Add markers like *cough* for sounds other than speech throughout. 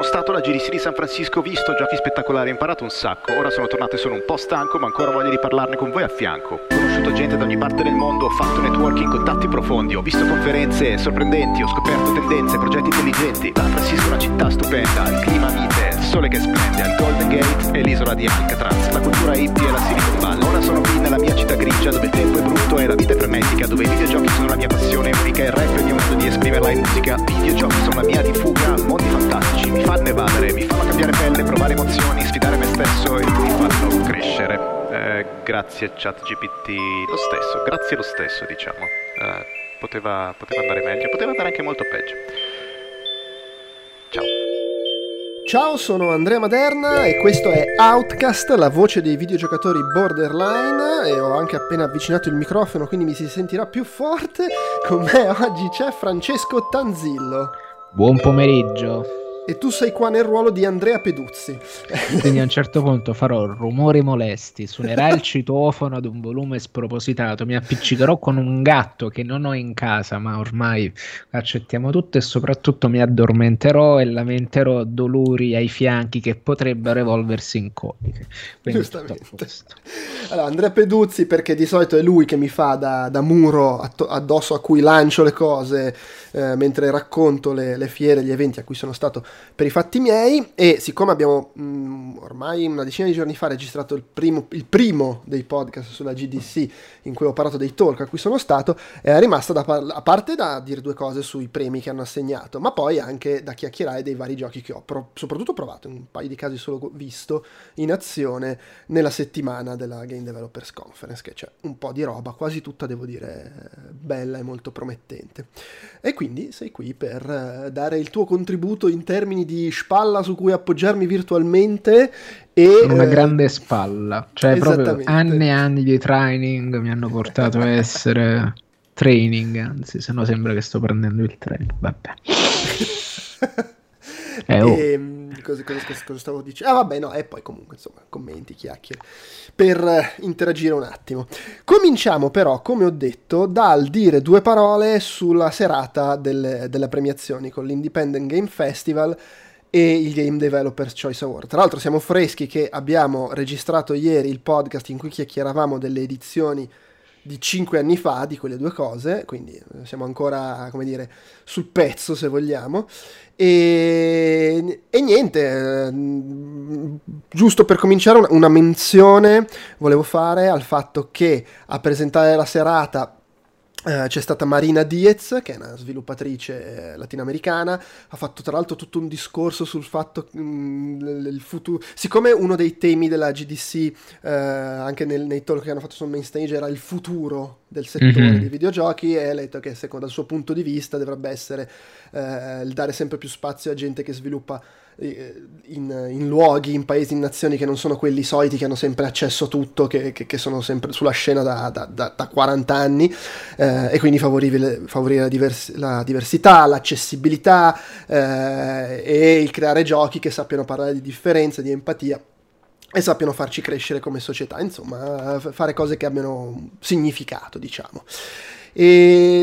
sono stato alla GDC di San Francisco, visto giochi spettacolari, ho imparato un sacco. Ora sono tornato e sono un po' stanco, ma ancora voglio di parlarne con voi a fianco. Ho conosciuto gente da ogni parte del mondo, ho fatto networking, contatti profondi, ho visto conferenze sorprendenti, ho scoperto tendenze, progetti intelligenti. San Francisco è una città stupenda, il clima mite, sole che splende, il Golden Gate e l'isola di Alcatraz, la cultura hippie e la Silicon Valley. Ora sono qui nella mia città grigia, dove il tempo è brutto e la vita è frenetica, dove i videogiochi sono la mia passione unica e il rap è il mio modo di esprimerla in musica. Videogiochi sono la mia di fuga, mondi fantastici, mi fanno evadere, mi fanno cambiare pelle, provare emozioni, sfidare me stesso e mi fanno crescere. Eh, grazie ChatGPT, lo stesso, grazie lo stesso diciamo. Eh, poteva, poteva andare meglio, poteva andare anche molto peggio. Ciao. Ciao, sono Andrea Maderna e questo è Outcast, la voce dei videogiocatori borderline e ho anche appena avvicinato il microfono quindi mi si sentirà più forte. Con me oggi c'è Francesco Tanzillo. Buon pomeriggio. E tu sei qua nel ruolo di Andrea Peduzzi. Quindi a un *laughs* certo punto farò rumori molesti, suonerà il citofono ad un volume spropositato, mi appiccicherò con un gatto che non ho in casa, ma ormai accettiamo tutto e soprattutto mi addormenterò e lamenterò dolori ai fianchi che potrebbero evolversi in coliche. Giustamente. Allora, Andrea Peduzzi perché di solito è lui che mi fa da, da muro addosso a cui lancio le cose eh, mentre racconto le, le, fiere, gli eventi a cui sono stato per i fatti miei e siccome abbiamo mh, mm, ormai una decina di giorni fa registrato il primo, il primo, dei podcast sulla GDC in cui ho parlato dei talk a cui sono stato, è rimasta da par- a parte da dire due cose sui premi che hanno assegnato, ma poi anche da chiacchierare dei vari giochi che ho pro- soprattutto provato, in un paio di casi solo visto in azione nella settimana della Game Developers Conference, che c'è un po' di roba, quasi tutta devo dire bella e molto promettente. E quindi sei qui per eh, dare il tuo contributo in termini di spalla su cui appoggiarmi virtualmente e una eh, grande spalla, cioè proprio anni e anni di training mi hanno portato a essere training, anzi, se no sembra che sto prendendo il treno. Vabbè. *laughs* eh, oh. e, ehm, cosa, cosa, cosa, stavo dicendo? Ah, vabbè, no, e poi comunque, insomma, commenti, chiacchiere, per uh, interagire un attimo. Cominciamo però, come ho detto, dal dire due parole sulla serata delle, delle premiazioni con l'Independent Game Festival e il Game Developers Choice Award. Tra l'altro siamo freschi che abbiamo registrato ieri il podcast in cui chiacchieravamo delle edizioni di cinque anni fa di quelle due cose, quindi eh, siamo ancora, come dire, sul pezzo se vogliamo. E, e niente, eh, giusto per cominciare una menzione volevo fare al fatto che a presentare la serata Uh, c'è stata Marina Diez, che è una sviluppatrice eh, latinoamericana, ha fatto tra l'altro tutto un discorso sul fatto che mm, il futuro... Siccome uno dei temi della GDC, uh, anche nel, nei talk che hanno fatto sul main stage, era il futuro del settore mm-hmm. dei videogiochi, e ha detto che secondo il suo punto di vista dovrebbe essere uh, il dare sempre più spazio a gente che sviluppa eh, in, in, luoghi, in paesi, in nazioni che non sono quelli soliti che hanno sempre accesso a tutto, che, che, che sono sempre sulla scena da, da, da, da 40 anni eh, e quindi favorire, la, divers- la, diversità, l'accessibilità eh, e il creare giochi che sappiano parlare di differenza, di empatia e sappiano farci crescere come società, insomma, fare cose che abbiano significato, diciamo. E,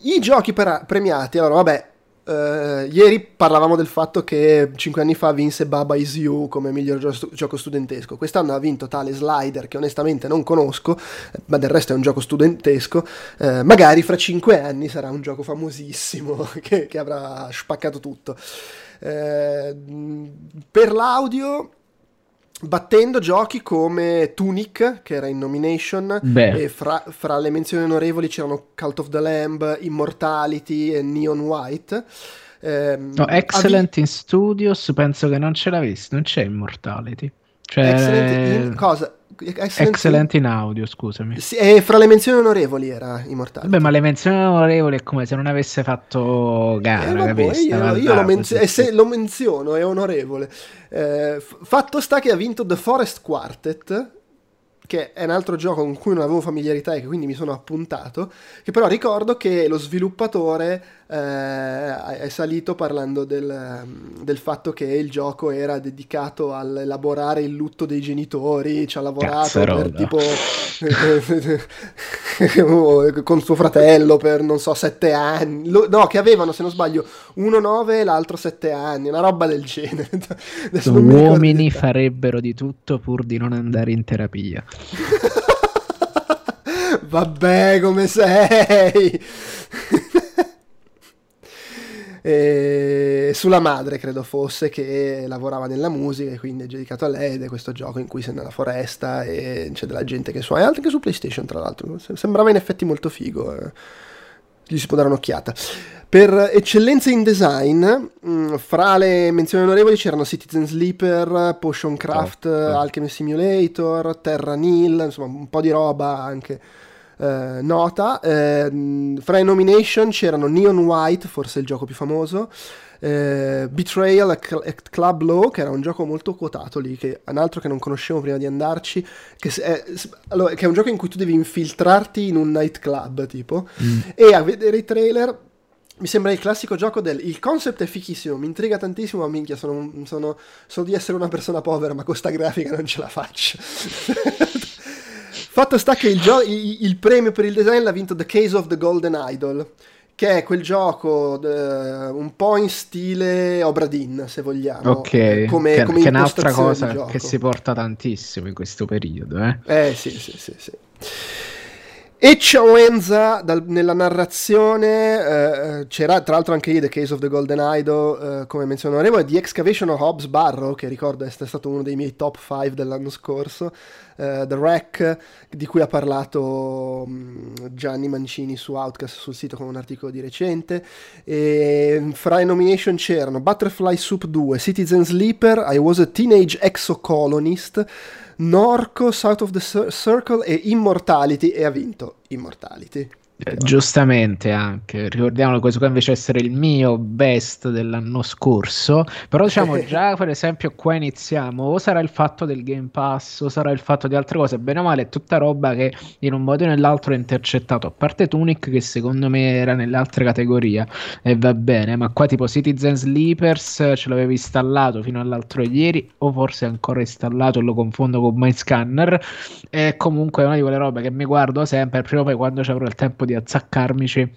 I giochi per, premiati, allora vabbè, Uh, ieri parlavamo del fatto che 5 anni fa vinse Baba Is You come miglior gio- gioco studentesco. Quest'anno ha vinto tale Slider che onestamente non conosco, ma del resto è un gioco studentesco. Uh, magari fra 5 anni sarà un gioco famosissimo *laughs* che, che avrà spaccato tutto. Uh, per l'audio battendo giochi come Tunic, che era in nomination, Beh. e fra, fra, le menzioni onorevoli c'erano Cult of the Lamb, Immortality e Neon White. Eh, no, Excellent vi... in Studios, penso che non ce l'ha visto, non c'è Immortality. Cioè... Excellent in cosa? Excellent, Excellent in audio, scusami. Sì, e fra le menzioni onorevoli era Immortality. Beh, ma le menzioni onorevoli è come se non avesse fatto gara, eh, vabbè, io, io lo, menz- sì, sì. lo, menziono, è onorevole. Eh, fatto sta che ha vinto The Forest Quartet, che è un altro gioco con cui non avevo familiarità e che quindi mi sono appuntato, che però ricordo che lo sviluppatore eh, è salito parlando del, del, fatto che il gioco era dedicato all'elaborare il lutto dei genitori, ci ha lavorato per tipo *laughs* con suo fratello per non so sette anni, no che avevano se non sbaglio uno nove e l'altro sette anni, una roba del genere. *laughs* Uomini farebbero di tutto pur di non andare in terapia. *laughs* Vabbè, come sei? E sulla madre credo fosse che lavorava nella musica e quindi è dedicato a lei ed è questo gioco in cui sei nella foresta e c'è della gente che suona, e anche su PlayStation tra l'altro, sembrava in effetti molto figo, eh. gli si può dare un'occhiata. Per eccellenze in design, mh, mm, fra le menzioni onorevoli c'erano Citizen Sleeper, Potion Craft, oh, oh. Alchemy Simulator, Terra Nil, insomma un po' di roba anche eh, nota. Eh, fra i nomination c'erano Neon White, forse il gioco più famoso. Eh, Betrayal at Club Law, che era un gioco molto quotato lì, che un altro che non conoscevo prima di andarci, che è, allora, che è un gioco in cui tu devi infiltrarti in un nightclub, tipo, mm. e a vedere i trailer mi sembra il classico gioco del il concept è fichissimo, mi intriga tantissimo, ma minchia, sono, sono, so di essere una persona povera, ma con sta grafica non ce la faccio. *laughs* Fatto sta che il, gio- il, il, premio per il design l'ha vinto The Case of the Golden Idol, che è quel gioco uh, un po' in stile Obra Dinn, se vogliamo. Ok, come, che, come che è un'altra cosa che si porta tantissimo in questo periodo. Eh, eh sì, sì, sì. sì. Eccellenza dal, nella narrazione, eh, eh, c'era tra l'altro anche lì The Case of the Golden Idol, eh, come menzioneremo, e The Excavation of Hobbs Barrow, che ricordo essere stato uno dei miei top 5 dell'anno scorso, eh, The Wreck, di cui ha parlato um, Gianni Mancini su Outcast sul sito con un articolo di recente, e fra i nomination c'erano Butterfly Soup 2, Citizen Sleeper, I Was a Teenage Exocolonist, Norco, South of the Circle e Immortality e ha vinto Immortality. Eh, giustamente anche, ricordiamolo questo qua invece essere il mio best dell'anno scorso, però diciamo *laughs* già per esempio qua iniziamo, o sarà il fatto del Game Pass, o sarà il fatto di altre cose, bene o male è tutta roba che in un modo o nell'altro è intercettato, a parte Tunic che secondo me era nelle altre categorie e va bene, ma qua tipo Citizen Sleepers ce l'avevo installato fino all'altro ieri, o forse ancora installato e lo confondo con MyScanner, e comunque è una di quelle robe che mi guardo sempre, prima o poi quando ci avrò il tempo di azzaccarmici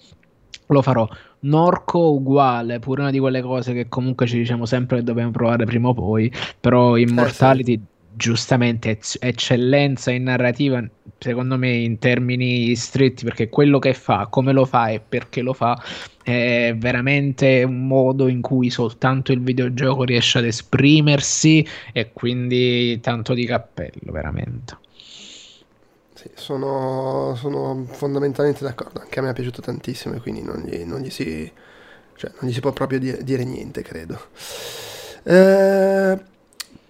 lo farò. Norco uguale, pure una di quelle cose che comunque ci diciamo sempre che dobbiamo provare prima o poi, però Immortality eh, sì. giustamente eccellenza in narrativa, secondo me in termini stretti, perché quello che fa, come lo fa e perché lo fa, è veramente un modo in cui soltanto il videogioco riesce ad esprimersi e quindi tanto di cappello, veramente. Sì, sono, sono, fondamentalmente d'accordo, anche a me è piaciuto tantissimo e quindi non gli, non gli, si, cioè, non gli si, può proprio dire, dire niente, credo. Eh,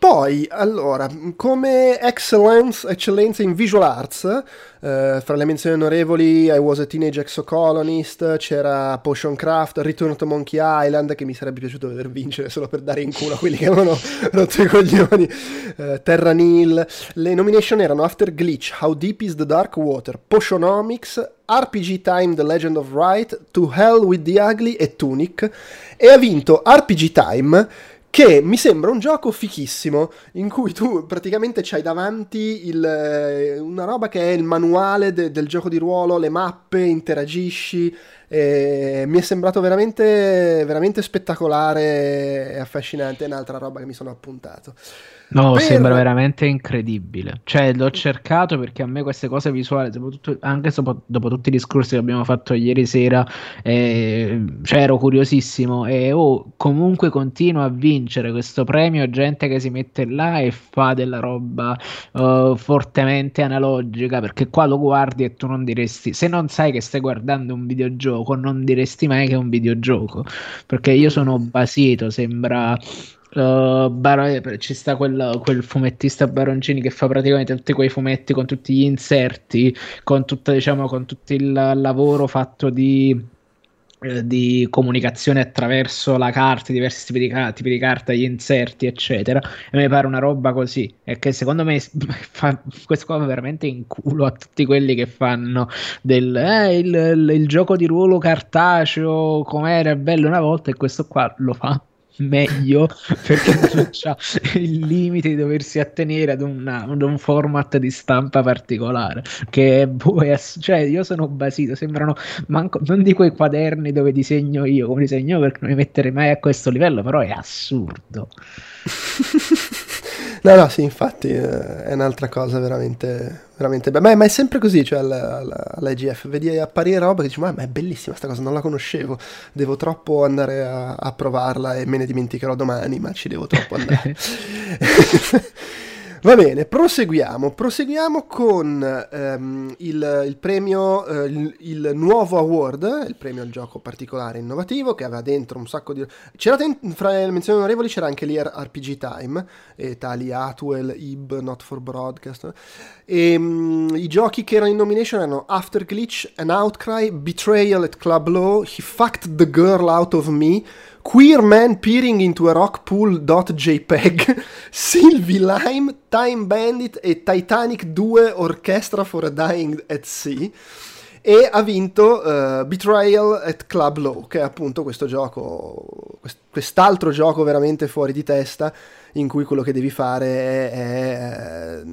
poi, allora, come excellence, eccellenza in visual arts, eh, fra le menzioni onorevoli I Was a Teenage Exocolonist, c'era Potion Craft, Return to Monkey Island, che mi sarebbe piaciuto vedere vincere solo per dare in culo a quelli che avevano *laughs* rotto i coglioni, eh, Terra Nil. Le nomination erano After Glitch, How Deep is the Dark Water, Potionomics, RPG Time The Legend of Right, To Hell with the Ugly e Tunic, e ha vinto RPG Time che mi sembra un gioco fichissimo in cui tu praticamente c'hai davanti il, eh, una roba che è il manuale de, del gioco di ruolo, le mappe, interagisci. E mi è sembrato veramente, veramente spettacolare e affascinante. È un'altra roba che mi sono appuntato. No, per... sembra veramente incredibile. Cioè, l'ho cercato perché a me queste cose visuali, soprattutto anche dopo, dopo tutti i discorsi che abbiamo fatto ieri sera, eh, cioè ero curiosissimo e oh, comunque continuo a vincere questo premio. Gente che si mette là e fa della roba uh, fortemente analogica perché qua lo guardi e tu non diresti, se non sai che stai guardando un videogioco, non diresti mai che è un videogioco perché io sono basito, sembra Uh, Bar- ci sta quel, quel, fumettista Baroncini che fa praticamente tutti quei fumetti con tutti gli inserti, con, tutta, diciamo, con tutto il lavoro fatto di eh, di comunicazione attraverso la carta, diversi tipi di, tipi di, carta, gli inserti, eccetera. E mi pare una roba così. E che secondo me *laughs* fa questo qua veramente in culo a tutti quelli che fanno del eh, il, il, il gioco di ruolo cartaceo, com'era bello una volta, e questo qua lo fa meglio *laughs* perché non c'ha il limite di doversi attenere ad, una, ad, un format di stampa particolare che boh, è, cioè io sono basito sembrano manco, non di quei quaderni dove disegno io come disegno io perché non mi metterei mai a questo livello però è assurdo. *laughs* No, no, sì, infatti eh, è un'altra cosa veramente, veramente bella. Ma, è sempre così, cioè all'EGF, vedi apparire roba che dici, ma, ma è bellissima sta cosa, non la conoscevo, devo troppo andare a, a provarla e me ne dimenticherò domani, ma ci devo troppo andare. *laughs* Va bene, proseguiamo. Proseguiamo con um, il, il, premio, uh, il, il, nuovo award, il premio al gioco particolare innovativo, che aveva dentro un sacco di... C'era ten... fra le menzioni onorevoli c'era anche l'RPG Time, e tali Atwell, Ib, Not for Broadcast. E um, i giochi che erano in nomination erano After Glitch, An Outcry, Betrayal at Club Law, He Fucked the Girl Out of Me, Queer Man Peering into a Rock Pool.jpg, *laughs* Sylvie Lime, Time Bandit e Titanic 2 Orchestra for a Dying at Sea. E ha vinto uh, Betrayal at Club Low, che è appunto questo gioco, quest'altro gioco veramente fuori di testa, in cui quello che devi fare è, è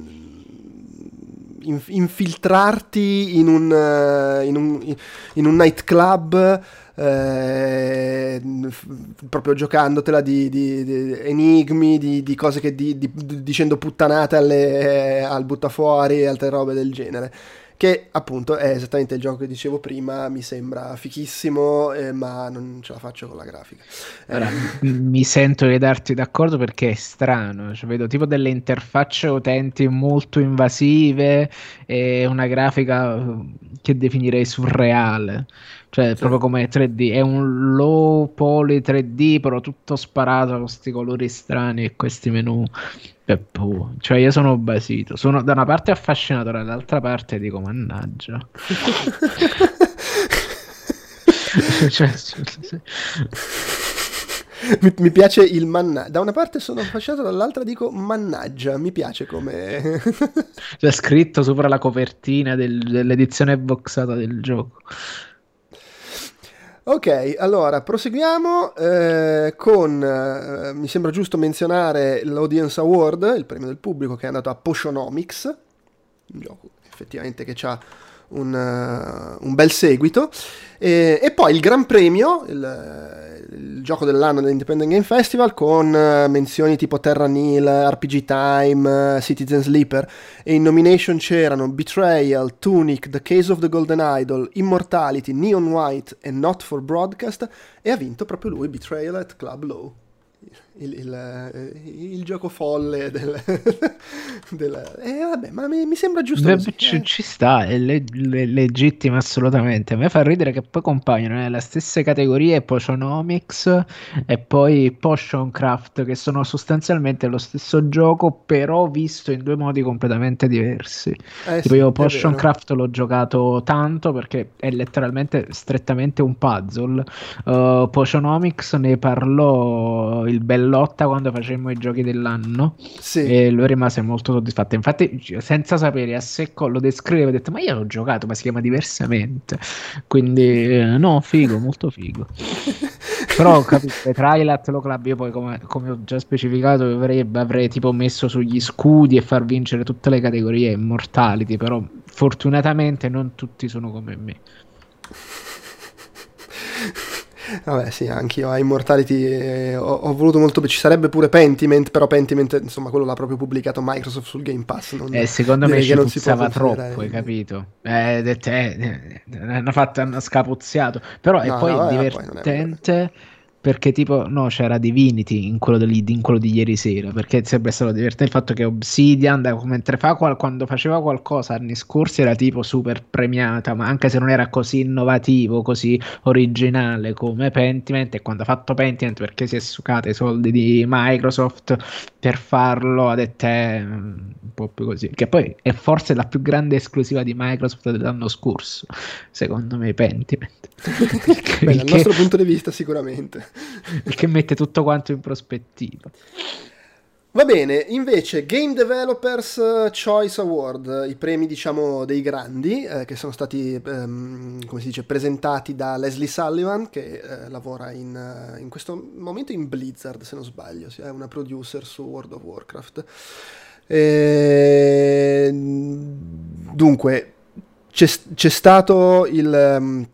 infiltrarti in un, uh, in un, in un nightclub eh, proprio giocandotela di, di, di enigmi, di, di, cose che dicendo puttanate alle, al buttafuori e altre robe del genere che appunto è esattamente il gioco che dicevo prima, mi sembra fichissimo, eh, ma non ce la faccio con la grafica. Allora, eh. mi sento di darti d'accordo perché è strano, cioè, vedo tipo delle interfacce utenti molto invasive e una grafica che definirei surreale. Cioè, sì. proprio come 3D, è un low poly 3D, però tutto sparato con questi colori strani e questi menu. E boh, cioè, io sono basito. Sono da una parte affascinato, dall'altra parte dico, mannaggia. *laughs* cioè, mi, mi, piace il mannaggia. Da una parte sono affascinato, dall'altra dico mannaggia. Mi piace come. *laughs* C'è scritto sopra la copertina del, dell'edizione boxata del gioco. Ok, allora proseguiamo eh, con, eh, mi sembra giusto menzionare l'Audience Award, il premio del pubblico che è andato a Potionomics, un gioco effettivamente che ha un, uh, un, bel seguito, e, e, poi il Gran Premio, il, il gioco dell'anno dell'Independent Game Festival con uh, menzioni tipo Terra Nil, RPG Time, uh, Citizen Sleeper. E in nomination c'erano Betrayal, Tunic, The Case of the Golden Idol, Immortality, Neon White e Not for Broadcast. E ha vinto proprio lui Betrayal at Club Low il, il, eh, il, gioco folle del, *laughs* del eh, vabbè, ma mi, mi sembra giusto Beh, ci, eh. ci, sta è le, le, legittimo assolutamente. A me fa ridere che poi compaiono nelle stesse categorie Potionomics e poi Potion Craft che sono sostanzialmente lo stesso gioco però visto in due modi completamente diversi. Eh, tipo sì, io Potion Craft l'ho giocato tanto perché è letteralmente strettamente un puzzle. Uh, Potionomics ne parlò il bel Lotta quando facemmo i giochi dell'anno sì. e lui rimase molto soddisfatto. Infatti, senza sapere a secco lo descrive, ho detto: Ma io l'ho giocato, ma si chiama diversamente. Quindi, eh, no, figo, molto figo. *laughs* Però capite, tra i Latlo Club, io poi, come, come ho già specificato, avrei, avrei tipo messo sugli scudi e far vincere tutte le categorie Immortality. Però, fortunatamente, non tutti sono come me. *laughs* Vabbè, sì, anch'io a Immortality eh, ho, ho, voluto molto. Ci sarebbe pure Pentiment, però Pentiment, insomma, quello l'ha proprio pubblicato Microsoft sul Game Pass. Non, eh, secondo me ci non si troppo, hai capito? Eh, de te, eh, hanno fatto, hanno scapuzziato. Però no, e poi no, è divertente. Poi perché tipo no c'era Divinity in quello, di, in quello di ieri sera perché sarebbe stato divertente il fatto che Obsidian mentre fa qual, quando faceva qualcosa anni scorsi era tipo super premiata ma anche se non era così innovativo così originale come Pentiment e quando ha fatto Pentiment perché si è sucata i soldi di Microsoft per farlo ha detto eh, un po' più così che poi è forse la più grande esclusiva di Microsoft dell'anno scorso secondo me Pentiment. *laughs* Beh, dal nostro punto di vista sicuramente il *laughs* che mette tutto quanto in prospettiva. Va bene, invece Game Developers Choice Award, i premi diciamo dei grandi eh, che sono stati ehm, come si dice presentati da Leslie Sullivan che eh, lavora in, eh, in, questo momento in Blizzard se non sbaglio, è una producer su World of Warcraft. E... Dunque c'è, c'è stato il um,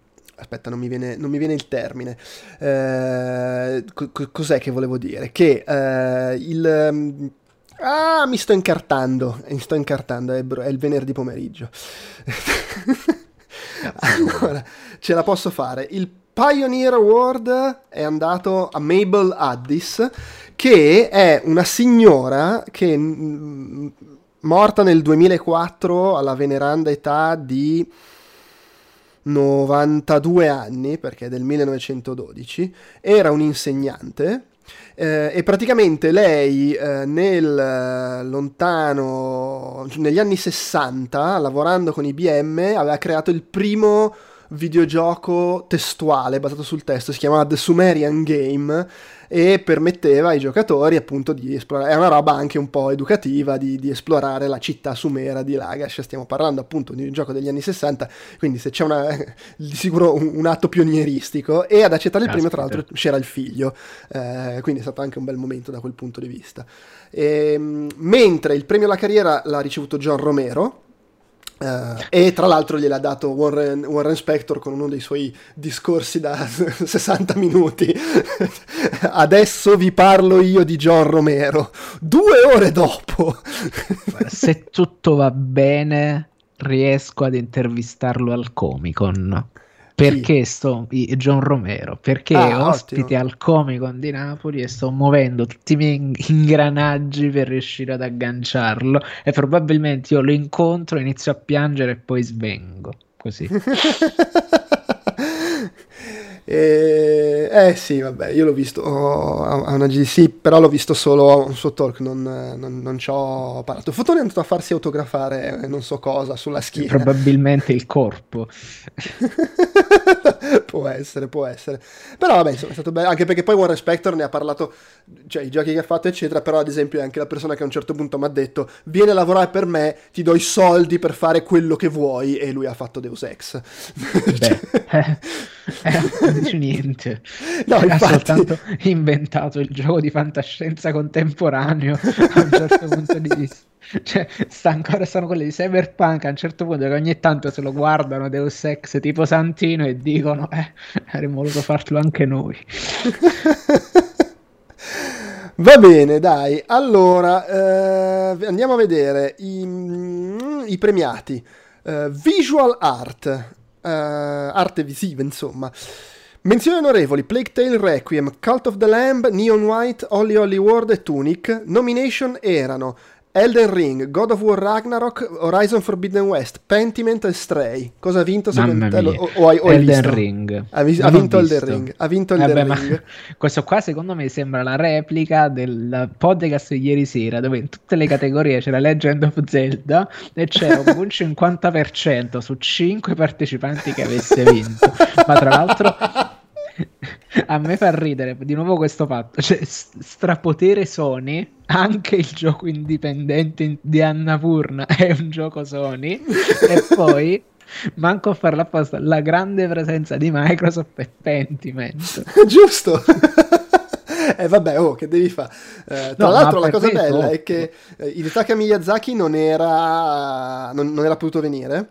aspetta, non mi viene, non mi viene il termine. Eh, co- cos'è che volevo dire? Che eh, il. Um, ah, mi sto incartando. Mi sto incartando, è, è il venerdì pomeriggio. *laughs* allora, ce la posso fare. Il Pioneer Award è andato a Mabel Addis, che è una signora che. M- morta nel 2004 alla veneranda età di 92 anni, perché è del 1912, era un insegnante eh, e praticamente lei eh, nel eh, lontano, negli anni 60, lavorando con IBM, aveva creato il primo videogioco testuale basato sul testo, si chiamava The Sumerian Game e permetteva ai giocatori appunto di esplorare, è una roba anche un po' educativa di, di, esplorare la città sumera di Lagash, stiamo parlando appunto di un gioco degli anni 60, quindi se c'è una, *laughs* di sicuro un, un atto pionieristico e ad accettare il primo tra l'altro c'era il figlio, eh, quindi è stato anche un bel momento da quel punto di vista. E, ehm, mentre il premio alla carriera l'ha ricevuto John Romero, Uh, e tra l'altro gliel'ha dato Warren, Warren, Spector con uno dei suoi discorsi da *laughs* 60 minuti. *laughs* Adesso vi parlo io di John Romero. Due ore dopo. Se tutto va bene, riesco ad intervistarlo al Comic Con. Perché sto John Romero? Perché ah, ospite ottimo. al Comic Con di Napoli e sto muovendo tutti i miei ingranaggi per riuscire ad agganciarlo e probabilmente io lo incontro, inizio a piangere e poi svengo. Così. *laughs* E, eh sì, vabbè, io l'ho visto a una GDC, però l'ho visto solo un suo talk, non, non, non ci ho parlato. Fotone è andato a farsi autografare non so cosa sulla schiena. Probabilmente il corpo. *laughs* *laughs* può essere, può essere. Però vabbè, insomma, è stato bello, anche perché poi Warren Spector ne ha parlato, cioè i giochi che ha fatto, eccetera, però ad esempio è anche la persona che a un certo punto mi ha detto vieni a lavorare per me, ti do i soldi per fare quello che vuoi e lui ha fatto Deus Ex. Beh, eh, *laughs* *laughs* eh, non dice niente. No, ha infatti... soltanto inventato il gioco di fantascienza contemporaneo a un certo punto di vista. *laughs* Cioè, sta ancora, sono quelli di Cyberpunk a un certo punto che ogni tanto se lo guardano Deus Ex tipo Santino e dicono eh, avremmo voluto farlo anche noi. *laughs* Va bene, dai. Allora, eh, andiamo a vedere i, i premiati. Uh, visual art, uh, arte visiva, insomma. Menzioni onorevoli: Plague Tale Requiem, Cult of the Lamb, Neon White, Holly Holly World e Tunic. Nomination erano Elden Ring, God of War Ragnarok, Horizon Forbidden West, Pentiment e Stray. Cosa ha vinto secondo te? O, o hai, o Elden visto? Ring. Ha, vi- ha vinto Elden Ring. Ha vinto Elden Vabbè, Ring. *laughs* questo qua secondo me sembra la replica del podcast di ieri sera dove in tutte le categorie c'era Legend of Zelda e c'era un 50% *laughs* su 5 partecipanti che avesse vinto. Ma tra l'altro *laughs* a me fa ridere di nuovo questo fatto, cioè strapotere Sony, anche il gioco indipendente di Annapurna è un gioco Sony e *laughs* poi manco a farla apposta la grande presenza di Microsoft e Pentiment. *laughs* Giusto. E *laughs* eh, vabbè, oh, che devi fare? Eh, tra no, l'altro la cosa bella è che eh, Hidetaka Miyazaki non era, non, non era potuto venire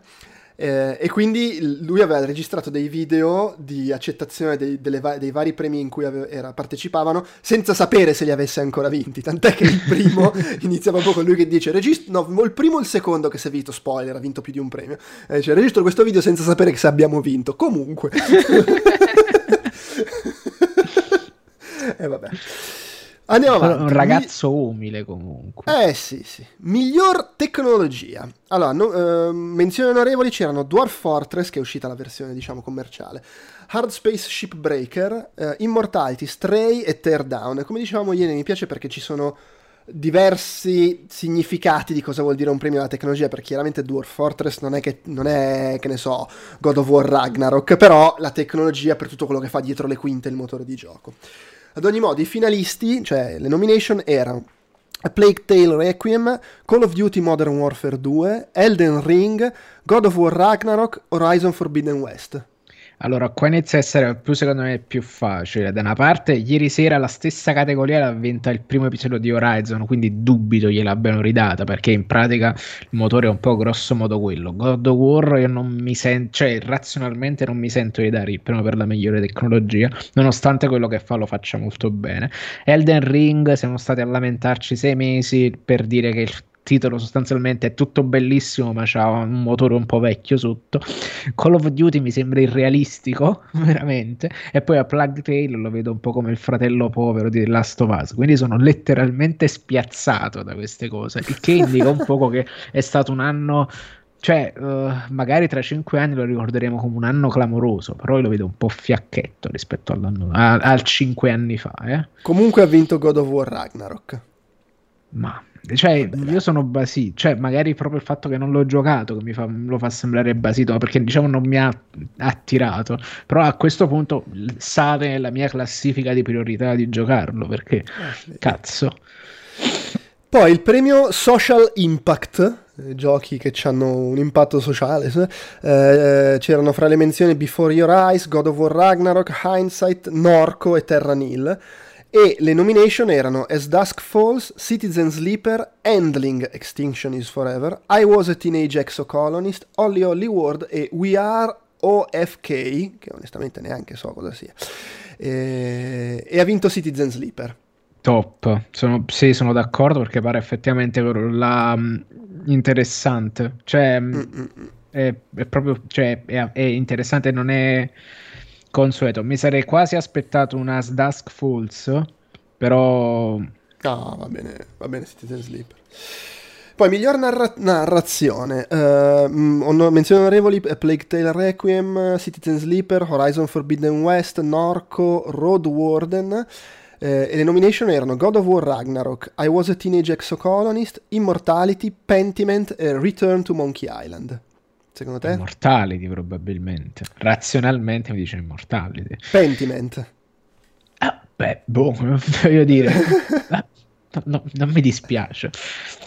eh, e quindi lui aveva registrato dei video di accettazione dei, va- dei vari premi in cui ave- era, partecipavano senza sapere se li avesse ancora vinti. Tant'è che il *laughs* primo inizia proprio con lui che dice: regist- No, il primo o il secondo che si è vinto, spoiler, ha vinto più di un premio. Eh, dice, registro questo video senza sapere se abbiamo vinto. Comunque. *laughs* *laughs* eh, vabbè. Andiamo avanti. Un ragazzo umile comunque. Eh sì, sì. Miglior tecnologia. Allora, no, eh, menzioni onorevoli c'erano Dwarf Fortress, che è uscita la versione, diciamo, commerciale, Hard Space Shipbreaker, eh, Immortality, Stray e Teardown. Come dicevamo ieri, mi piace perché ci sono diversi significati di cosa vuol dire un premio alla tecnologia, perché chiaramente Dwarf Fortress non è che, non è, che ne so, God of War Ragnarok, però la tecnologia per tutto quello che fa dietro le quinte il motore di gioco. Ad ogni modo, i finalisti, cioè le nomination, erano A Plague Tale Requiem, Call of Duty Modern Warfare 2, Elden Ring, God of War Ragnarok, Horizon Forbidden West. Allora, qua inizia a essere più, secondo me, più facile. Da una parte, ieri sera la stessa categoria l'ha vinta il primo episodio di Horizon, quindi dubito gliel'abbiano ridata, perché in pratica il motore è un po' grosso modo quello. God of War io non mi sento, cioè razionalmente non mi sento di dare il primo per la migliore tecnologia, nonostante quello che fa lo faccia molto bene. Elden Ring, siamo stati a lamentarci sei mesi per dire che il titolo sostanzialmente è tutto bellissimo, ma c'ha un motore un po' vecchio sotto. Call of Duty mi sembra irrealistico, *laughs* veramente. E poi a Plug Tale lo vedo un po' come il fratello povero di Last of Us. Quindi sono letteralmente spiazzato da queste cose. Il che *laughs* indica un poco che è stato un anno. Cioè, uh, magari tra cinque anni lo ricorderemo come un anno clamoroso, però io lo vedo un po' fiacchetto rispetto all'anno, a, al cinque anni fa. Eh. Comunque ha vinto God of War Ragnarok. Ma cioè, io sono basito, cioè, magari proprio il fatto che non l'ho giocato che mi fa, lo fa sembrare basito, perché diciamo non mi ha attirato. Però a questo punto sale nella mia classifica di priorità di giocarlo, perché eh, cazzo. Poi il premio Social Impact, eh, giochi che hanno un impatto sociale. Eh, c'erano fra le menzioni Before Your Eyes, God of War Ragnarok, Hindsight, Norco e Terra Nil. E le nomination erano As Dusk Falls, Citizen Sleeper, Handling Extinction is Forever, I Was a Teenage Exocolonist, Holly Holly World e We Are OFK, che onestamente neanche so cosa sia. E, e ha vinto Citizen Sleeper. Top, sono, sì, sono d'accordo perché pare effettivamente la, mm, interessante. Cioè, mm, mm, è, è, proprio cioè, è, è interessante, non è consueto. Mi sarei quasi aspettato una Dusk Falls, però... No, va bene, va bene Citizen Sleeper. Poi, miglior narra- narrazione. Uh, menzioni onorevoli: Plague Tale Requiem, Citizen Sleeper, Horizon Forbidden West, Norco, Road Warden. Eh, e le nomination erano God of War Ragnarok, I Was a Teenage Exocolonist, Immortality, Pentiment e Return to Monkey Island. Secondo te? Immortality probabilmente. Razionalmente mi dice Immortality. Pentiment. Ah, beh, boh, *laughs* voglio dire... *laughs* No, non mi dispiace.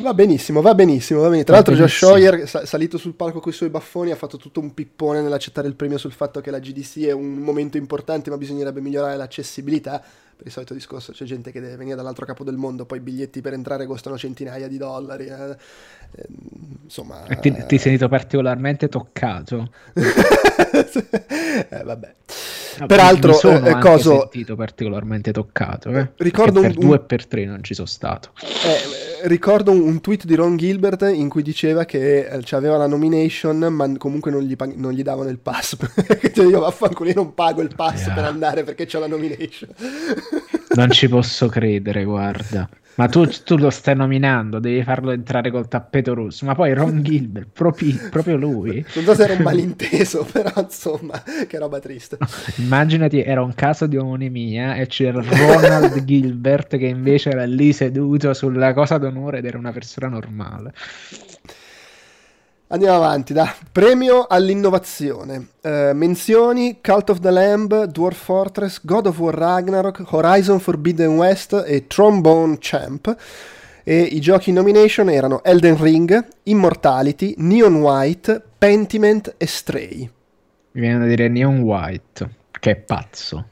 Va benissimo, va benissimo. Va benissimo. Tra l'altro, Josh Hoyer, salito sul palco con i suoi baffoni, ha fatto tutto un pippone nell'accettare il premio sul fatto che la GDC è un momento importante, ma bisognerebbe migliorare l'accessibilità per il solito discorso c'è gente che deve venire dall'altro capo del mondo, poi i biglietti per entrare costano centinaia di dollari. Eh. Eh, insomma, ti, ti, sei sentito particolarmente toccato. *laughs* eh, vabbè. No, Peraltro, mi sono eh, coso... sentito particolarmente toccato. Eh? Ricordo un, per due e per tre non ci sono stato. Eh, ricordo un, un, tweet di Ron Gilbert in cui diceva che eh, aveva la nomination, ma comunque non gli, non gli davano il pass. *laughs* cioè io vaffanculo, io non pago il pass yeah. per andare perché c'ho la nomination. non ci posso credere, guarda. Ma tu, tu, lo stai nominando, devi farlo entrare col tappeto rosso. Ma poi Ron *laughs* Gilbert, proprio, proprio lui. Non so se era un malinteso, *laughs* però insomma, che roba triste. Immaginati, era un caso di omonimia e c'era Ronald *laughs* Gilbert che invece era lì seduto sulla cosa d'onore ed era una persona normale. Andiamo avanti, da premio all'innovazione. Uh, menzioni Cult of the Lamb, Dwarf Fortress, God of War Ragnarok, Horizon Forbidden West e Trombone Champ. E i giochi in nomination erano Elden Ring, Immortality, Neon White, Pentiment e Stray. Mi viene da dire Neon White, che è pazzo.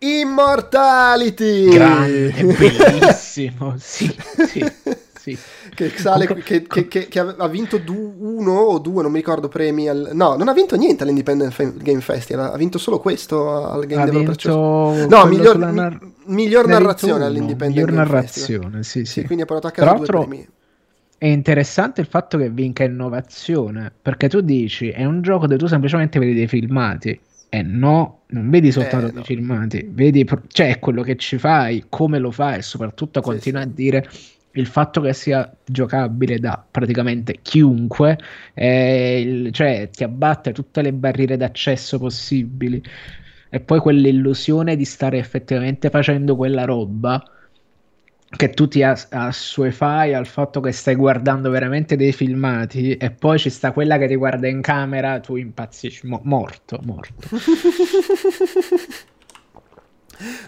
Immortality! Grande, *laughs* bellissimo, sì, sì. *laughs* sì. Che, sale, che, che, che, ha vinto du- uno o due, non mi ricordo, premi. Al... No, non ha vinto niente all'Independent Game Festival, ha vinto solo questo al Game ha Developer No, miglior, nar- miglior narrazione all'Independent miglior Game narrazione, Festival. sì, sì. quindi ha portato a casa due premi. È interessante il fatto che vinca innovazione, perché tu dici è un gioco dove tu semplicemente vedi dei filmati Eh no, non vedi soltanto Eh, i no. filmati, vedi, cioè quello che ci fai, come lo fai e soprattutto Sì, continua sì. a dire il fatto che sia giocabile da praticamente chiunque, il- cioè ti abbatte tutte le barriere d'accesso possibili e poi quell'illusione di stare effettivamente facendo quella roba che tu ti as- assuefai al fatto che stai guardando veramente dei filmati e poi ci sta quella che ti guarda in camera, tu impazzisci, mo- morto, morto. *laughs*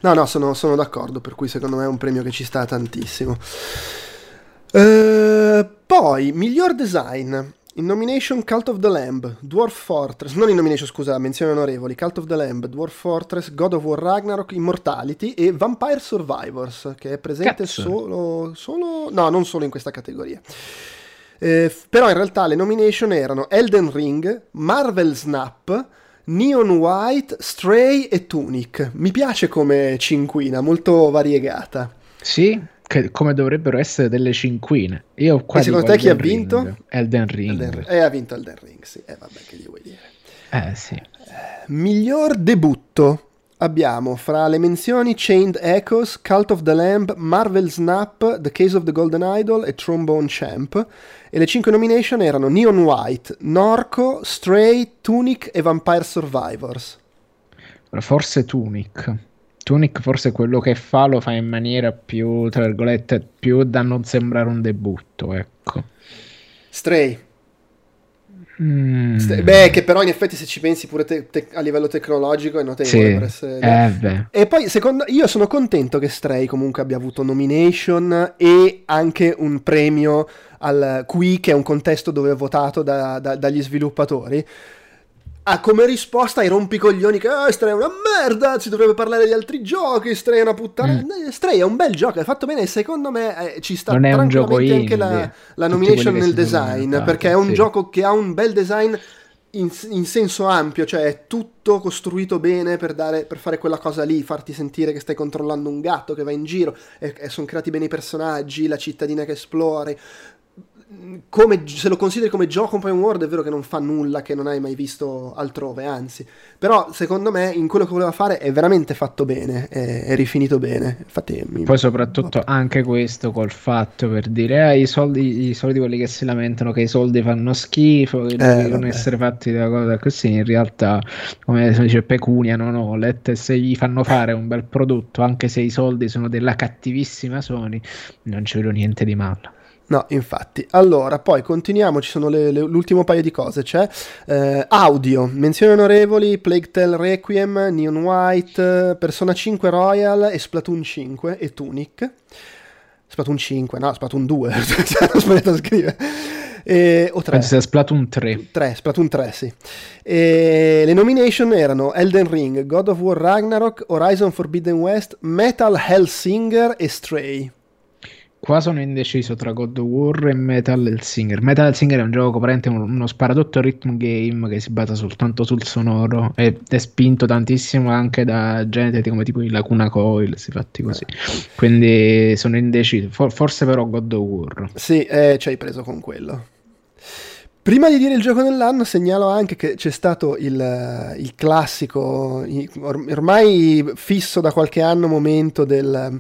No, no, sono, sono d'accordo, per cui secondo me è un premio che ci sta tantissimo. Eh, poi, miglior design. In nomination Cult of the Lamb, Dwarf Fortress, non in nomination scusa, menzioni onorevoli, Cult of the Lamb, Dwarf Fortress, God of War Ragnarok, Immortality e Vampire Survivors, che è presente solo, solo... no, non solo in questa categoria. Eh, però in realtà le nomination erano Elden Ring, Marvel Snap, Neon White, Stray e Tunic. Mi piace come cinquina, molto variegata. Sì, che come dovrebbero essere delle cinquine. Io qua E secondo te chi ha vinto? Ring. Elden Ring. Elden- eh, ha vinto Elden Ring, sì. Eh, vabbè, che gli vuoi dire. Eh sì. Miglior debutto. Abbiamo fra le menzioni Chained Echoes, Cult of the Lamb, Marvel Snap, The Case of the Golden Idol e Trombone Champ. E le cinque nomination erano Neon White, Norco, Stray, Tunic e Vampire Survivors. Forse Tunic. Tunic forse quello che fa lo fa in maniera più, tra virgolette, più da non sembrare un debutto, ecco. Stray. Mm. Beh, che però in effetti se ci pensi pure te- te- a livello tecnologico è notevole Sì. per essere... Eh. E poi secondo io sono contento che Stray comunque abbia avuto nomination e anche un premio al qui che è un contesto dove è votato da- da- dagli sviluppatori. Ha come risposta ai rompicoglioni che "Ah, Stray è una merda, si dovrebbe parlare di altri giochi, Stray è una puttana. Mm. Eh, Stray è un bel gioco, è fatto bene e secondo me eh, ci sta Non è un gioco tranquillamente anche la, la nomination nel design, perché è un sì. gioco che ha un bel design in, in senso ampio, cioè è tutto costruito bene per, dare, per fare quella cosa lì, farti sentire che stai controllando un gatto che va in giro, e, e sono creati bene i personaggi, la cittadina che esplori. Come, se lo consideri come gioco open world è vero che non fa nulla che non hai mai visto altrove, anzi, però secondo me in quello che voleva fare è veramente fatto bene, è, è rifinito bene. Infatti, mi- Poi soprattutto anche questo col fatto per dire ah, i soldi, i soliti quelli che si lamentano che i soldi fanno schifo, che devono vabbè. essere fatti da cosa così, in realtà come si dice pecunia non olet, se gli fanno fare un bel prodotto anche se i soldi sono della cattivissima Sony, non ci vedo niente di male. No, infatti. Allora, poi continuiamo, ci sono le- le- l'ultimo paio di cose. C'è eh, audio, menzioni onorevoli, Plague Tale Requiem, Neon White, Persona 5 Royal e Splatoon 5 e Tunic. Splatoon 5, no, Splatoon 2, ho sbagliato a scrivere. E, o 3. Penso sia Splatoon 3. 3, Splatoon 3, sì. E le nomination erano Elden Ring, God of War Ragnarok, Horizon Forbidden West, Metal Hellsinger e Stray. Qua sono indeciso tra God of War e Metal Hellsinger. Metal Hellsinger è un gioco praticamente un- uno sparatutto rhythm game che si basa soltanto sul sonoro ed è spinto tantissimo anche da gente come tipo i Lacuna Coil, si fatti così. Quindi sono indeciso. For- forse però God of War. Sì, eh, ci hai preso con quello. Prima di dire il gioco dell'anno, segnalo anche che c'è stato il, il classico, ormai fisso da qualche anno momento del,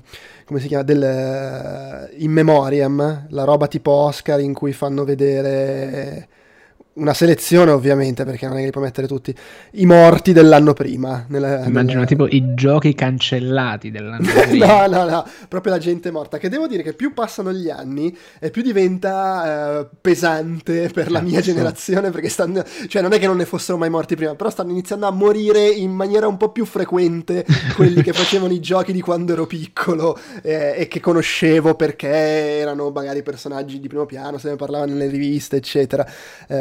come si chiama, del eh, In Memoriam, la roba tipo Oscar in cui fanno vedere una selezione ovviamente, perché non è che li puoi mettere tutti, i morti dell'anno prima. nella- Immagino nella- tipo i giochi cancellati dell'anno *laughs* prima. No, no, no, proprio la gente morta. Che devo dire che più passano gli anni e più diventa eh, pesante per la mia Cazzo. generazione. Perché stanno, cioè, non è che non ne fossero mai morti prima, però stanno iniziando a morire in maniera un po' più frequente *laughs* quelli che facevano i giochi di quando ero piccolo eh, e che conoscevo perché erano magari personaggi di primo piano, se ne parlava nelle riviste, eccetera. Eh,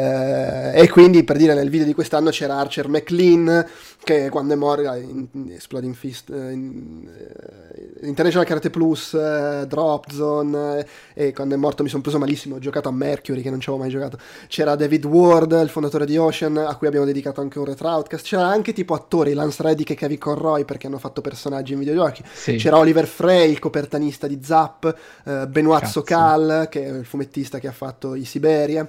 e quindi per dire nel video di quest'anno c'era Archer McLean che quando è morto in, in Exploding Fist eh, in, eh, International Karate Plus eh, Drop Zone eh, e quando è morto mi sono preso malissimo ho giocato a Mercury che non ci avevo mai giocato c'era David Ward il fondatore di Ocean a cui abbiamo dedicato anche un retro outcast c'era anche tipo attori Lance Reddick e Kevin Conroy perché hanno fatto personaggi in videogiochi Sì. c'era Oliver Frey il copertanista di Zap eh, Benoit Cazzo. Sokal che è il fumettista che ha fatto i Siberia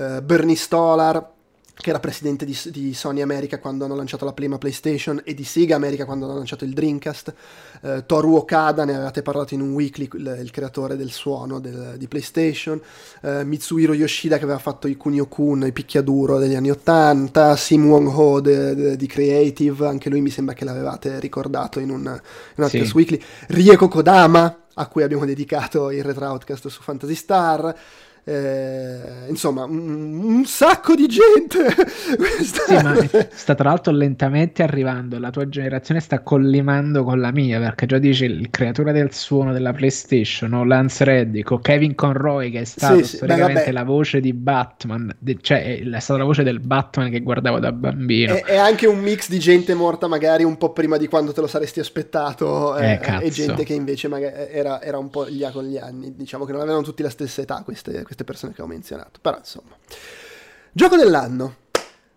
eh, Bernie Stolar che era presidente di, di, Sony America quando hanno lanciato la prima PlayStation e di Sega America quando hanno lanciato il Dreamcast. Eh, Toru Okada, ne avevate parlato in un weekly, il, il creatore del suono del, di PlayStation. Eh, Mitsuhiro Yoshida che aveva fatto i Kunio Kun, i picchiaduro degli anni 80. Sim Wong Ho de, de, di Creative, anche lui mi sembra che l'avevate ricordato in un, in un altro sì. weekly. Rieko Kodama, a cui abbiamo dedicato il retro outcast su Fantasy Star. Eh, insomma, un, un, sacco di gente. *laughs* sì, ma *laughs* sta tra l'altro lentamente arrivando. La tua generazione sta collimando con la mia perché già dici il creatore del suono della PlayStation, no? Lance Reddick o Kevin Conroy, che è stato sì, storicamente beh, la voce di Batman, de- cioè è stata la voce del Batman che guardavo da bambino. È, è, anche un mix di gente morta, magari un po' prima di quando te lo saresti aspettato, eh, eh, e gente che invece era, era, un po' lì con gli anni. Diciamo che non avevano tutti la stessa età queste queste persone che ho menzionato. Però insomma. Gioco dell'anno.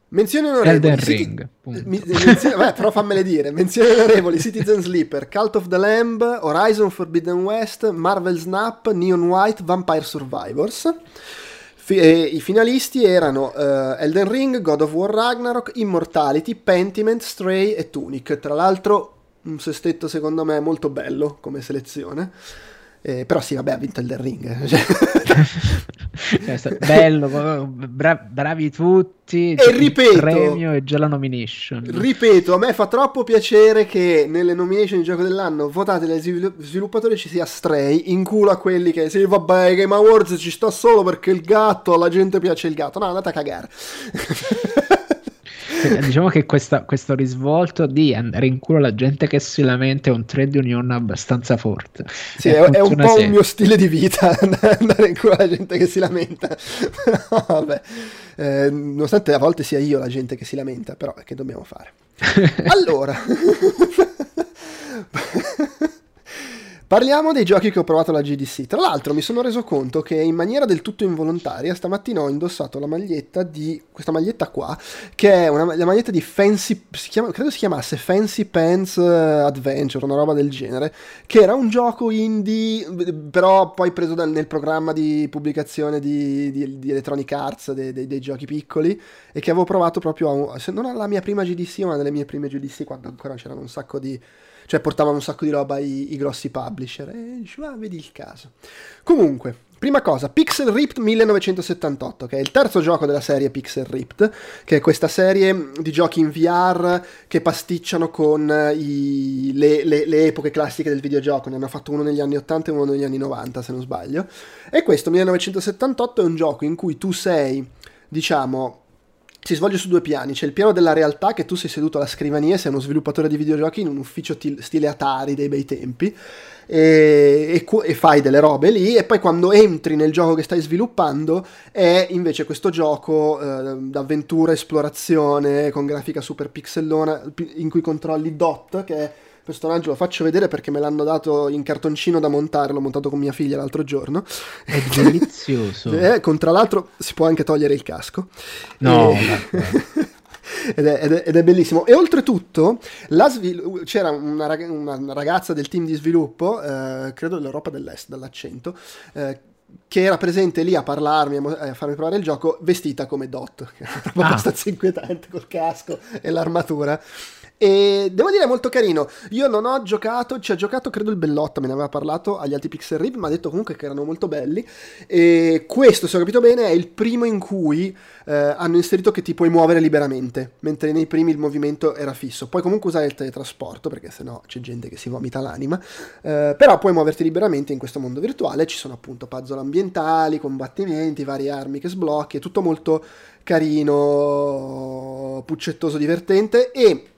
Menzioni onorevoli. Elden Ring. Mi, menzione, beh, però fammele dire. Menzioni onorevoli: Citizen *laughs* Sleeper, Cult of the Lamb, Horizon Forbidden West, Marvel Snap, Neon White, Vampire Survivors. Fi- I finalisti erano uh, Elden Ring, God of War Ragnarok, Immortality, Pentiment, Stray e Tunic. Tra l'altro, un sestetto secondo me molto bello come selezione. Eh, però sì, vabbè, ha vinto il The Ring. *laughs* Cioè, bello, bra- bravi tutti. E ripeto, premio e già la nomination. Ripeto, a me fa troppo piacere che nelle nomination di gioco dell'anno votate dai sviluppatori ci sia Stray in culo a quelli che sì, vabbè, Game Awards ci sta solo perché il gatto, alla gente piace il gatto. No, andate a cagare. *laughs* *laughs* diciamo che questa, questo risvolto di andare in culo alla gente che si lamenta è un trade union abbastanza forte. Sì, è, è un po' sempre. un mio stile di vita *laughs* andare in culo alla gente che si lamenta. *laughs* no, vabbè. Eh, nonostante a volte sia io la gente che si lamenta, però che dobbiamo fare? allora. Parliamo dei giochi che ho provato alla GDC. Tra l'altro mi sono reso conto che in maniera del tutto involontaria stamattina ho indossato la maglietta di questa maglietta qua, che è una, la maglietta di Fancy, si chiama, credo si chiamasse Fancy Pants eh, Adventure, una roba del genere, che era un gioco indie, però poi preso dal, nel programma di pubblicazione di, di, di Electronic Arts, dei, dei, dei, giochi piccoli, e che avevo provato proprio, a, se non alla mia prima GDC, ma delle mie prime GDC, quando ancora c'erano un sacco di cioè portavano un sacco di roba i, i grossi publisher e dicevo, ah, vedi il caso. Comunque, prima cosa, Pixel Ripped 1978, che è il terzo gioco della serie Pixel Ripped, che è questa serie di giochi in VR che pasticciano con i, le, le, le, epoche classiche del videogioco. Ne hanno fatto uno negli anni 80 e uno negli anni 90, se non sbaglio. E questo 1978 è un gioco in cui tu sei, diciamo, si svolge su due piani. C'è il piano della realtà che tu sei seduto alla scrivania, sei uno sviluppatore di videogiochi in un ufficio t- stile Atari dei bei tempi e, e, e, fai delle robe lì e poi quando entri nel gioco che stai sviluppando è invece questo gioco eh, d'avventura, esplorazione con grafica super pixellona in cui controlli Dot che è personaggio lo faccio vedere perché me l'hanno dato in cartoncino da montare, l'ho montato con mia figlia l'altro giorno. È delizioso. *laughs* eh, con, tra l'altro si può anche togliere il casco. No, e... *laughs* Ed è, ed, è, ed è, bellissimo. E oltretutto svil- c'era una, rag- una, ragazza del team di sviluppo, eh, credo dell'Europa dell'Est, dall'accento, eh, che era presente lì a parlarmi, a farmi provare il gioco, vestita come Dot, *laughs* che era ah. abbastanza inquietante col casco e l'armatura. E devo dire è molto carino. Io non ho giocato, ci ha giocato credo il Bellotta, me ne aveva parlato agli altri Pixel Riv, ma ha detto comunque che erano molto belli. E questo, se ho capito bene, è il primo in cui eh, hanno inserito che ti puoi muovere liberamente, mentre nei primi il movimento era fisso. Puoi comunque usare il teletrasporto, perché sennò c'è gente che si vomita l'anima. Eh, però puoi muoverti liberamente in questo mondo virtuale. Ci sono appunto puzzle ambientali, combattimenti, varie armi che sblocchi, è tutto molto carino, puccettoso, divertente e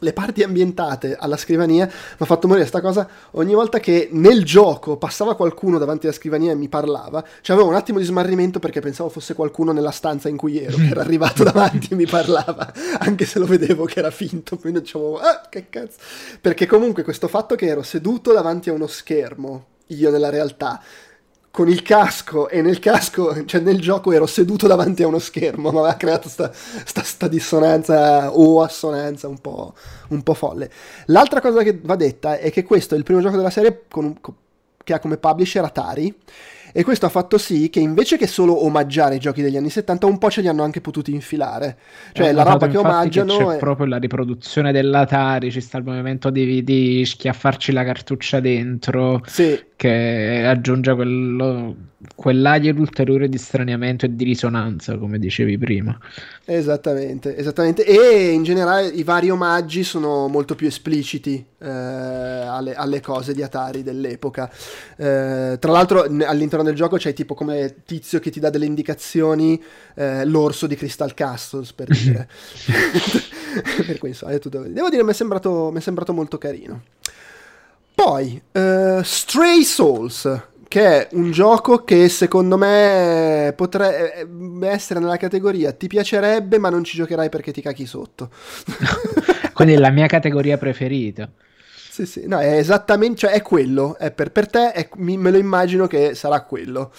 le parti ambientate alla scrivania mi ha fatto morire questa cosa. Ogni volta che nel gioco passava qualcuno davanti alla scrivania e mi parlava cioè avevo un attimo di smarrimento perché pensavo fosse qualcuno nella stanza in cui ero che era arrivato davanti e mi parlava anche se lo vedevo che era finto quindi dicevo ah che cazzo. Perché comunque questo fatto che ero seduto davanti a uno schermo io nella realtà con il casco e nel casco, cioè nel gioco ero seduto davanti a uno schermo, ma aveva creato sta, sta, sta dissonanza o assonanza un po', un po', folle. L'altra cosa che va detta è che questo è il primo gioco della serie un, che ha come publisher Atari E questo ha fatto sì che invece che solo omaggiare i giochi degli anni 70, un po' ce li hanno anche potuti infilare. Cioè, Ho la roba che omaggiano c'è è... proprio la riproduzione dell'Atari, ci sta il movimento di, di schiaffarci la cartuccia dentro, Sì, che aggiunge quello, quell'aria ulteriore di straniamento e di risonanza, come dicevi prima. Esattamente, esattamente. E in generale i vari omaggi sono molto più espliciti eh, alle, alle cose di Atari dell'epoca. Eh, tra l'altro all'interno del gioco c'è tipo come tizio che ti dà delle indicazioni, eh, l'orso di Crystal Castles per dire. *laughs* *laughs* per cui insomma, è tutto- Devo dire mi è sembrato, mi è sembrato molto carino. Poi, eh, Stray Souls, che è un gioco che secondo me potrebbe essere nella categoria ti piacerebbe ma non ci giocherai perché ti cacchi sotto. *laughs* Quindi è la mia categoria preferita. Sì, sì, no, è esattamente, cioè è quello, è per, per te è- mi- me lo immagino che sarà quello.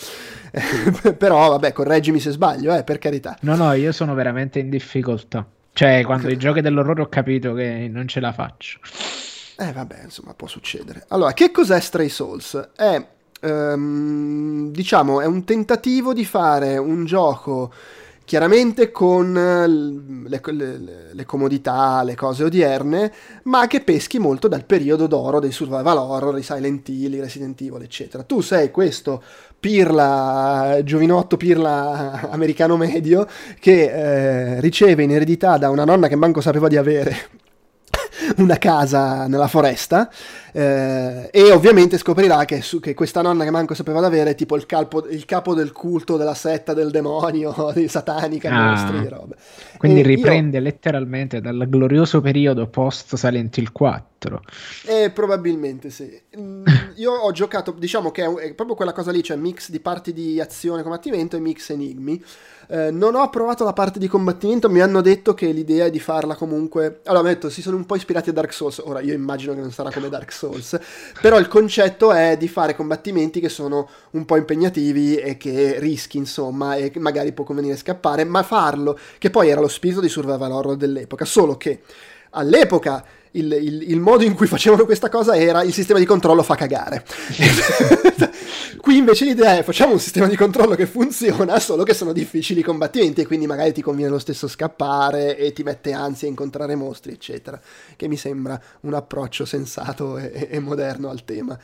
*laughs* Però vabbè, correggimi se sbaglio, eh, per carità. No, no, io sono veramente in difficoltà. Cioè, quando i giochi dell'orrore ho capito che non ce la faccio. Eh vabbè, insomma, può succedere. Allora, che cos'è Stray Souls? È, ehm, diciamo, è un tentativo di fare un gioco chiaramente con eh, le, le- le comodità, le cose odierne, ma che peschi molto dal periodo d'oro dei survival horror, i Silent Hill, i Resident Evil, eccetera. Tu sei questo pirla, giovinotto pirla *laughs* americano medio che eh, riceve in eredità da una nonna che manco sapeva di avere una casa nella foresta eh, e ovviamente scoprirà che, su- che questa nonna che manco sapeva di avere è tipo il, calpo- il capo del culto della setta del demonio, *laughs* di satanica, Ah. mostri, robe. Quindi E io- riprende letteralmente dal glorioso periodo post Silent Hill 4. Eh, probabilmente sì. Mm, *laughs* Io ho giocato, diciamo che è, è proprio quella cosa lì, cioè mix di parti di azione combattimento e mix enigmi. Eh, non ho provato la parte di combattimento, mi hanno detto che l'idea è di farla comunque... Allora, mi detto, si sono un po' ispirati a Dark Souls, ora io immagino che non sarà come Dark Souls, però il concetto è di fare combattimenti che sono un po' impegnativi e che rischi, insomma, e magari può convenire scappare, ma farlo, che poi era lo spirito di survival horror dell'epoca, solo che all'epoca il, il- il modo in cui facevano questa cosa era il sistema di controllo fa cagare. *laughs* Qui invece l'idea è facciamo un sistema di controllo che funziona, solo che sono difficili i combattimenti e quindi magari ti conviene lo stesso scappare e ti mette ansia a incontrare mostri, eccetera, che mi sembra un approccio sensato e, e moderno al tema.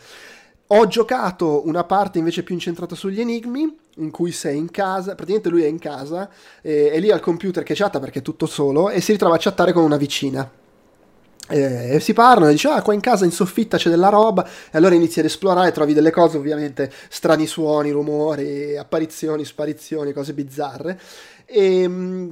Ho giocato una parte invece più incentrata sugli enigmi, in cui sei in casa, praticamente lui è in casa, e è lì al computer che chatta perché è tutto solo, e si ritrova a chattare con una vicina. Eh, si parlano e dice: Ah, qua in casa in soffitta c'è della roba. E allora inizi ad esplorare, trovi delle cose, ovviamente, strani suoni, rumori, apparizioni, sparizioni, cose bizzarre. E, mm,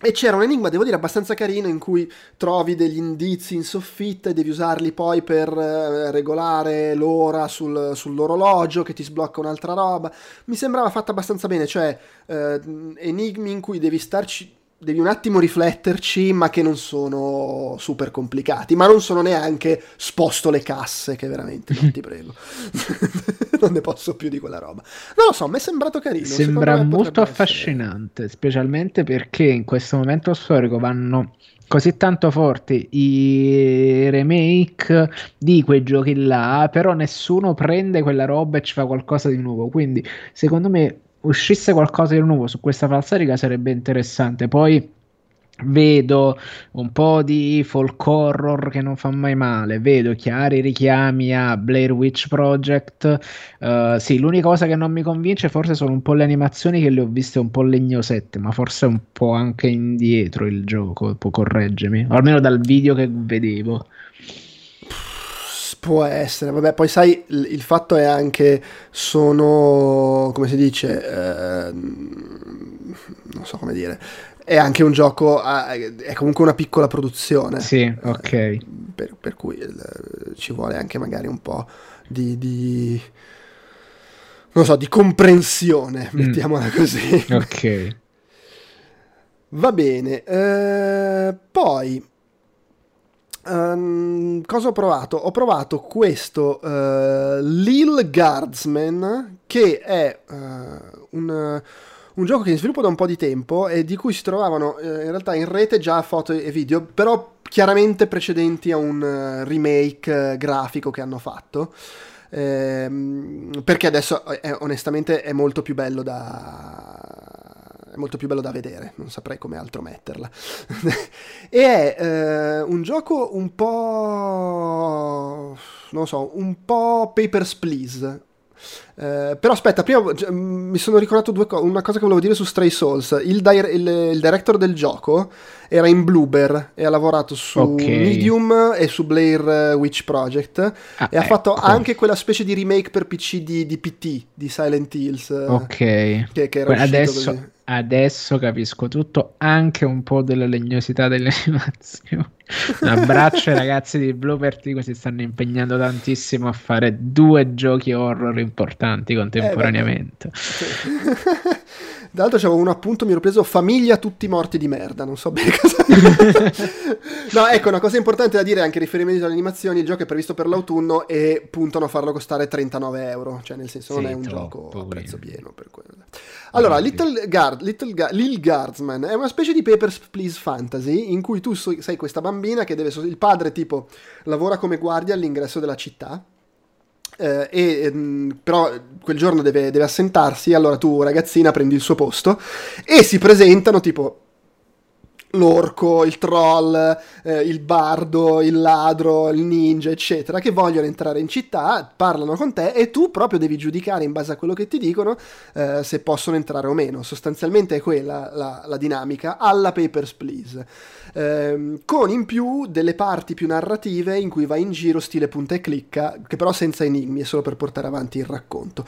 e c'era un enigma, devo dire, abbastanza carino in cui trovi degli indizi in soffitta e devi usarli poi per eh, regolare l'ora sul- sull'orologio che ti sblocca un'altra roba. Mi sembrava fatta abbastanza bene, cioè eh, enigmi in cui devi starci. Devi un attimo rifletterci, ma che non sono super complicati, ma non sono neanche sposto le casse, che veramente non ti *laughs* prego. *laughs* non ne posso più di quella roba. Non lo so, mi è sembrato carino. Sembra molto potrebbe essere- affascinante, specialmente perché in questo momento storico vanno così tanto forti i remake di quei giochi là, però nessuno prende quella roba e ci fa qualcosa di nuovo. Quindi, secondo me, uscisse qualcosa di nuovo su questa falsariga sarebbe interessante. Poi vedo un po' di folk horror che non fa mai male, vedo chiari richiami a Blair Witch Project. Eh, sì, l'unica cosa che non mi convince forse sono un po' le animazioni che le ho viste un po' legnosette, ma forse un po' anche indietro il gioco, può correggermi, almeno dal video che vedevo. Può essere, vabbè, poi sai, il, fatto è anche, sono, come si dice, ehm, non so come dire, è anche un gioco, a- è comunque una piccola produzione. Sì, Eh, ok. per, per cui il- ci vuole anche magari un po' di, di- non so, di comprensione, Mm. mettiamola così. Ok. Va bene, eh, poi ehm, cosa ho provato? Ho provato questo eh, Lil Guardsman che è eh, un, un gioco che è in sviluppo da un po' di tempo e di cui si trovavano eh, in realtà in rete già foto e video, però chiaramente precedenti a un remake grafico che hanno fatto. ehm, perché adesso è, onestamente è molto più bello da molto più bello da vedere, non saprei come altro metterla. *laughs* e è eh, un gioco un po' non so, un po' Papers, Please, eh, però aspetta, prima mm, mi sono ricordato due co- una cosa che volevo dire su Stray Souls. Il, di- il, il director del gioco era in Bloober e ha lavorato su okay. Medium e su Blair Witch Project ah, e ha ecco. fatto anche quella specie di remake per PC di, di PT di Silent Hills. Ok. Che, che era adesso, così. Adesso capisco tutto, anche un po' della legnosità delle *laughs* animazioni. Un abbraccio ai ragazzi di Blue Vertigo, si stanno impegnando tantissimo a fare due giochi horror importanti contemporaneamente. Eh, *laughs* Tra l'altro c'avevo un appunto, mi ero preso famiglia tutti morti di merda, non so bene *laughs* cosa... *laughs* no, ecco, una cosa importante da dire anche riferimento alle animazioni, il gioco è previsto per l'autunno e puntano a farlo costare 39 euro, cioè nel senso sì, non è un gioco a prezzo pieno per quello. Allora, Little, Guard, Little Gu- Lil Guardsman è una specie di Papers, Please Fantasy in cui tu sei questa bambina che deve... il padre tipo lavora come guardia all'ingresso della città eh, e, ehm, però quel giorno deve, deve assentarsi, allora tu ragazzina prendi il suo posto e si presentano tipo l'orco, il troll, eh, il bardo, il ladro, il ninja, eccetera, che vogliono entrare in città, parlano con te e tu proprio devi giudicare in base a quello che ti dicono eh, se possono entrare o meno. Sostanzialmente è quella la, la dinamica alla Papers, Please. Eh, con in più delle parti più narrative in cui vai in giro stile punta e clicca, che però senza enigmi, è solo per portare avanti il racconto.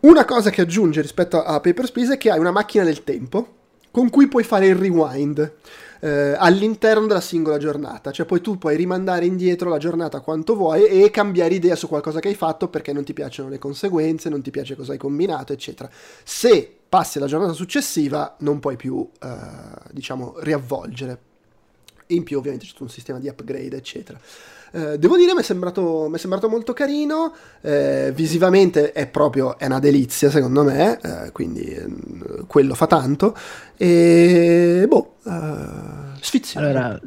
Una cosa che aggiunge rispetto a Papers, Please è che hai una macchina del tempo con cui puoi fare il rewind eh, all'interno della singola giornata, cioè poi tu puoi rimandare indietro la giornata quanto vuoi e cambiare idea su qualcosa che hai fatto perché non ti piacciono le conseguenze, non ti piace cosa hai combinato, eccetera. Se passi alla giornata successiva non puoi più, eh, diciamo, riavvolgere. In più ovviamente c'è tutto un sistema di upgrade, eccetera. Eh, devo dire, mi è sembrato, sembrato molto carino. Eh, visivamente è proprio è una delizia, secondo me. Eh, quindi eh, quello fa tanto. E boh. Uh, sfizioso. Allora,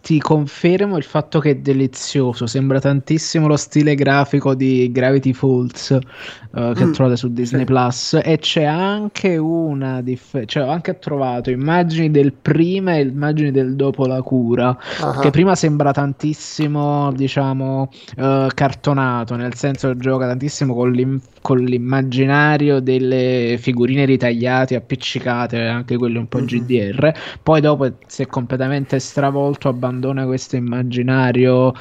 ti confermo il fatto che è delizioso. Sembra tantissimo lo stile grafico di Gravity Falls uh, che mm, trovate su Disney sì. Plus. E c'è anche una differenza. Cioè, ho anche trovato immagini del prima e immagini del dopo la cura. Uh-huh. Che prima sembra tantissimo, diciamo, uh, cartonato, nel senso gioca tantissimo con, l'im- con, l'immaginario delle figurine ritagliate, appiccicate, anche quelle un po' mm-hmm. GDR. Poi dopo si è completamente stravolto, abbandona questo immaginario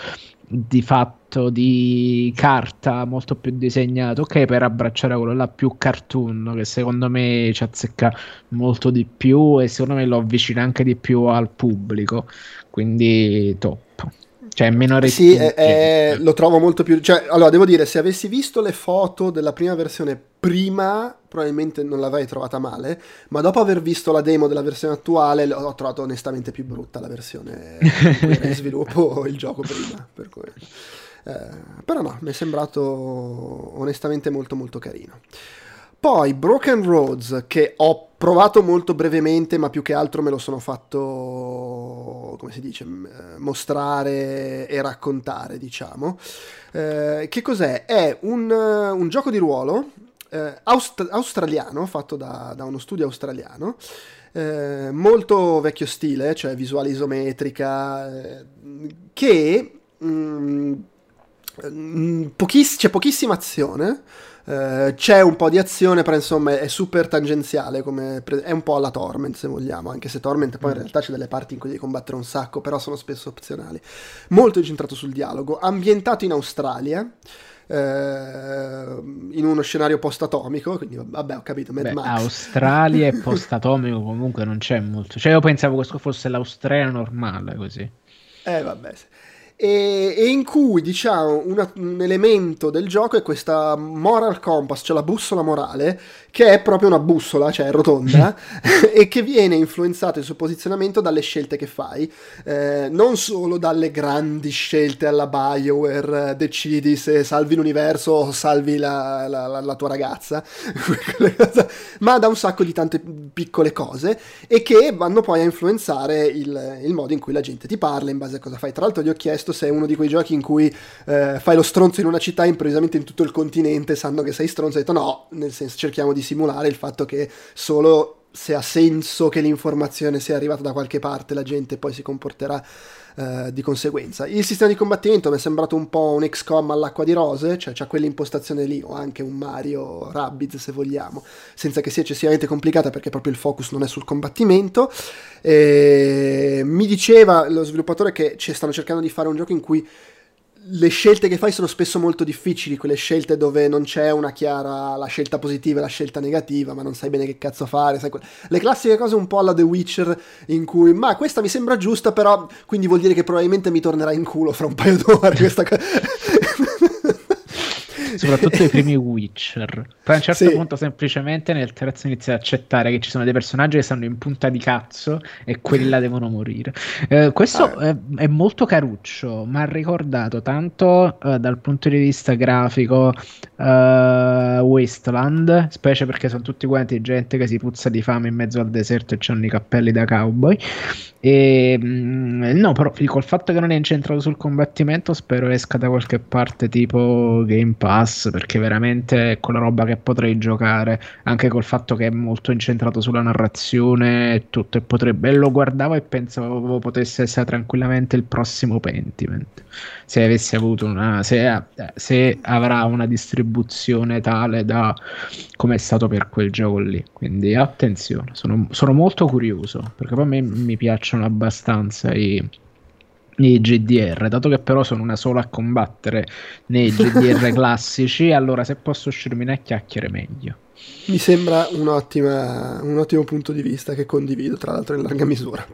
di fatto di carta molto più disegnato, ok, per abbracciare quello là più cartoon, che secondo me ci azzecca molto di più e secondo me lo avvicina anche di più al pubblico, quindi top. Cioè, meno Sì, è, è, lo trovo molto più. Cioè, allora, devo dire, se avessi visto le foto della prima versione prima, probabilmente non l'avrei trovata male. Ma dopo aver visto la demo della versione attuale, l'ho trovato onestamente più brutta la versione in *laughs* sviluppo il gioco prima. Per eh, però no, mi è sembrato onestamente molto molto carino. Poi Broken Roads, che ho provato molto brevemente, ma più che altro me lo sono fatto, come si dice, mostrare e raccontare, diciamo. Eh, che cos'è? È un, un gioco di ruolo eh, aust- australiano, fatto da, da, uno studio australiano, eh, molto vecchio stile, cioè visuale isometrica, eh, che mm, pochiss- c'è pochissima azione eh, c'è un po' di azione, però insomma è super tangenziale, pre- è un po' alla Torment se vogliamo, anche se Torment poi in mm. realtà c'è delle parti in cui devi combattere un sacco, però sono spesso opzionali. Molto incentrato sul dialogo, ambientato in Australia. Eh, in uno scenario post-atomico, quindi vabbè, ho capito. Mad Beh, Max. Australia e *laughs* post-atomico comunque non c'è molto. Cioè, io pensavo che questo fosse l'Australia normale così. Eh, vabbè. Sì e, e in cui diciamo una, un elemento del gioco è questa moral compass, cioè la bussola morale, che è proprio una bussola, cioè rotonda, *laughs* *laughs* e che viene influenzato il suo posizionamento dalle scelte che fai, eh, non solo dalle grandi scelte alla Bioware, eh, decidi se salvi l'universo o salvi la, la, la, la tua ragazza, *laughs* ma da un sacco di tante piccole cose e che vanno poi a influenzare il, il modo in cui la gente ti parla in base a cosa fai. Tra l'altro gli ho chiesto chiesto se è uno di quei giochi in cui eh, fai lo stronzo in una città, improvvisamente in tutto il continente sanno che sei stronzo. Ho detto no, nel senso cerchiamo di simulare il fatto che solo se ha senso che l'informazione sia arrivata da qualche parte la gente poi si comporterà eh, di conseguenza. Il sistema di combattimento mi è sembrato un po' un XCOM all'acqua di rose, cioè c'è quell'impostazione lì, o anche un Mario Rabbids se vogliamo, senza che sia eccessivamente complicata perché proprio il focus non è sul combattimento. E mi diceva lo sviluppatore che ci stanno cercando di fare un gioco in cui le scelte che fai sono spesso molto difficili, quelle scelte dove non c'è una chiara la scelta positiva e la scelta negativa, ma non sai bene che cazzo fare. Sai, le classiche cose un po' alla The Witcher, in cui, ma questa mi sembra giusta, però quindi vuol dire che probabilmente mi tornerà in culo fra un paio d'ore. *laughs* Questa cosa. Soprattutto i primi Witcher. Poi a un certo sì. punto semplicemente nel terzo inizi ad accettare che ci sono dei personaggi che stanno in punta di cazzo e quelli là devono morire. Eh, questo ah. è, è, molto caruccio, ma ha ricordato tanto eh, dal punto di vista grafico uh, Wasteland, specie perché sono tutti quanti gente che si puzza di fame in mezzo al deserto e hanno i cappelli da cowboy. E mm, no, però col fatto che non è incentrato sul combattimento, spero esca da qualche parte tipo Game Pass, perché veramente è quella roba che potrei giocare, anche col fatto che è molto incentrato sulla narrazione e tutto, e potrebbe, e lo guardavo e pensavo potesse essere tranquillamente il prossimo Pentiment, se avesse avuto una, se, se avrà una distribuzione tale da come è stato per quel gioco lì, quindi attenzione, sono, sono molto curioso, perché poi a me mi piacciono abbastanza i, i GDR, dato che però sono una sola a combattere nei GDR *laughs* classici, allora se posso uscirmi a chiacchiere meglio. Mi sembra un ottimo punto di vista che condivido, tra l'altro in larga misura.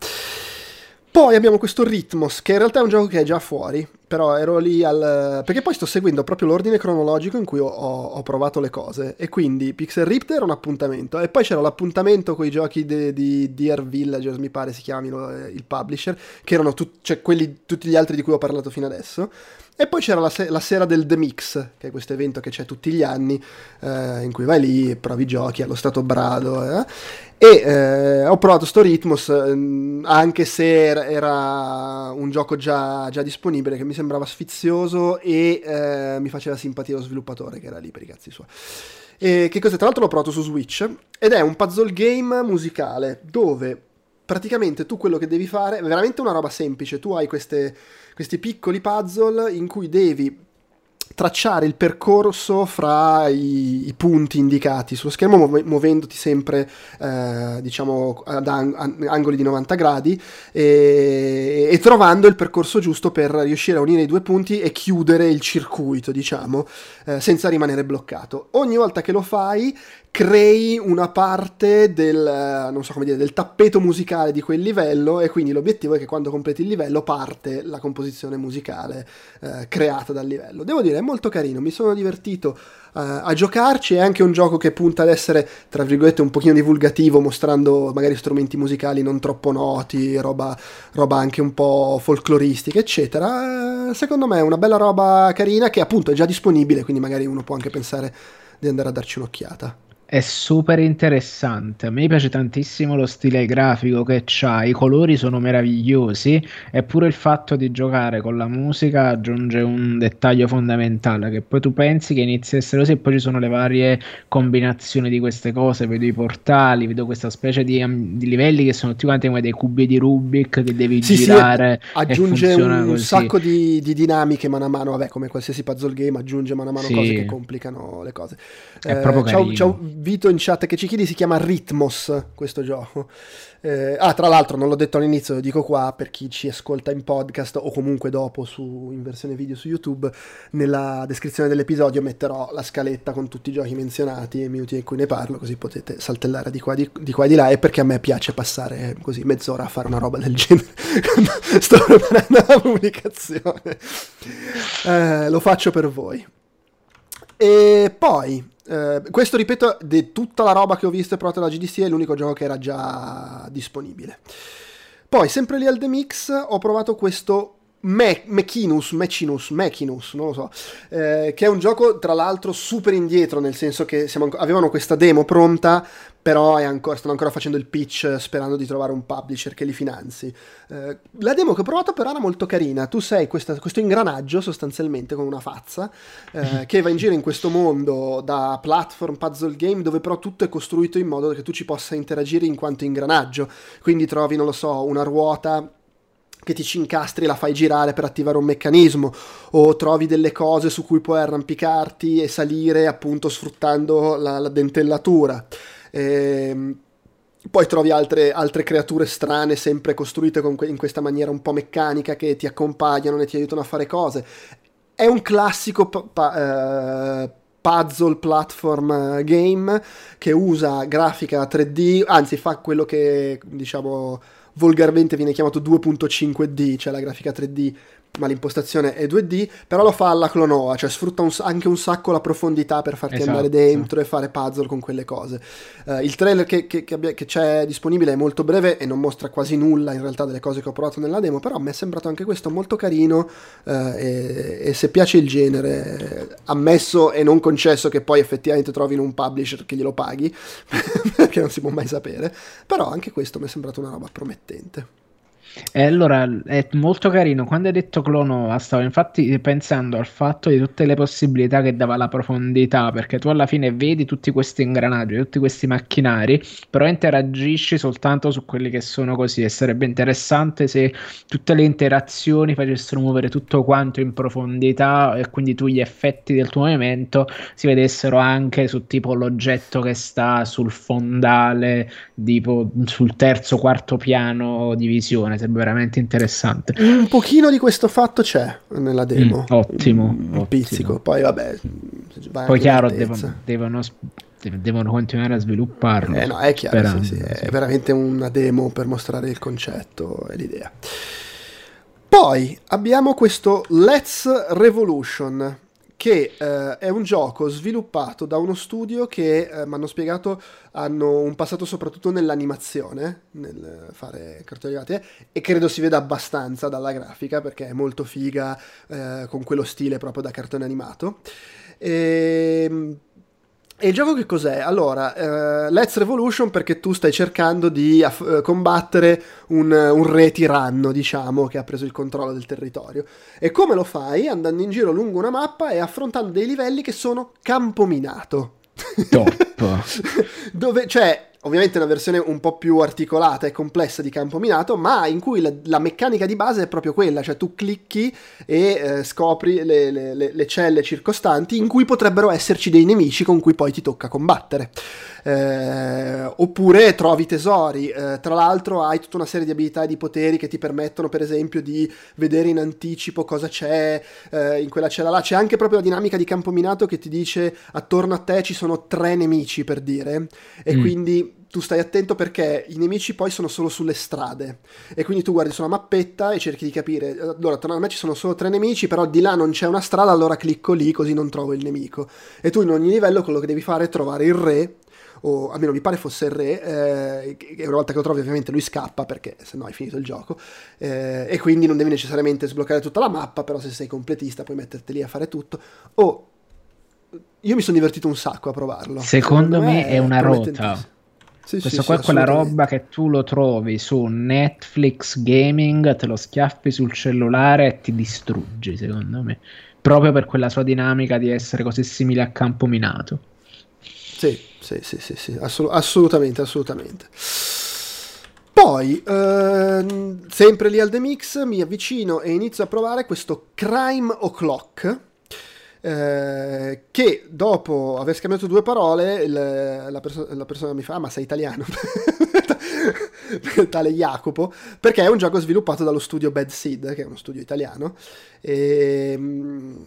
Poi abbiamo questo Rhythmos, che in realtà è un gioco che è già fuori, però ero lì al... perché poi sto seguendo proprio l'ordine cronologico in cui ho, ho provato le cose, e quindi Pixel Ripped era un appuntamento, e poi c'era l'appuntamento con i giochi di, di Dear Villagers, mi pare si chiamino eh, il publisher, che erano tut, cioè quelli, tutti gli altri di cui ho parlato fino adesso, e poi c'era la, se- la, sera del The Mix, che è questo evento che c'è tutti gli anni, eh, in cui vai lì, provi giochi allo stato brado. Eh. E eh, ho provato sto Ritmos, eh, anche se era un gioco già, già, disponibile, che mi sembrava sfizioso e eh, mi faceva simpatia lo sviluppatore che era lì per i cazzi suoi. E che cos'è? Tra l'altro l'ho provato su Switch ed è un puzzle game musicale dove praticamente tu quello che devi fare è veramente una roba semplice. Tu hai queste questi piccoli puzzle in cui devi tracciare il percorso fra i, i, punti indicati sullo schermo muove, muovendoti sempre eh, diciamo ad an, an, angoli di 90 gradi e, e, trovando il percorso giusto per riuscire a unire i due punti e chiudere il circuito diciamo eh, senza rimanere bloccato. Ogni volta che lo fai crei una parte del, non so dire, del tappeto musicale di quel livello e quindi l'obiettivo è che quando completi il livello parte la composizione musicale eh, creata dal livello. Devo dire, è molto carino, mi sono divertito eh, a giocarci, è anche un gioco che punta ad essere, tra virgolette, un pochino divulgativo, mostrando magari strumenti musicali non troppo noti, roba, roba anche un po' folcloristica, eccetera. Eh, secondo me è una bella roba carina che appunto è già disponibile, quindi magari uno può anche pensare di andare a darci un'occhiata. È super interessante, a me piace tantissimo lo stile grafico che c'ha, i colori sono meravigliosi, eppure il fatto di giocare con la musica aggiunge un dettaglio fondamentale, che poi tu pensi che inizi a essere così e poi ci sono le varie combinazioni di queste cose, vedo i portali, vedo questa specie di, di livelli che sono tutti quanti come dei cubi di Rubik che devi sì, girare. Sì, aggiunge un così. sacco di, di, dinamiche mano a mano, vabbè come qualsiasi puzzle game aggiunge mano a mano sì. cose che complicano le cose. È eh, proprio carino. Ciao, ciao Vito in chat che ci chiedi si chiama Ritmos questo gioco. Eh, ah, tra l'altro non l'ho detto all'inizio, lo dico qua per chi ci ascolta in podcast o comunque dopo su, in versione video su YouTube, nella descrizione dell'episodio metterò la scaletta con tutti i giochi menzionati e i minuti in cui ne parlo, così potete saltellare di qua, di, di qua e di là e perché a me piace passare così mezz'ora a fare una roba del *laughs* genere sto preparando la pubblicazione. Eh, lo faccio per voi. E poi eh, questo, ripeto, di tutta la roba che ho visto e provato alla GDC è l'unico gioco che era già disponibile. Poi, sempre lì al The Mix, ho provato questo Me- Mechinus, Mecinus, Mechinus, non lo so, eh, che è un gioco tra l'altro super indietro, nel senso che siamo, avevano questa demo pronta, però ancora, stanno ancora facendo il pitch sperando di trovare un publisher che li finanzi. Eh, la demo che ho provato però era molto carina, tu sei questa, questo ingranaggio sostanzialmente con una fazza eh, *laughs* che va in giro in questo mondo da platform puzzle game dove però tutto è costruito in modo che tu ci possa interagire in quanto ingranaggio, quindi trovi, non lo so, una ruota che ti ci incastri e la fai girare per attivare un meccanismo o trovi delle cose su cui puoi arrampicarti e salire appunto sfruttando la, la dentellatura. E, ehm, poi trovi altre, altre, creature strane, sempre costruite que- in questa maniera un po' meccanica, che ti accompagnano e ti aiutano a fare cose. È un classico pa- pa- uh, puzzle platform game che usa grafica 3D, anzi fa quello che diciamo volgarmente viene chiamato 2.5D, cioè la grafica 3D ma l'impostazione è 2D, però lo fa alla clonoa, cioè sfrutta un, anche un sacco la profondità per farti esatto. andare dentro e fare puzzle con quelle cose. Uh, il trailer che, che, che, abbia, che, c'è disponibile è molto breve e non mostra quasi nulla in realtà delle cose che ho provato nella demo, però mi è sembrato anche questo molto carino uh, e, e, se piace il genere, ammesso e non concesso che poi effettivamente trovino un publisher che glielo paghi, *laughs* perché non si può mai sapere, però anche questo mi è sembrato una roba promettente. E allora è molto carino. Quando hai detto Clonova, stavo infatti pensando al fatto di tutte le possibilità che dava la profondità, perché tu alla fine vedi tutti questi ingranaggi, tutti questi macchinari, però interagisci soltanto su quelli che sono così. E sarebbe interessante se tutte le interazioni facessero muovere tutto quanto in profondità e quindi tu gli effetti del tuo movimento si vedessero anche su tipo l'oggetto che sta sul fondale, tipo sul terzo, quarto piano di visione sarebbe veramente interessante. Un pochino di questo fatto c'è nella demo. Mm, ottimo. Un, ottimo. pizzico, poi vabbè. Poi chiaro, devono, devono, devono, continuare a svilupparlo. Eh no, è chiaro, sì, sì, è sì. veramente una demo per mostrare il concetto e l'idea. Poi abbiamo questo Let's Revolution che eh, è un gioco sviluppato da uno studio che eh, mi hanno spiegato hanno un passato soprattutto nell'animazione, nel fare cartoni animati e credo si veda abbastanza dalla grafica perché è molto figa eh, con quello stile proprio da cartone animato. E ehm, e il gioco che cos'è? Allora, uh, Let's Revolution perché tu stai cercando di aff- uh, combattere un, un, re tiranno, diciamo, che ha preso il controllo del territorio. E come lo fai? Andando in giro lungo una mappa e affrontando dei livelli che sono campo minato. Top. *laughs* Dove, cioè, ovviamente una versione un po' più articolata e complessa di campo minato, ma in cui la, la meccanica di base è proprio quella, cioè tu clicchi e eh, scopri le, le, le, celle circostanti in cui potrebbero esserci dei nemici con cui poi ti tocca combattere. Eh, oppure trovi tesori, eh, tra l'altro hai tutta una serie di abilità e di poteri che ti permettono per esempio di vedere in anticipo cosa c'è eh, in quella cella là, c'è anche proprio la dinamica di campo minato che ti dice attorno a te ci sono tre nemici per dire e mm. quindi tu stai attento perché i nemici poi sono solo sulle strade. E quindi tu guardi sulla mappetta e cerchi di capire. Allora tra me ci sono solo tre nemici però di là non c'è una strada allora clicco lì così non trovo il nemico. E tu in ogni livello quello che devi fare è trovare il re o almeno mi pare fosse il re, eh, una volta che lo trovi ovviamente lui scappa perché se no hai finito il gioco, eh, e quindi non devi necessariamente sbloccare tutta la mappa, però se sei completista puoi metterti lì a fare tutto, o io mi sono divertito un sacco a provarlo. Secondo, Secondo me, è una rota. Sì, Questo sì, qua sì, è quella roba che tu lo trovi su Netflix Gaming, te lo schiaffi sul cellulare e ti distruggi, secondo me. Proprio per quella sua dinamica di essere così simile a campo minato. Sì, sì, sì, sì, sì assolut- assolutamente, assolutamente. Poi, ehm, sempre lì al The Mix, mi avvicino e inizio a provare questo Crime O'Clock eh, che dopo aver scambiato due parole il, la, perso- la, persona mi fa ah, ma sei italiano *laughs* tale Jacopo perché è un gioco sviluppato dallo studio Bad Seed che è uno studio italiano e, ehm,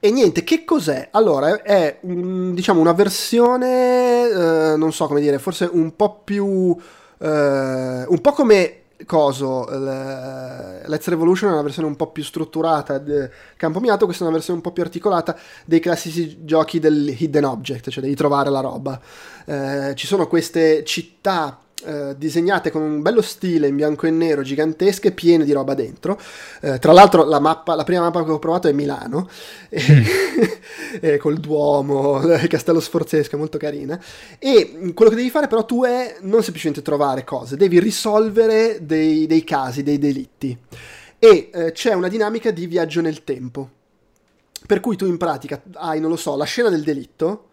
e niente, che cos'è? Allora, è diciamo una versione, eh, non so come dire, forse un po' più... Eh, un po' come coso, Let's Revolution è una versione un po' più strutturata di Campo Minato, questa è una versione un po' più articolata dei classici giochi del hidden object, cioè devi trovare la roba. Eh, ci sono queste città eh, disegnate con un bello stile in bianco e nero, gigantesche, piene di roba dentro. Eh, tra l'altro la, mappa, la prima mappa che ho provato è Milano, *laughs* e, col Duomo, il Castello Sforzesco, è molto carina. E quello che devi fare però tu è non semplicemente trovare cose, devi risolvere dei, dei casi, dei delitti. E eh, c'è una dinamica di viaggio nel tempo. Per cui tu in pratica hai, non lo so, la scena del delitto,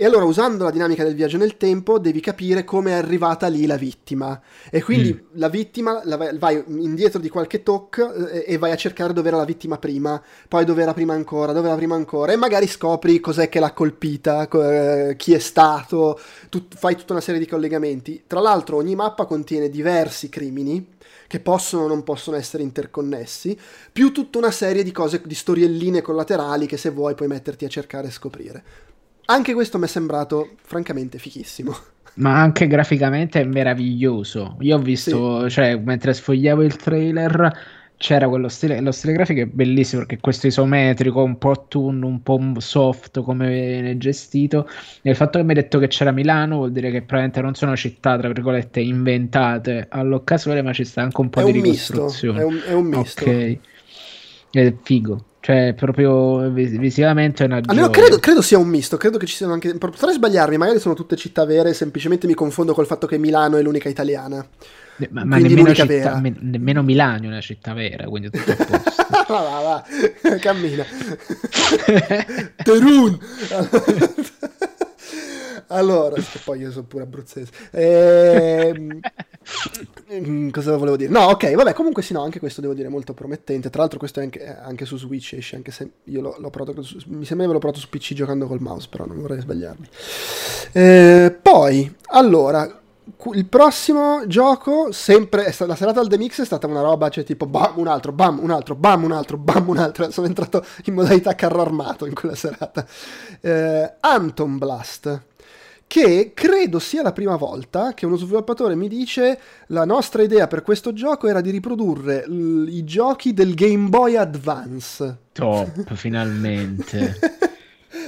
e allora, usando la dinamica del viaggio nel tempo, devi capire come è arrivata lì la vittima. E quindi mm. la vittima la vai, vai, indietro di qualche talk eh, e vai a cercare dove era la vittima prima, poi dove era prima ancora, dove era prima ancora, e magari scopri cos'è che l'ha colpita, eh, chi è stato, tu, fai tutta una serie di collegamenti. Tra l'altro, ogni mappa contiene diversi crimini che possono o non possono essere interconnessi, più tutta una serie di cose, di storielline collaterali che se vuoi puoi metterti a cercare e scoprire. Anche questo mi è sembrato francamente fichissimo. *laughs* Ma anche graficamente è meraviglioso. Io ho visto, sì. cioè, mentre sfogliavo il trailer, c'era quello stile, lo stile grafico è bellissimo perché questo isometrico, un po' toon, un po' soft come viene gestito. E il fatto che mi hai detto che c'era Milano vuol dire che probabilmente non sono città, tra virgolette, inventate all'occasione, ma ci sta anche un po' è di un ricostruzione. Misto, è, un, è un misto. Ok. È figo. Cioè, proprio visivamente è una Almeno credo, credo, sia un misto, credo che ci siano anche... Potrei sbagliarmi, magari sono tutte città vere, semplicemente mi confondo col fatto che Milano è l'unica italiana. Ma, ma nemmeno, città, me, nemmeno Milano è una città vera, quindi tutto a *laughs* posto. va, va, va, cammina. *laughs* Terun! *laughs* allora, poi io sono pure abruzzese. Ehm... *laughs* Mm, cosa volevo dire? No, ok, vabbè, comunque sì, no, anche questo devo dire molto promettente. Tra l'altro questo è anche, anche su Switch esce, anche se io l'ho, l'ho provato, su, mi sembra che l'ho provato su PC giocando col mouse, però non vorrei sbagliarmi. Eh, poi, allora, il prossimo gioco, sempre, la serata al The Mix è stata una roba, cioè tipo bam, un altro, bam, un altro, bam, un altro, bam, un altro. Sono entrato in modalità carro armato in quella serata. Eh, Anton Blast che credo sia la prima volta che uno sviluppatore mi dice la nostra idea per questo gioco era di riprodurre l- i giochi del Game Boy Advance. Top, finalmente. *laughs*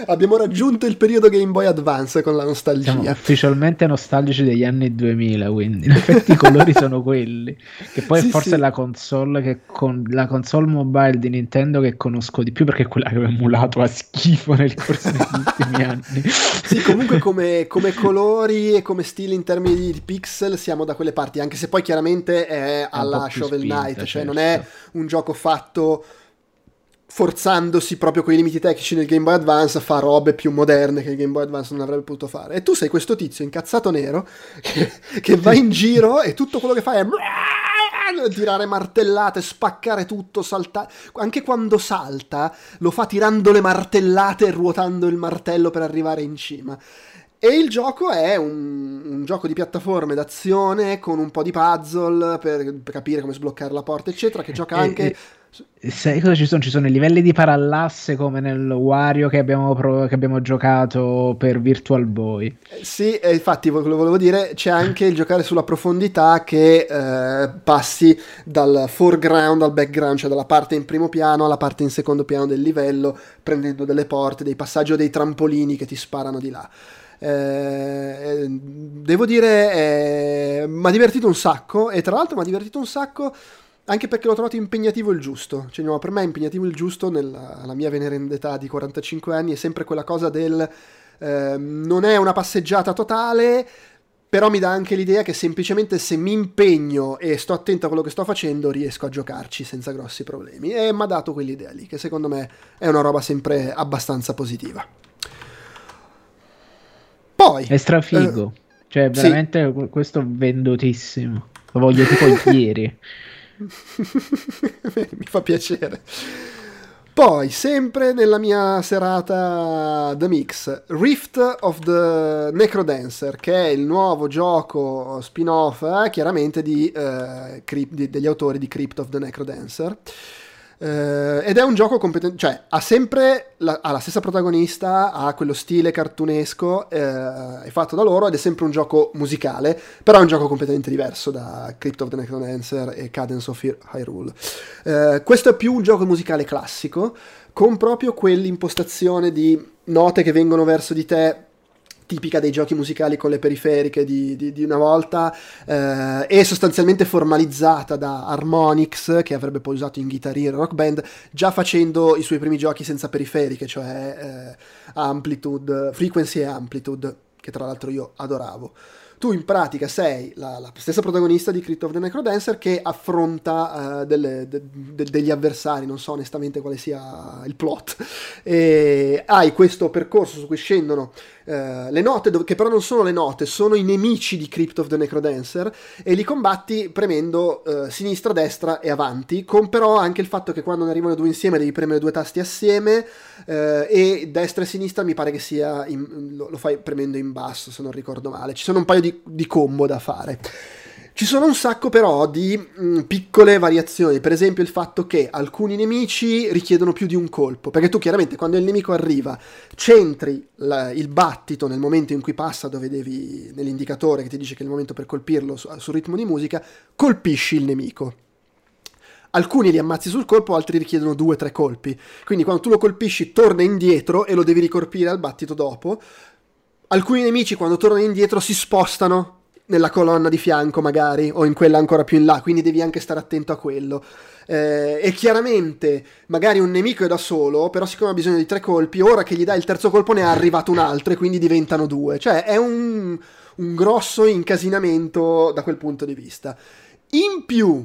Abbiamo raggiunto il periodo Game Boy Advance con la nostalgia. Siamo ufficialmente nostalgici degli anni 2000, quindi in *laughs* effetti i colori sono quelli. Che poi sì, forse sì. è la console, che con, la console mobile di Nintendo che conosco di più perché è quella che ho emulato a schifo nel corso degli *laughs* ultimi anni. Sì, comunque come, come, colori e come stile in termini di pixel siamo da quelle parti, anche se poi chiaramente è alla Shovel Knight, cioè certo. non è un gioco fatto forzandosi proprio con i limiti tecnici nel Game Boy Advance fa robe più moderne che il Game Boy Advance non avrebbe potuto fare. E tu sei questo tizio incazzato nero *laughs* che va in giro e tutto quello che fa è *laughs* tirare martellate, spaccare tutto, saltare. Anche quando salta lo fa tirando le martellate e ruotando il martello per arrivare in cima. E il gioco è un, un, gioco di piattaforme d'azione con un po' di puzzle per, per capire come sbloccare la porta, eccetera, che gioca anche... E, Sai cosa ci sono? Ci sono i livelli di parallasse come nel Wario che abbiamo, pro- che abbiamo giocato per Virtual Boy. Eh, sì, infatti lo volevo dire, c'è anche il giocare sulla profondità che eh, passi dal foreground al background, cioè dalla parte in primo piano alla parte in secondo piano del livello, prendendo delle porte, dei passaggi o dei trampolini che ti sparano di là. Eh, devo dire, eh, mi ha divertito un sacco e tra l'altro mi ha divertito un sacco anche perché l'ho trovato impegnativo il giusto. Cioè, no, per me impegnativo il giusto nella mia veneranda età di 45 anni, è sempre quella cosa del eh, non è una passeggiata totale, però mi dà anche l'idea che semplicemente se mi impegno e sto attento a quello che sto facendo riesco a giocarci senza grossi problemi. E mi ha dato quell'idea lì, che secondo me è una roba sempre abbastanza positiva. Poi... È strafigo. Eh, cioè, veramente sì. questo vendutissimo. Lo voglio tipo *laughs* ieri. *laughs* Mi fa piacere. Poi, sempre nella mia serata The Mix, Rift of the Necrodancer, che è il nuovo gioco spin-off, eh, chiaramente di, eh, di, degli autori di Crypt of the Necrodancer. Uh, ed è un gioco competente, cioè ha sempre la, ha la stessa protagonista, ha quello stile cartunesco, uh, è fatto da loro ed è sempre un gioco musicale, però è un gioco completamente diverso da Crypt of the Necrodancer e Cadence of Hyrule. Uh, questo è più un gioco musicale classico, con proprio quell'impostazione di note che vengono verso di te tipica dei giochi musicali con le periferiche di, di, di una volta, eh, e sostanzialmente formalizzata da Harmonix, che avrebbe poi usato in Guitar Hero Rock Band, già facendo i suoi primi giochi senza periferiche, cioè eh, Amplitude, Frequency e Amplitude, che tra l'altro io adoravo. Tu in pratica sei la, la, stessa protagonista di Crypt of the Necrodancer che affronta uh, delle, de, de, degli avversari, non so onestamente quale sia il plot, e hai questo percorso su cui scendono uh, le note, dove, che però non sono le note, sono i nemici di Crypt of the Necrodancer, e li combatti premendo uh, sinistra, destra e avanti, con però anche il fatto che quando ne arrivano due insieme devi premere due tasti assieme, e destra e sinistra mi pare che sia, in, lo, lo fai premendo in basso se non ricordo male, ci sono un paio di di, combo da fare. Ci sono un sacco però di mh, mm, piccole variazioni, per esempio il fatto che alcuni nemici richiedono più di un colpo, perché tu chiaramente quando il nemico arriva centri la, il battito nel momento in cui passa dove devi, nell'indicatore che ti dice che è il momento per colpirlo su, sul ritmo di musica, colpisci il nemico. Alcuni li ammazzi sul colpo, altri richiedono due o tre colpi. Quindi quando tu lo colpisci torna indietro e lo devi ricolpire al battito dopo alcuni nemici quando tornano indietro si spostano nella colonna di fianco magari o in quella ancora più in là, quindi devi anche stare attento a quello. Eh, e chiaramente magari un nemico è da solo, però siccome ha bisogno di tre colpi, ora che gli dai il terzo colpo ne è arrivato un altro e quindi diventano due. Cioè è un, un grosso incasinamento da quel punto di vista. In più,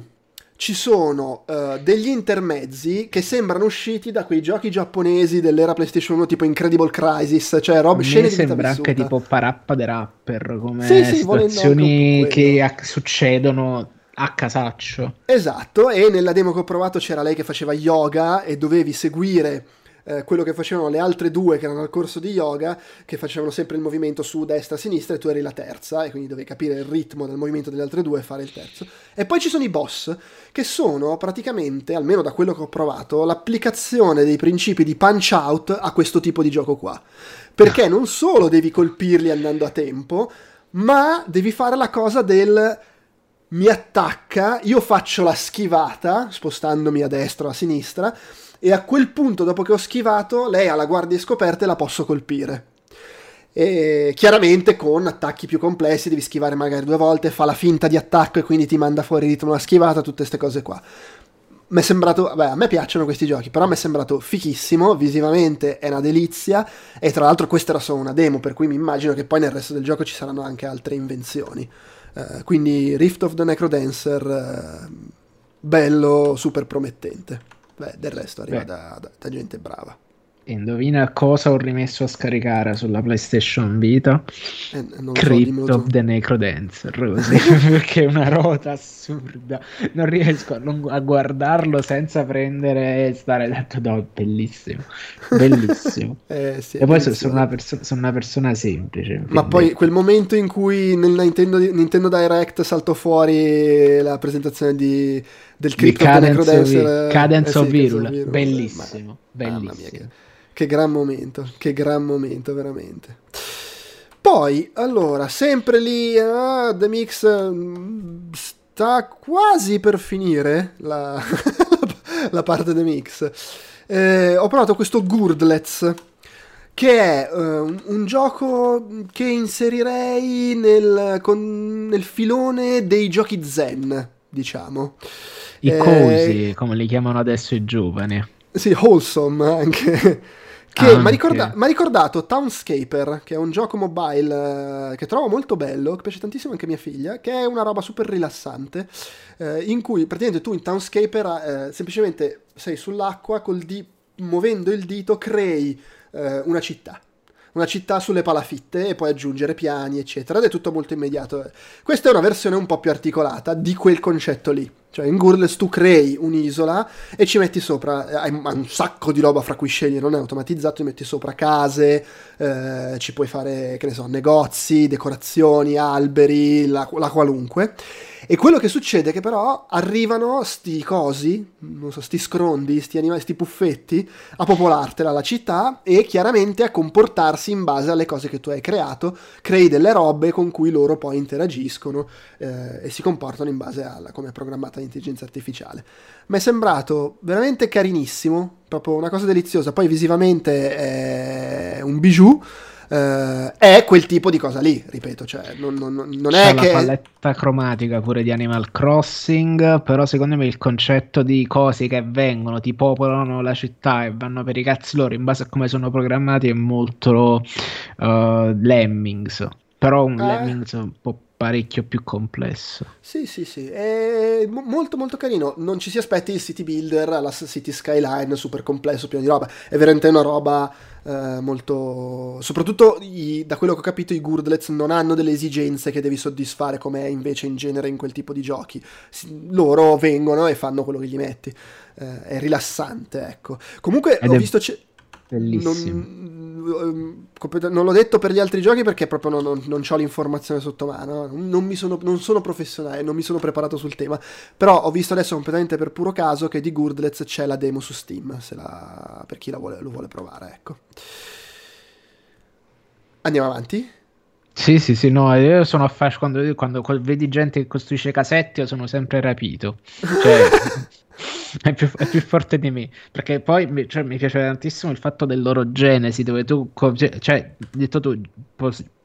ci sono uh, degli intermezzi che sembrano usciti da quei giochi giapponesi dell'era PlayStation 1 tipo Incredible Crisis, cioè robe scene di sembra anche tipo Parappa the Rapper, come sì, sì, situazioni che ac- succedono a casaccio. Esatto, e nella demo che ho provato c'era lei che faceva yoga e dovevi seguire eh, quello che facevano le altre due che erano al corso di yoga, che facevano sempre il movimento su destra sinistra e tu eri la terza e quindi dovevi capire il ritmo del movimento delle altre due e fare il terzo. E poi ci sono i boss, che sono praticamente, almeno da quello che ho provato, l'applicazione dei principi di punch out a questo tipo di gioco qua. Perché non solo devi colpirli andando a tempo, ma devi fare la cosa del mi attacca, io faccio la schivata, spostandomi a destra o a sinistra, e a quel punto, dopo che ho schivato, lei ha la guardia scoperta e la posso colpire. E chiaramente con attacchi più complessi devi schivare magari due volte, fa la finta di attacco e quindi ti manda fuori ritmo una schivata, tutte queste cose qua. Mi è sembrato, beh, a me piacciono questi giochi, però mi è sembrato fichissimo, visivamente è una delizia e tra l'altro questa era solo una demo, per cui mi immagino che poi nel resto del gioco ci saranno anche altre invenzioni. Uh, quindi Rift of the Necrodancer, uh, bello, super promettente. Beh, del resto arriva da, da, da, gente brava. Indovina cosa ho rimesso a scaricare sulla PlayStation Vita? Eh, Crypt so, of the Necrodancer, così, *laughs* perché è una rota assurda. Non riesco a, non, a guardarlo senza prendere e stare detto, no, bellissimo, bellissimo. *laughs* eh, sì, e poi sono una, perso- sono una, persona semplice. Ma poi quel momento in cui nel Nintendo, Nintendo Direct saltò fuori la presentazione di del Crypto Cadence, Cadence of Virul, eh, bellissimo, bellissimo. Mia, che, che gran momento, che gran momento veramente. Poi, allora, sempre lì, uh, The Mix uh, sta quasi per finire la, *laughs* la parte The Mix. Eh, ho provato questo Gurdlets, che è uh, un, un, gioco che inserirei nel, con, nel filone dei giochi zen, diciamo. I eh, cosi, come li chiamano adesso i giovani. Sì, wholesome anche. Che mi ha ricorda- ricordato Townscaper, che è un gioco mobile eh, che trovo molto bello, che piace tantissimo anche a mia figlia, che è una roba super rilassante, eh, in cui praticamente tu in Townscaper eh, semplicemente sei sull'acqua, di- muovendo il dito crei eh, una città una città sulle palafitte e puoi aggiungere piani, eccetera, ed è tutto molto immediato. Questa è una versione un po' più articolata di quel concetto lì. Cioè in Gurles tu crei un'isola e ci metti sopra, hai un sacco di roba fra cui scegli, non è automatizzato, ci metti sopra case, eh, ci puoi fare, che ne so, negozi, decorazioni, alberi, la, la qualunque. E quello che succede è che però arrivano sti cosi, non so, sti scrondi, sti animali, sti puffetti, a popolartela la città e chiaramente a comportarsi in base alle cose che tu hai creato, crei delle robe con cui loro poi interagiscono eh, e si comportano in base a come è programmata l'intelligenza artificiale. Mi è sembrato veramente carinissimo, proprio una cosa deliziosa, poi visivamente è un bijou, eh, è quel tipo di cosa lì, ripeto, cioè non, non, non è C'è che... la paletta cromatica pure di Animal Crossing, però secondo me il concetto di cose che vengono, ti popolano la città e vanno per i cazzi loro in base a come sono programmati è molto uh, Lemmings, però un Eh. Lemmings un po' parecchio più complesso. Sì, sì, sì, è mo- molto molto carino. Non ci si aspetti il city builder S- City Skyline super complesso, pieno di roba. È veramente una roba eh, molto... Soprattutto i- da quello che ho capito i Gurdlets non hanno delle esigenze che devi soddisfare come è invece in genere in quel tipo di giochi. Loro vengono e fanno quello che gli metti. Eh, è rilassante, ecco. Comunque Ed ho visto... c'è- Bellissimo. non, non l'ho detto per gli altri giochi perché proprio non, non, non ho l'informazione sotto mano. Non, mi sono, non sono professionale, non mi sono preparato sul tema. Però ho visto adesso completamente per puro caso che di Gurdlets c'è la demo su Steam. La, per chi la vuole, lo vuole provare, ecco. Andiamo avanti. Sì, sì, sì, no, io sono affascinato quando, quando vedi gente che costruisce casette, io sono sempre rapito. Cioè, *laughs* è più, è più forte di me. Perché poi cioè, mi piace tantissimo il fatto del loro genesi, dove tu, cioè, detto tu,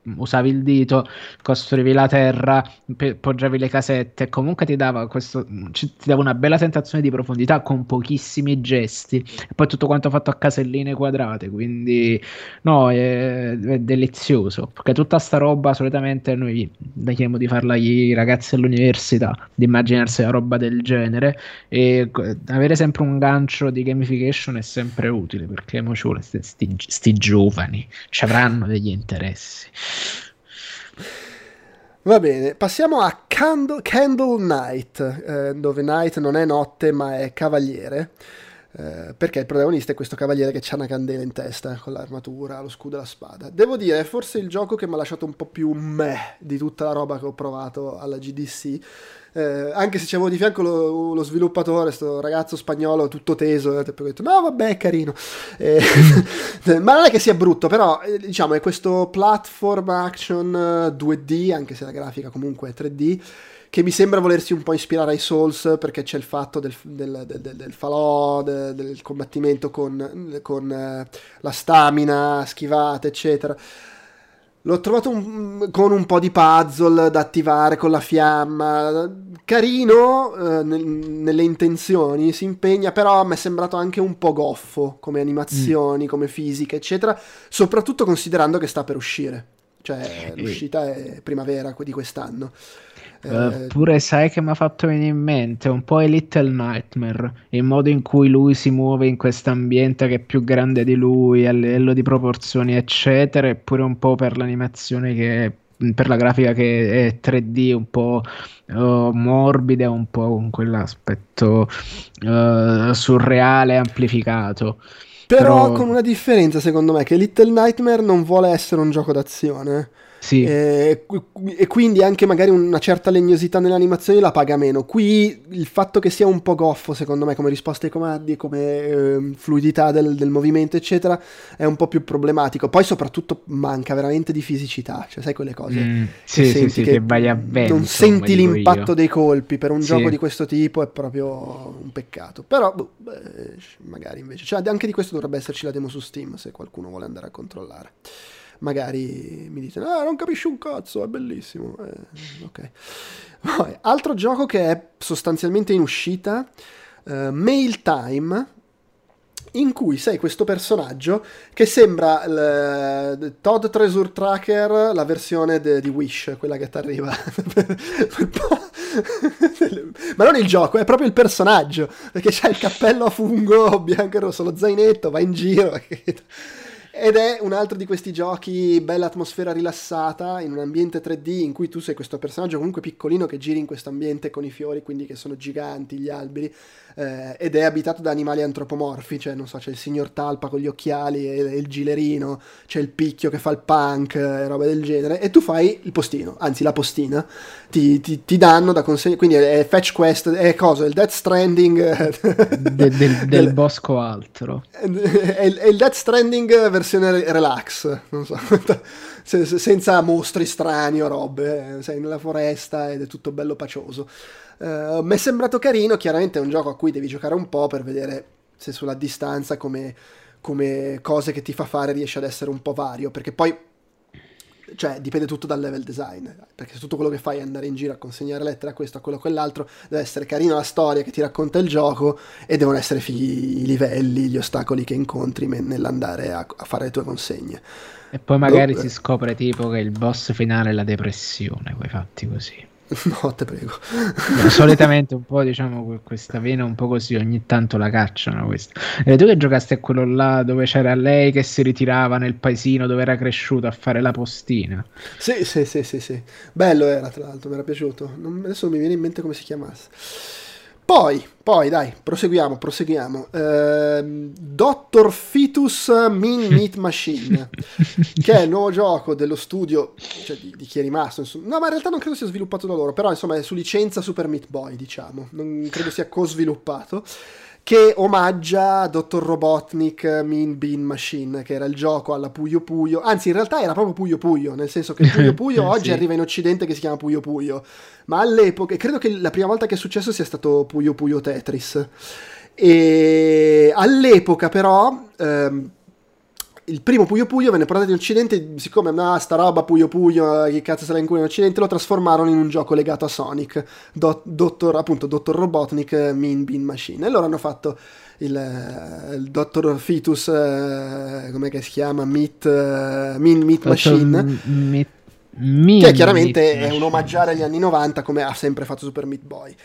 usavi il dito, costruivi la terra, pe- poggiavi le casette, comunque ti dava questo, ci- ti dava una bella sensazione di profondità con pochissimi gesti. E poi tutto quanto fatto a caselline quadrate, quindi no, è, è delizioso. Perché tutta sta roba solitamente noi chiediamo di farla ai ragazzi all'università, di immaginarsi una roba del genere e avere sempre un gancio di gamification è sempre utile perché mo ci vuole sti, sti- sti giovani ci avranno degli interessi. Va bene, passiamo a Candle, Candle Knight, eh, dove Knight non è notte ma è cavaliere. Eh, perché il protagonista è questo cavaliere che ha una candela in testa con l'armatura, lo scudo e la spada. Devo dire, è forse il gioco che mi ha lasciato un po' più meh di tutta la roba che ho provato alla GDC. Eh, anche se c'avevo di fianco lo, lo sviluppatore, sto ragazzo spagnolo tutto teso, e ho detto no vabbè è carino, Eh, *laughs* ma non è che sia brutto, però eh, diciamo è questo platform action eh, 2D, anche se la grafica comunque è 3D, che mi sembra volersi un po' ispirare ai Souls perché c'è il fatto del, del, del, del- falò, del, combattimento con, con eh, la stamina, schivate, eccetera. L'ho trovato un- con un po' di puzzle da attivare con la fiamma, carino eh, nel- nelle intenzioni, si impegna, però mi è sembrato anche un po' goffo come animazioni, come fisica, eccetera, soprattutto considerando che sta per uscire, cioè l'uscita è primavera di quest'anno. Eh, Eh, pure sai che mi ha fatto venire in mente un po' i Little Nightmare, il modo in cui lui si muove in questo ambiente che è più grande di lui a livello di proporzioni, eccetera, eppure un po' per l'animazione che per la grafica che è 3D, un po' eh, morbida, un po' con quell'aspetto eh, surreale amplificato. Però Però- con una differenza, secondo me, che Little Nightmare non vuole essere un gioco d'azione. Sì, E, e quindi anche magari una certa legnosità nelle animazioni la paga meno. Qui il fatto che sia un po' goffo, secondo me, come risposta ai comandi, come ehm, fluidità del, del movimento, eccetera, è un po' più problematico. Poi, soprattutto, manca veramente di fisicità. Cioè, sai quelle cose. Mm, che sì, sì, senti sì, che che vai a vento, non senti l'impatto io. dei colpi per un Sì. gioco di questo tipo è proprio un peccato. Però, boh, beh, magari invece. Cioè, anche di questo dovrebbe esserci la demo su Steam se qualcuno vuole andare a controllare. Magari mi dite, ah, non capisci un cazzo, è bellissimo. Eh, ok. Poi, altro gioco che è sostanzialmente in uscita, eh, Mail Time, in cui sei questo personaggio che sembra il Todd Treasure Tracker, la versione de- di Wish, quella che ti arriva. *laughs* Ma non il gioco, è proprio il personaggio, perché c'ha il cappello a fungo bianco e rosso, lo zainetto, va in giro. *laughs* Ed è un altro di questi giochi, bella atmosfera rilassata, in un ambiente 3D in cui tu sei questo personaggio comunque piccolino che giri in questo ambiente con i fiori, quindi che sono giganti, gli alberi, eh, ed è abitato da animali antropomorfi, cioè non so, c'è il signor Talpa con gli occhiali e, il gilerino, c'è il picchio che fa il punk e roba del genere, e tu fai il postino, anzi la postina, ti, ti- ti danno da consegnare, quindi è, è fetch quest, è cosa, il Death Stranding eh, *laughs* De- del, del bosco altro. *laughs* è il, è il Death Stranding versione re- relax, non so, *laughs* se- se- senza mostri strani o robe, eh, sei nella foresta ed è tutto bello pacioso. Eh, Mi è sembrato carino, chiaramente è un gioco a cui devi giocare un po' per vedere se sulla distanza come, come cose che ti fa fare riesce ad essere un po' vario, perché poi cioè dipende tutto dal level design, perché se tutto quello che fai è andare in giro a consegnare lettere a questo, a quello, a quell'altro, deve essere carina la storia che ti racconta il gioco e devono essere fighi i livelli, gli ostacoli che incontri nell'andare a, a fare le tue consegne. E poi magari Dove... si scopre tipo che il boss finale è la depressione, quei fatti così. *laughs* No, te prego. No, solitamente un po', diciamo, questa vena un po' così, ogni tanto la cacciano questa. E tu che giocasti a quello là dove c'era lei che si ritirava nel paesino dove era cresciuto a fare la postina? Sì, sì, sì, sì, sì. Bello era, tra l'altro, mi era piaciuto. Non, adesso non mi viene in mente come si chiamasse. Poi, poi, dai, proseguiamo, proseguiamo. Eh, Dr. Fetus Min *laughs* Meat Machine, che è il nuovo gioco dello studio, cioè di, di chi è rimasto. Insomma. No, ma in realtà non credo sia sviluppato da loro, però insomma è su licenza Super Meat Boy, diciamo. Non credo sia co-sviluppato che omaggia Dottor Robotnik Mean Bean Machine, che era il gioco alla Puyo Puyo, anzi in realtà era proprio Puyo Puyo, nel senso che Puyo *laughs* Puyo oggi sì. arriva in occidente che si chiama Puyo Puyo, ma all'epoca, credo che la prima volta che è successo sia stato Puyo Puyo Tetris, e all'epoca però... Ehm, il primo Puyo Puyo venne portato in Occidente, siccome no, sta roba Puyo Puyo, che cazzo se la in Occidente, lo trasformarono in un gioco legato a Sonic, Do- Dottor, appunto Dottor Robotnik Mean Bean Machine. E loro hanno fatto il, eh, il Dottor Fetus, eh, come si chiama? Meat, uh, Meat Machine. Meat, che chiaramente è un omaggiare agli anni 90 come ha sempre fatto Super Meat Boy.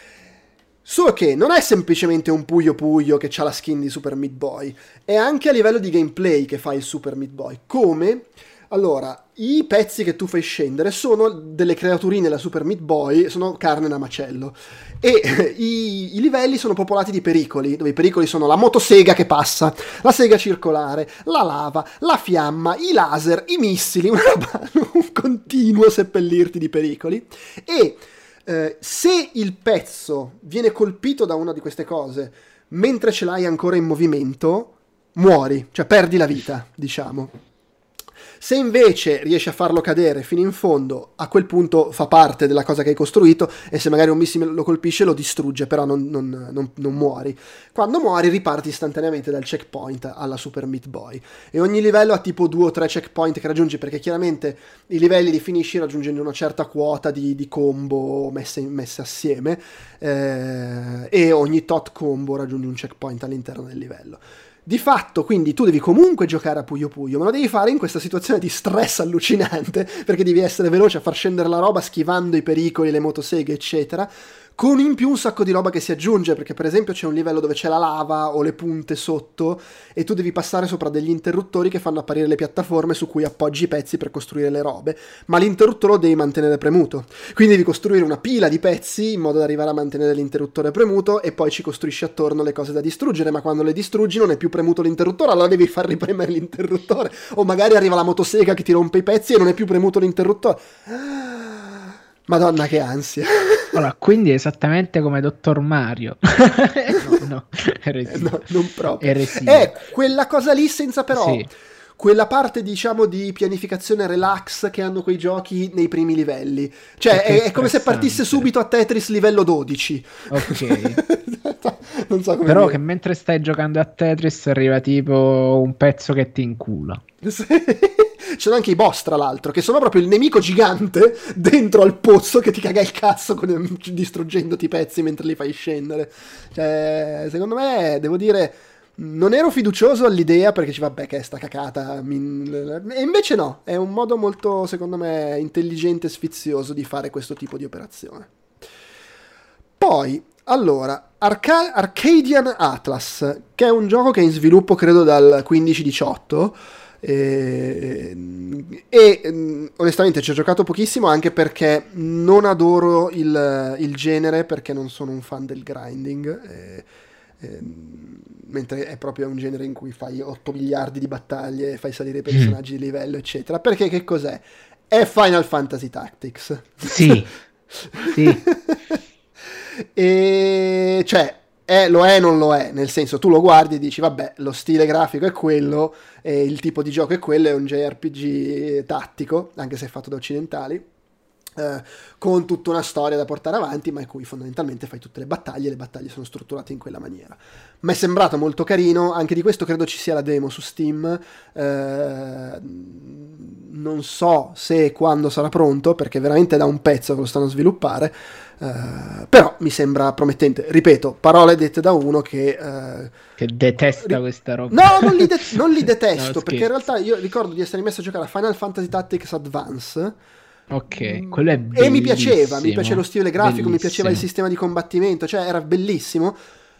Solo che non è semplicemente un Puyo Puyo che ha la skin di Super Meat Boy, è anche a livello di gameplay che fa il Super Meat Boy. Come? Allora, i pezzi che tu fai scendere sono delle creaturine da Super Meat Boy, sono carne da macello. E *laughs* i, i, livelli sono popolati di pericoli, dove i pericoli sono la motosega che passa, la sega circolare, la lava, la fiamma, i laser, i missili, *laughs* una un continuo seppellirti di pericoli. E eh, se il pezzo viene colpito da una di queste cose mentre ce l'hai ancora in movimento, muori, cioè perdi la vita, diciamo. Se invece riesci a farlo cadere fino in fondo, a quel punto fa parte della cosa che hai costruito e se magari un missile lo colpisce lo distrugge, però non, non, non, non muori. Quando muori riparti istantaneamente dal checkpoint alla Super Meat Boy e ogni livello ha tipo due o tre checkpoint che raggiungi perché chiaramente i livelli li finisci raggiungendo una certa quota di, di combo messe, messe assieme eh, e ogni tot combo raggiungi un checkpoint all'interno del livello. Di fatto, quindi tu devi comunque giocare a Puyo Puyo, ma lo devi fare in questa situazione di stress allucinante, *laughs* perché devi essere veloce a far scendere la roba schivando i pericoli, le motoseghe, eccetera con in più un sacco di roba che si aggiunge, perché per esempio c'è un livello dove c'è la lava o le punte sotto e tu devi passare sopra degli interruttori che fanno apparire le piattaforme su cui appoggi i pezzi per costruire le robe, ma l'interruttore lo devi mantenere premuto. Quindi devi costruire una pila di pezzi in modo da arrivare a mantenere l'interruttore premuto e poi ci costruisci attorno le cose da distruggere, ma quando le distruggi non è più premuto l'interruttore, allora devi far ripremere l'interruttore. O magari arriva la motosega che ti rompe i pezzi e non è più premuto l'interruttore. Madonna che ansia. Allora, quindi è esattamente come Dottor Mario. *laughs* no, no, eh, no, non proprio. Eresia. È quella cosa lì senza però... Sì. Quella parte, diciamo, di pianificazione relax che hanno quei giochi nei primi livelli. Cioè, è, è, come se partisse subito a Tetris livello 12. Ok. *laughs* non so come Però dire. che mentre stai giocando a Tetris arriva tipo un pezzo che ti incula. *laughs* Sì. Ci sono anche i boss, tra l'altro, che sono proprio il nemico gigante *laughs* dentro al pozzo che ti caga il cazzo con, distruggendoti i pezzi mentre li fai scendere. Cioè, secondo me, devo dire, non ero fiducioso all'idea perché ci vabbè che è sta cacata. E invece no, è un modo molto, secondo me, intelligente e sfizioso di fare questo tipo di operazione. Poi, allora, Arca- Arcadian Atlas, che è un gioco che è in sviluppo credo dal 15-18 e, e, onestamente ci ho giocato pochissimo anche perché non adoro il, il genere perché non sono un fan del grinding e, e, mentre è proprio un genere in cui fai 8 miliardi di battaglie fai salire i personaggi mm. di livello eccetera perché che cos'è? è Final Fantasy Tactics sì *laughs* sì e cioè è, lo è e non lo è, nel senso tu lo guardi e dici vabbè lo stile grafico è quello, il tipo di gioco è quello, è un JRPG tattico, anche se fatto da occidentali, eh, con tutta una storia da portare avanti, ma in cui fondamentalmente fai tutte le battaglie, le battaglie sono strutturate in quella maniera. Mi è sembrato molto carino, anche di questo credo ci sia la demo su Steam, eh, non so se e quando sarà pronto, perché veramente da un pezzo che lo stanno sviluppare, eh, però mi sembra promettente. Ripeto, parole dette da uno che... Eh, che detesta ri- questa roba. No, non li, *laughs* de- non li detesto, no, perché in realtà io ricordo di essere messo a giocare a Final Fantasy Tactics Advance Ok, mm. quello è bellissimo. E mi piaceva, mi piaceva lo stile grafico, bellissimo. mi piaceva il sistema di combattimento, cioè era bellissimo.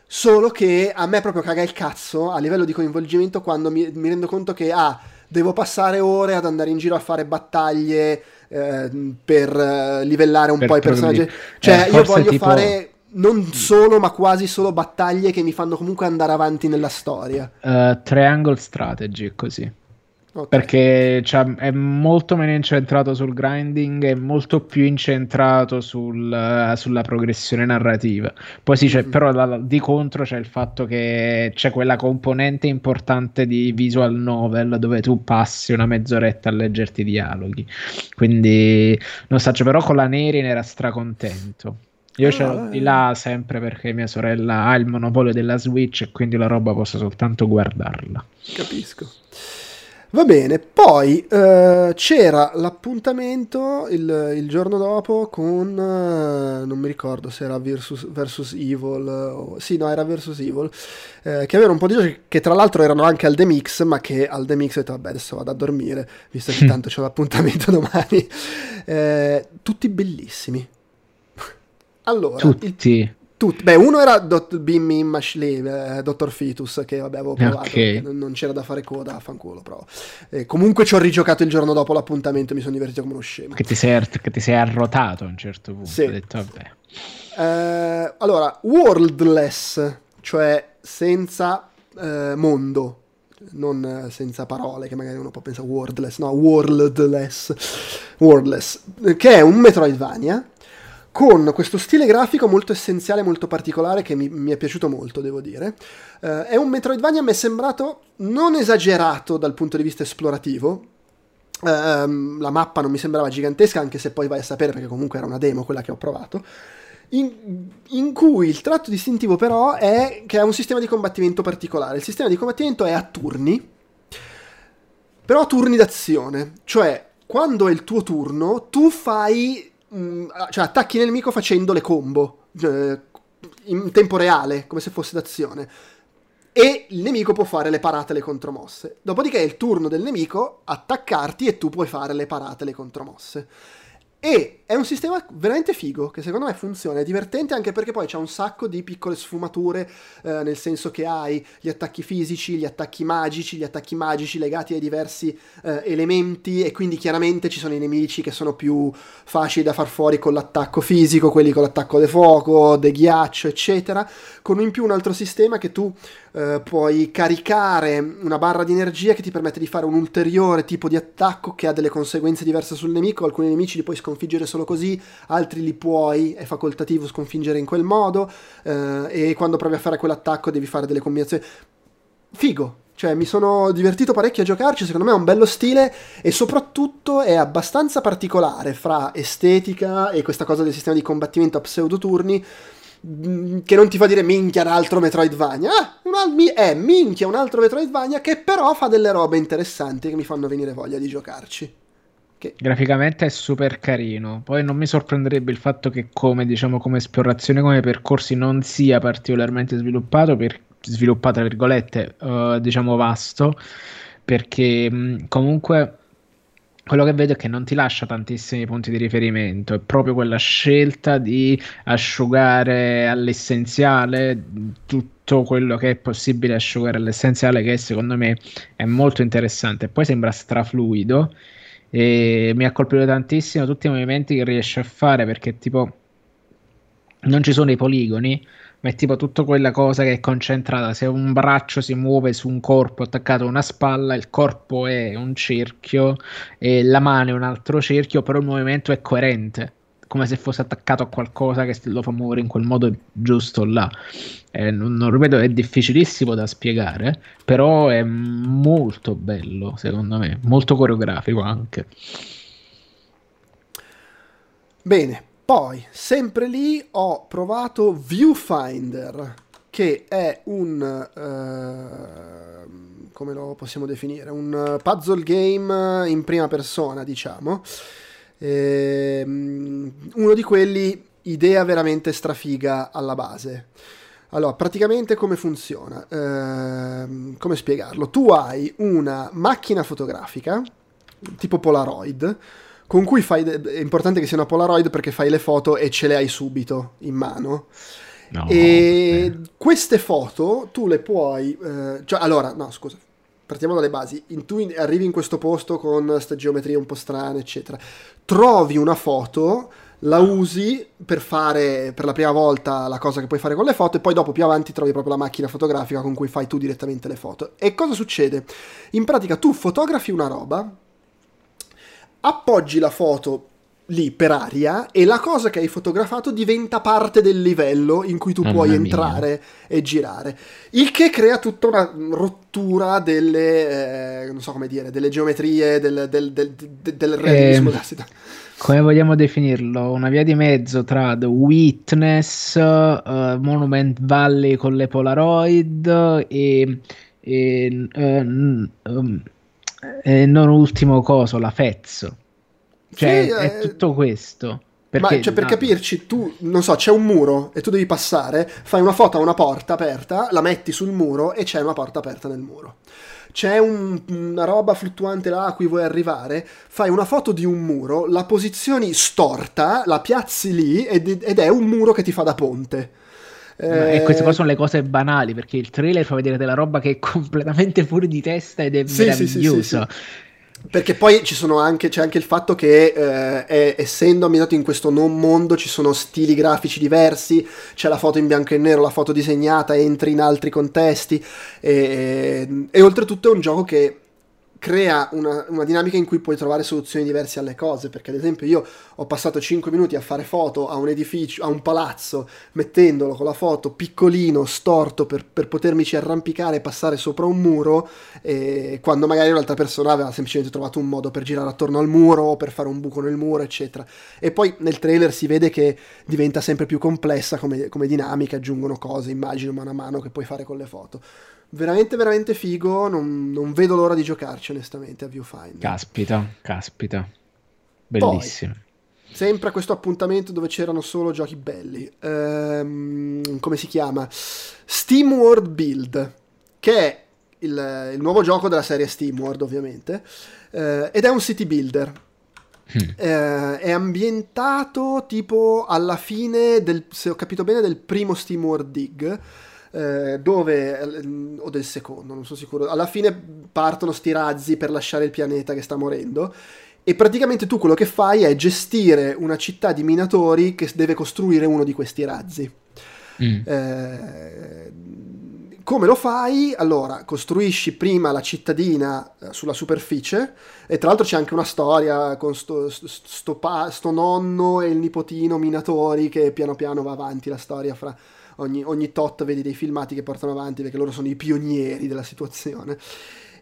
Solo che a me proprio caga il cazzo a livello di coinvolgimento quando mi, mi rendo conto che ah, devo passare ore ad andare in giro a fare battaglie eh, per eh, livellare un per po' i personaggi. Cioè, eh, io voglio tipo... fare non solo, ma quasi solo battaglie che mi fanno comunque andare avanti nella storia. Uh, triangle strategy, così. Okay. Perché cioè, è molto meno incentrato sul grinding e molto più incentrato sul, uh, sulla progressione narrativa. Poi sì, mm-hmm. però la, di contro c'è il fatto che c'è quella componente importante di visual novel dove tu passi una mezz'oretta a leggerti i dialoghi. Quindi non so, però con la Neri ne era stracontento. Io ce l'ho di là sempre perché mia sorella ha il monopolio della Switch e quindi la roba posso soltanto guardarla. Capisco. Va bene, poi eh, c'era l'appuntamento il, il, giorno dopo con, eh, non mi ricordo se era versus, versus Evil, o, sì no era Versus Evil, eh, che avevano un po' di giochi che tra l'altro erano anche al The Mix, ma che al The Mix ho detto vabbè adesso vado a dormire, visto che *laughs* tanto c'è l'appuntamento domani, eh, tutti bellissimi. *laughs* Allora, tutti. Il, tutti. Beh, uno era Dot Beam Imashli, eh, Dottor Fetus, che vabbè avevo provato, okay. non c'era da fare coda, fanculo, però. Eh, comunque ci ho rigiocato il giorno dopo l'appuntamento, mi sono divertito come uno scemo. Che ti sei, che ti sei arrotato a un certo punto, sì. detto vabbè. Eh, allora, worldless, cioè senza eh, mondo, non senza parole, che magari uno può pensare wordless, no, worldless, worldless, che è un Metroidvania con questo stile grafico molto essenziale, molto particolare che mi, mi è piaciuto molto, devo dire. Uh, è un Metroidvania, mi è sembrato non esagerato dal punto di vista esplorativo. Uh, la mappa non mi sembrava gigantesca, anche se poi vai a sapere perché comunque era una demo quella che ho provato. In, in, cui il tratto distintivo però è che ha un sistema di combattimento particolare. Il sistema di combattimento è a turni, però a turni d'azione, cioè quando è il tuo turno tu fai Mm, cioè attacchi nel nemico facendo le combo eh, in tempo reale, come se fosse d'azione. E il nemico può fare le parate e le contromosse. Dopodiché è il turno del nemico attaccarti e tu puoi fare le parate e le contromosse. E è un sistema veramente figo, che secondo me funziona, è divertente anche perché poi c'è un sacco di piccole sfumature, eh, nel senso che hai gli attacchi fisici, gli attacchi magici, gli attacchi magici legati ai diversi eh, elementi e quindi chiaramente ci sono i nemici che sono più facili da far fuori con l'attacco fisico, quelli con l'attacco di fuoco, di ghiaccio, eccetera, con in più un altro sistema che tu eh, puoi caricare una barra di energia che ti permette di fare un ulteriore tipo di attacco che ha delle conseguenze diverse sul nemico. Alcuni nemici li puoi sconfiggere solo così, altri li puoi, è facoltativo sconfiggere in quel modo. Eh, e quando provi a fare quell'attacco devi fare delle combinazioni. Figo, cioè, mi sono divertito parecchio a giocarci, secondo me è un bello stile e soprattutto è abbastanza particolare fra estetica e questa cosa del sistema di combattimento a pseudo turni che non ti fa dire minchia un altro Metroidvania. Ah, un, è minchia un altro Metroidvania che però fa delle robe interessanti che mi fanno venire voglia di giocarci. Che... Graficamente è super carino. Poi non mi sorprenderebbe il fatto che come, diciamo, come esplorazione, come percorsi non sia particolarmente sviluppato, per, sviluppato, tra virgolette, uh, diciamo vasto, perché mh, mm, comunque quello che vedo è che non ti lascia tantissimi punti di riferimento, è proprio quella scelta di asciugare all'essenziale tutto quello che è possibile asciugare all'essenziale, che secondo me è molto interessante. Poi sembra strafluido e mi ha colpito tantissimo tutti i movimenti che riesce a fare perché tipo non ci sono i poligoni ma è tipo tutta quella cosa che è concentrata. Se un braccio si muove su un corpo attaccato a una spalla, il corpo è un cerchio e la mano è un altro cerchio, però il movimento è coerente, come se fosse attaccato a qualcosa che lo fa muovere in quel modo giusto là. Eh, non, non ripeto, è difficilissimo da spiegare, però è molto bello, secondo me, molto coreografico anche. Bene, poi sempre lì ho provato Viewfinder, che è un... Uh, come lo possiamo definire? Un puzzle game in prima persona, diciamo. E, um, uno di quelli, idea veramente strafiga alla base. Allora, praticamente come funziona? Eh, come spiegarlo? Tu hai una macchina fotografica, tipo Polaroid, con cui fai... È importante che sia una Polaroid perché fai le foto e ce le hai subito in mano. No, e eh. queste foto tu le puoi... Eh, cioè, allora, no, scusa. Partiamo dalle basi. In, tu in, arrivi in questo posto con queste geometrie un po' strane, eccetera. Trovi una foto la usi per fare per la prima volta la cosa che puoi fare con le foto e poi dopo più avanti trovi proprio la macchina fotografica con cui fai tu direttamente le foto. E cosa succede? In pratica tu fotografi una roba, appoggi la foto lì per aria e la cosa che hai fotografato diventa parte del livello in cui tu Mamma puoi entrare e girare. Il che crea tutta una rottura delle, eh, non so come dire, delle geometrie, del, del, del, del realismo. Eh, come vogliamo definirlo? Una via di mezzo tra The Witness, uh, Monument Valley con le Polaroid e, e, uh, um, e non ultimo coso, la Fez. Cioè, sì, è eh, tutto questo. Perché, Ma cioè, per no. capirci, tu, non so, c'è un muro e tu devi passare, fai una foto a una porta aperta, la metti sul muro e c'è una porta aperta nel muro c'è un, una roba fluttuante là a cui vuoi arrivare, fai una foto di un muro, la posizioni storta, la piazzi lì ed, ed è un muro che ti fa da ponte. Eh... E queste qua sono le cose banali perché il trailer fa vedere della roba che è *laughs* completamente fuori di testa ed è sì, meravigliosa. Sì, sì, perché poi ci sono anche, c'è anche il fatto che eh, è, essendo ambientato in questo non mondo ci sono stili grafici diversi, c'è la foto in bianco e nero, la foto disegnata, entri in altri contesti. E, e, e oltretutto è un gioco che crea una, una, dinamica in cui puoi trovare soluzioni diverse alle cose, perché ad esempio io ho passato 5 minuti a fare foto a un edificio, a un palazzo, mettendolo con la foto piccolino, storto, per, per potermici arrampicare e passare sopra un muro, quando magari un'altra persona aveva semplicemente trovato un modo per girare attorno al muro per fare un buco nel muro, eccetera. E poi nel trailer si vede che diventa sempre più complessa come, come dinamica, aggiungono cose, immagino mano a mano che puoi fare con le foto veramente veramente figo non, non, vedo l'ora di giocarci onestamente a Viewfinder. Caspita caspita. Bellissimo. Poi, sempre a questo appuntamento dove c'erano solo giochi belli. Ehm, come si chiama? Steam World Build che è il, il nuovo gioco della serie Steam World ovviamente eh, ed è un city builder. Mm. Eh, è ambientato tipo alla fine del, se ho capito bene, del primo Steam World Dig eh, dove, eh, o del secondo, non sono sicuro, alla fine partono sti razzi per lasciare il pianeta che sta morendo e praticamente tu quello che fai è gestire una città di minatori che deve costruire uno di questi razzi. Mm. Eh, come lo fai? Allora, costruisci prima la cittadina eh, sulla superficie e tra l'altro c'è anche una storia con sto, sto, sto, pa, sto nonno e il nipotino minatori che piano piano va avanti la storia fra ogni, ogni tot vedi dei filmati che portano avanti perché loro sono i pionieri della situazione.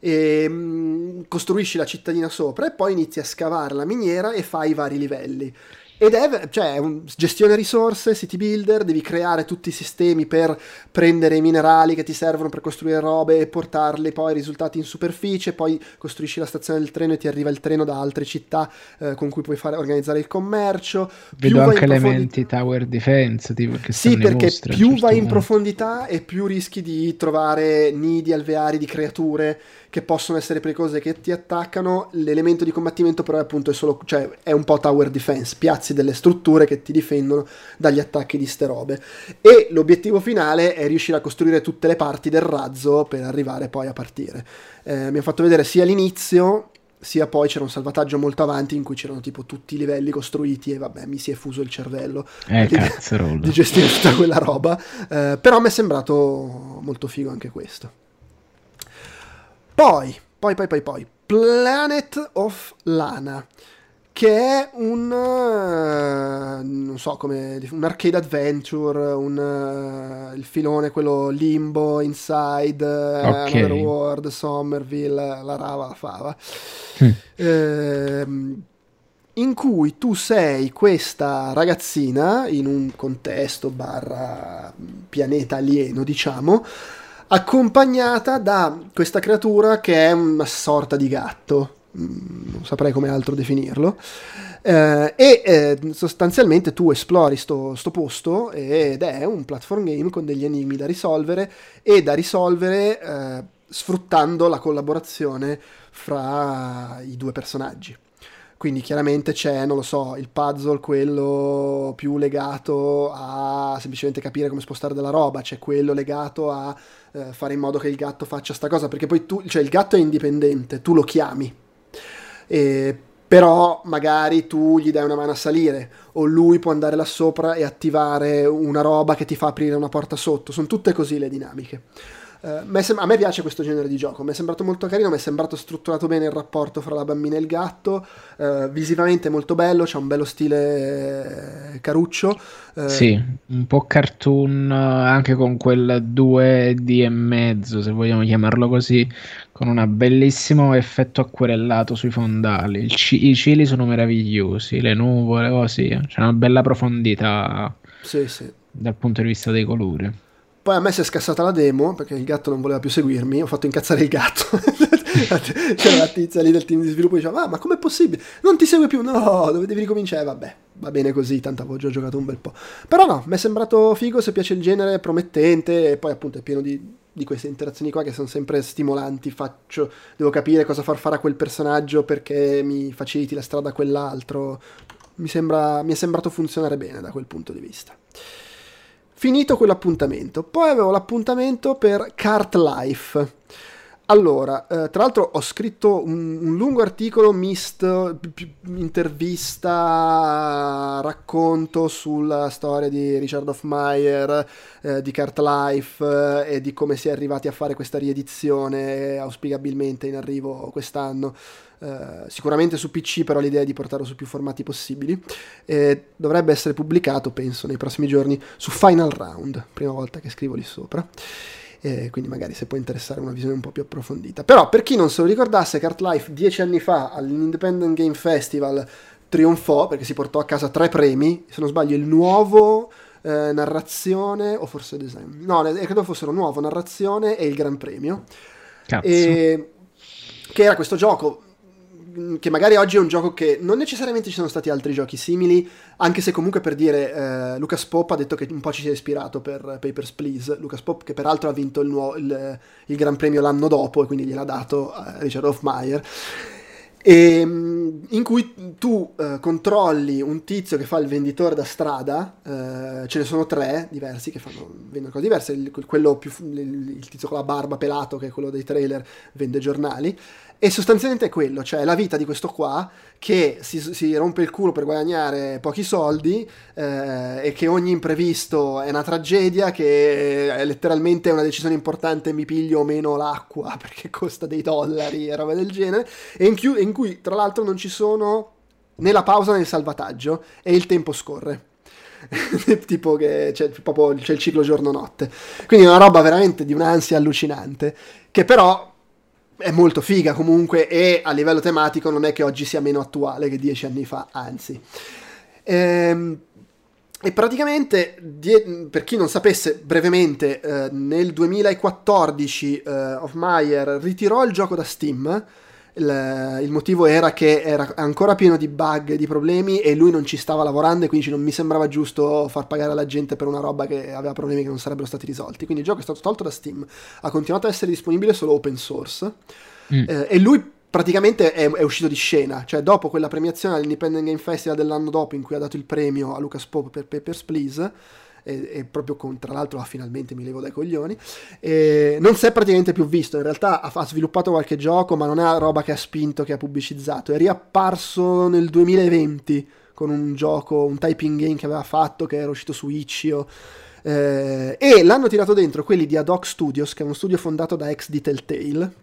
E, mh, mm, costruisci la cittadina sopra e poi inizi a scavare la miniera e fai i vari livelli. Ed è, cioè, gestione risorse, city builder, devi creare tutti i sistemi per prendere i minerali che ti servono per costruire robe e portarli poi ai risultati in superficie, poi costruisci la stazione del treno e ti arriva il treno da altre città eh, con cui puoi fare, organizzare il commercio. Vedo più anche elementi tower defense, tipo che Sì, perché mostra, più certo vai in profondità e più rischi di trovare nidi alveari di creature che possono essere pericolose che ti attaccano. L'elemento di combattimento, però, è appunto è solo, cioè, è un po' tower defense. Piazzi delle strutture che ti difendono dagli attacchi di ste robe. E l'obiettivo finale è riuscire a costruire tutte le parti del razzo per arrivare poi a partire. Eh, mi ha fatto vedere sia l'inizio sia poi c'era un salvataggio molto avanti in cui c'erano tipo tutti i livelli costruiti e vabbè mi si è fuso il cervello eh, di, di, gestire tutta quella roba eh, però mi è sembrato molto figo anche questo poi, poi, poi, poi, poi, Planet of Lana, che è un, uh, non so come, un arcade adventure, un, uh, il filone, quello Limbo, Inside, uh, okay. Another World, Somerville, la rava, la fava. Mm. Eh, in cui tu sei questa ragazzina in un contesto barra pianeta alieno, diciamo, accompagnata da questa creatura che è una sorta di gatto, mm, non saprei come altro definirlo, eh, e eh, sostanzialmente tu esplori sto, sto, posto ed è un platform game con degli enigmi da risolvere e da risolvere eh, sfruttando la collaborazione fra i due personaggi. Quindi chiaramente c'è, non lo so, il puzzle, quello più legato a semplicemente capire come spostare della roba, c'è quello legato a eh, fare in modo che il gatto faccia sta cosa, perché poi tu, cioè il gatto è indipendente, tu lo chiami. E, però magari tu gli dai una mano a salire o lui può andare là sopra e attivare una roba che ti fa aprire una porta sotto. Sono tutte così le dinamiche. Uh, a me piace questo genere di gioco, mi è sembrato molto carino, mi è sembrato strutturato bene il rapporto fra la bambina e il gatto, uh, visivamente molto bello, c'è un bello stile eh, caruccio. Uh, sì, un po' cartoon, anche con quel 2D e mezzo, se vogliamo chiamarlo così, con un bellissimo effetto acquerellato sui fondali. C- I cieli sono meravigliosi, le nuvole, così, c'è una bella profondità sì, sì. dal punto di vista dei colori. Poi a me si è scassata la demo perché il gatto non voleva più seguirmi. Ho fatto incazzare il gatto. *laughs* C'era la tizia lì del team di sviluppo e diceva: ah, Ma com'è possibile? Non ti segue più? No, devi ricominciare. Vabbè, va bene così. Tanto avevo già giocato un bel po'. Però no, mi è sembrato figo. Se piace il genere, promettente. E poi appunto è pieno di, di queste interazioni qua che sono sempre stimolanti. Faccio, devo capire cosa far fare a quel personaggio perché mi faciliti la strada a quell'altro. Mi, sembra, mi è sembrato funzionare bene da quel punto di vista. Finito quell'appuntamento, poi avevo l'appuntamento per Cart Life. Allora, eh, tra l'altro ho scritto un, un lungo articolo misto, intervista, racconto sulla storia di Richard Hofmeyer, eh, di Cart Life eh, e di come si è arrivati a fare questa riedizione auspicabilmente in arrivo quest'anno. Uh, sicuramente su PC, però l'idea è di portarlo su più formati possibili. E dovrebbe essere pubblicato, penso, nei prossimi giorni su Final Round, prima volta che scrivo lì sopra. E quindi magari se può interessare una visione un po' più approfondita. Però per chi non se lo ricordasse, Cart Life dieci anni fa all'Independent Game Festival trionfò perché si portò a casa tre premi, se non sbaglio il nuovo eh, narrazione o forse design. No, credo fossero nuovo narrazione e il Gran Premio. Cazzo. E, che era questo gioco che magari oggi è un gioco che non necessariamente ci sono stati altri giochi simili, anche se comunque per dire eh, Lucas Pop ha detto che un po' ci si è ispirato per Papers, Please. Lucas Pop che peraltro ha vinto il, nuovo, il, il Gran Premio l'anno dopo e quindi gliel'ha dato a Richard Hofmeyer. E, mm, in cui tu eh, controlli un tizio che fa il venditore da strada, eh, ce ne sono tre diversi che fanno, vendono cose diverse, il, più, il tizio con la barba pelato che è quello dei trailer vende giornali e sostanzialmente è quello, cioè la vita di questo qua che si, si rompe il culo per guadagnare pochi soldi eh, e che ogni imprevisto è una tragedia, che è letteralmente una decisione importante, mi piglio o meno l'acqua *laughs* perché costa dei dollari e roba del genere, e in, chi- in cui tra l'altro non ci sono né la pausa né il salvataggio e il tempo scorre. *laughs* tipo che c'è, proprio, c'è il ciclo giorno-notte. Quindi è una roba veramente di un'ansia allucinante, che però è molto figa comunque e a livello tematico non è che oggi sia meno attuale che dieci anni fa, anzi. Ehm, e praticamente, die- per chi non sapesse brevemente, eh, nel 2014 eh, Hofmeier ritirò il gioco da Steam il, il, motivo era che era ancora pieno di bug, e di problemi e lui non ci stava lavorando e quindi non mi sembrava giusto far pagare alla gente per una roba che aveva problemi che non sarebbero stati risolti. Quindi il gioco è stato tolto da Steam, ha continuato ad essere disponibile solo open source mm. eh, e lui praticamente è, è, uscito di scena, cioè dopo quella premiazione all'Independent Game Festival dell'anno dopo in cui ha dato il premio a Lucas Pope per Papers, Please e, e proprio con, tra l'altro, ah, finalmente mi levo dai coglioni. E non si è praticamente più visto, in realtà ha, ha, sviluppato qualche gioco, ma non è roba che ha spinto, che ha pubblicizzato. È riapparso nel 2020 con un gioco, un typing game che aveva fatto, che era uscito su Itch.io. Eh, e l'hanno tirato dentro quelli di Ad Hoc Studios, che è uno studio fondato da ex di Telltale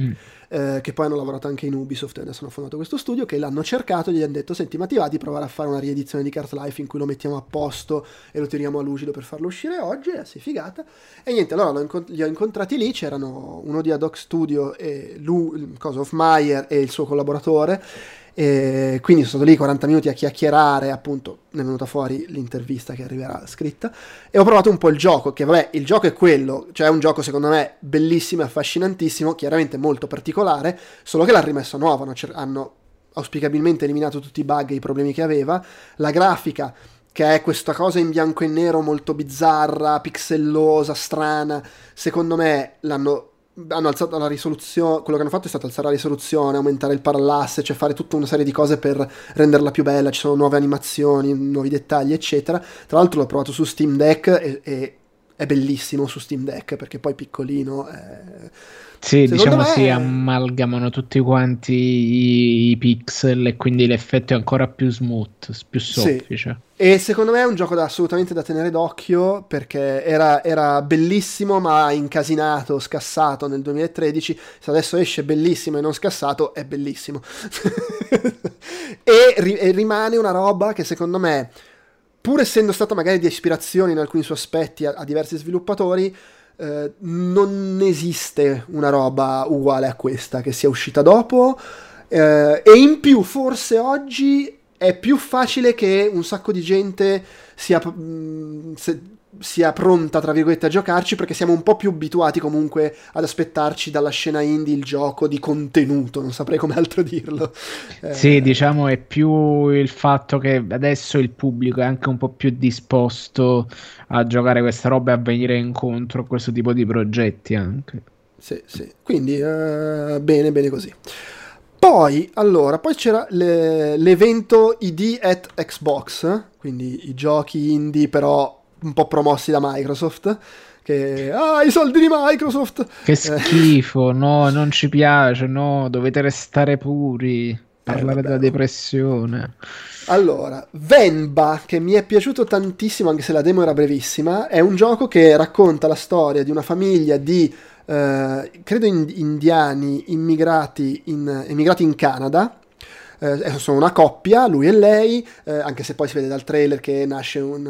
Mm. Eh, che poi hanno lavorato anche in Ubisoft e adesso hanno fondato questo studio, che l'hanno cercato e gli hanno detto, senti ma ti va di provare a fare una riedizione di Cart Life in cui lo mettiamo a posto e lo tiriamo a lucido per farlo uscire oggi, e sei figata. E niente, allora incont- li ho incontrati lì, c'erano uno di Ad Studio e lui, cosa, of Meyer e il suo collaboratore, e quindi sono stato lì 40 minuti a chiacchierare, appunto, ne è venuta fuori l'intervista che arriverà scritta. E ho provato un po' il gioco, che vabbè, il gioco è quello, cioè è un gioco secondo me bellissimo e affascinantissimo, chiaramente molto particolare, solo che l'ha rimesso nuovo, hanno, auspicabilmente eliminato tutti i bug e i problemi che aveva. La grafica che è questa cosa in bianco e nero molto bizzarra, pixellosa, strana. Secondo me l'hanno hanno alzato la risoluzione, quello che hanno fatto è stato alzare la risoluzione, aumentare il parallasse, cioè fare tutta una serie di cose per renderla più bella, ci sono nuove animazioni, nuovi dettagli, eccetera. Tra l'altro l'ho provato su Steam Deck e, e è bellissimo su Steam Deck perché poi piccolino. È... Sì, diciamo me... si amalgamano tutti quanti i, i, pixel e quindi l'effetto è ancora più smooth, più soffice. Sì. E secondo me è un gioco da, assolutamente da tenere d'occhio perché era, era, bellissimo ma incasinato, scassato nel 2013. Se adesso esce bellissimo e non scassato, è bellissimo. *laughs* e, ri- e rimane una roba che secondo me pur essendo stata magari di ispirazione in alcuni suoi aspetti a, a diversi sviluppatori, eh, non esiste una roba uguale a questa che sia uscita dopo. Eh, e in più, forse oggi è più facile che un sacco di gente sia, mh, mm, se, sia pronta, tra virgolette, a giocarci perché siamo un po' più abituati comunque ad aspettarci dalla scena indie il gioco di contenuto, non saprei come altro dirlo. Eh... Sì, diciamo è più il fatto che adesso il pubblico è anche un po' più disposto a giocare questa roba e a venire incontro a questo tipo di progetti anche. Sì, sì, quindi uh, bene, bene così. Poi, allora, poi c'era le, l'evento ID at Xbox, quindi i giochi indie però un po' promossi da Microsoft. Che ah, i soldi di Microsoft! Che eh. schifo, no, non ci piace, no, dovete restare puri. Parlare eh, della depressione. Allora, Venba, che mi è piaciuto tantissimo, anche se la demo era brevissima, è un gioco che racconta la storia di una famiglia di, eh, credo, indiani immigrati in, immigrati in Canada, eh, sono una coppia, lui e lei, eh, anche se poi si vede dal trailer che nasce un...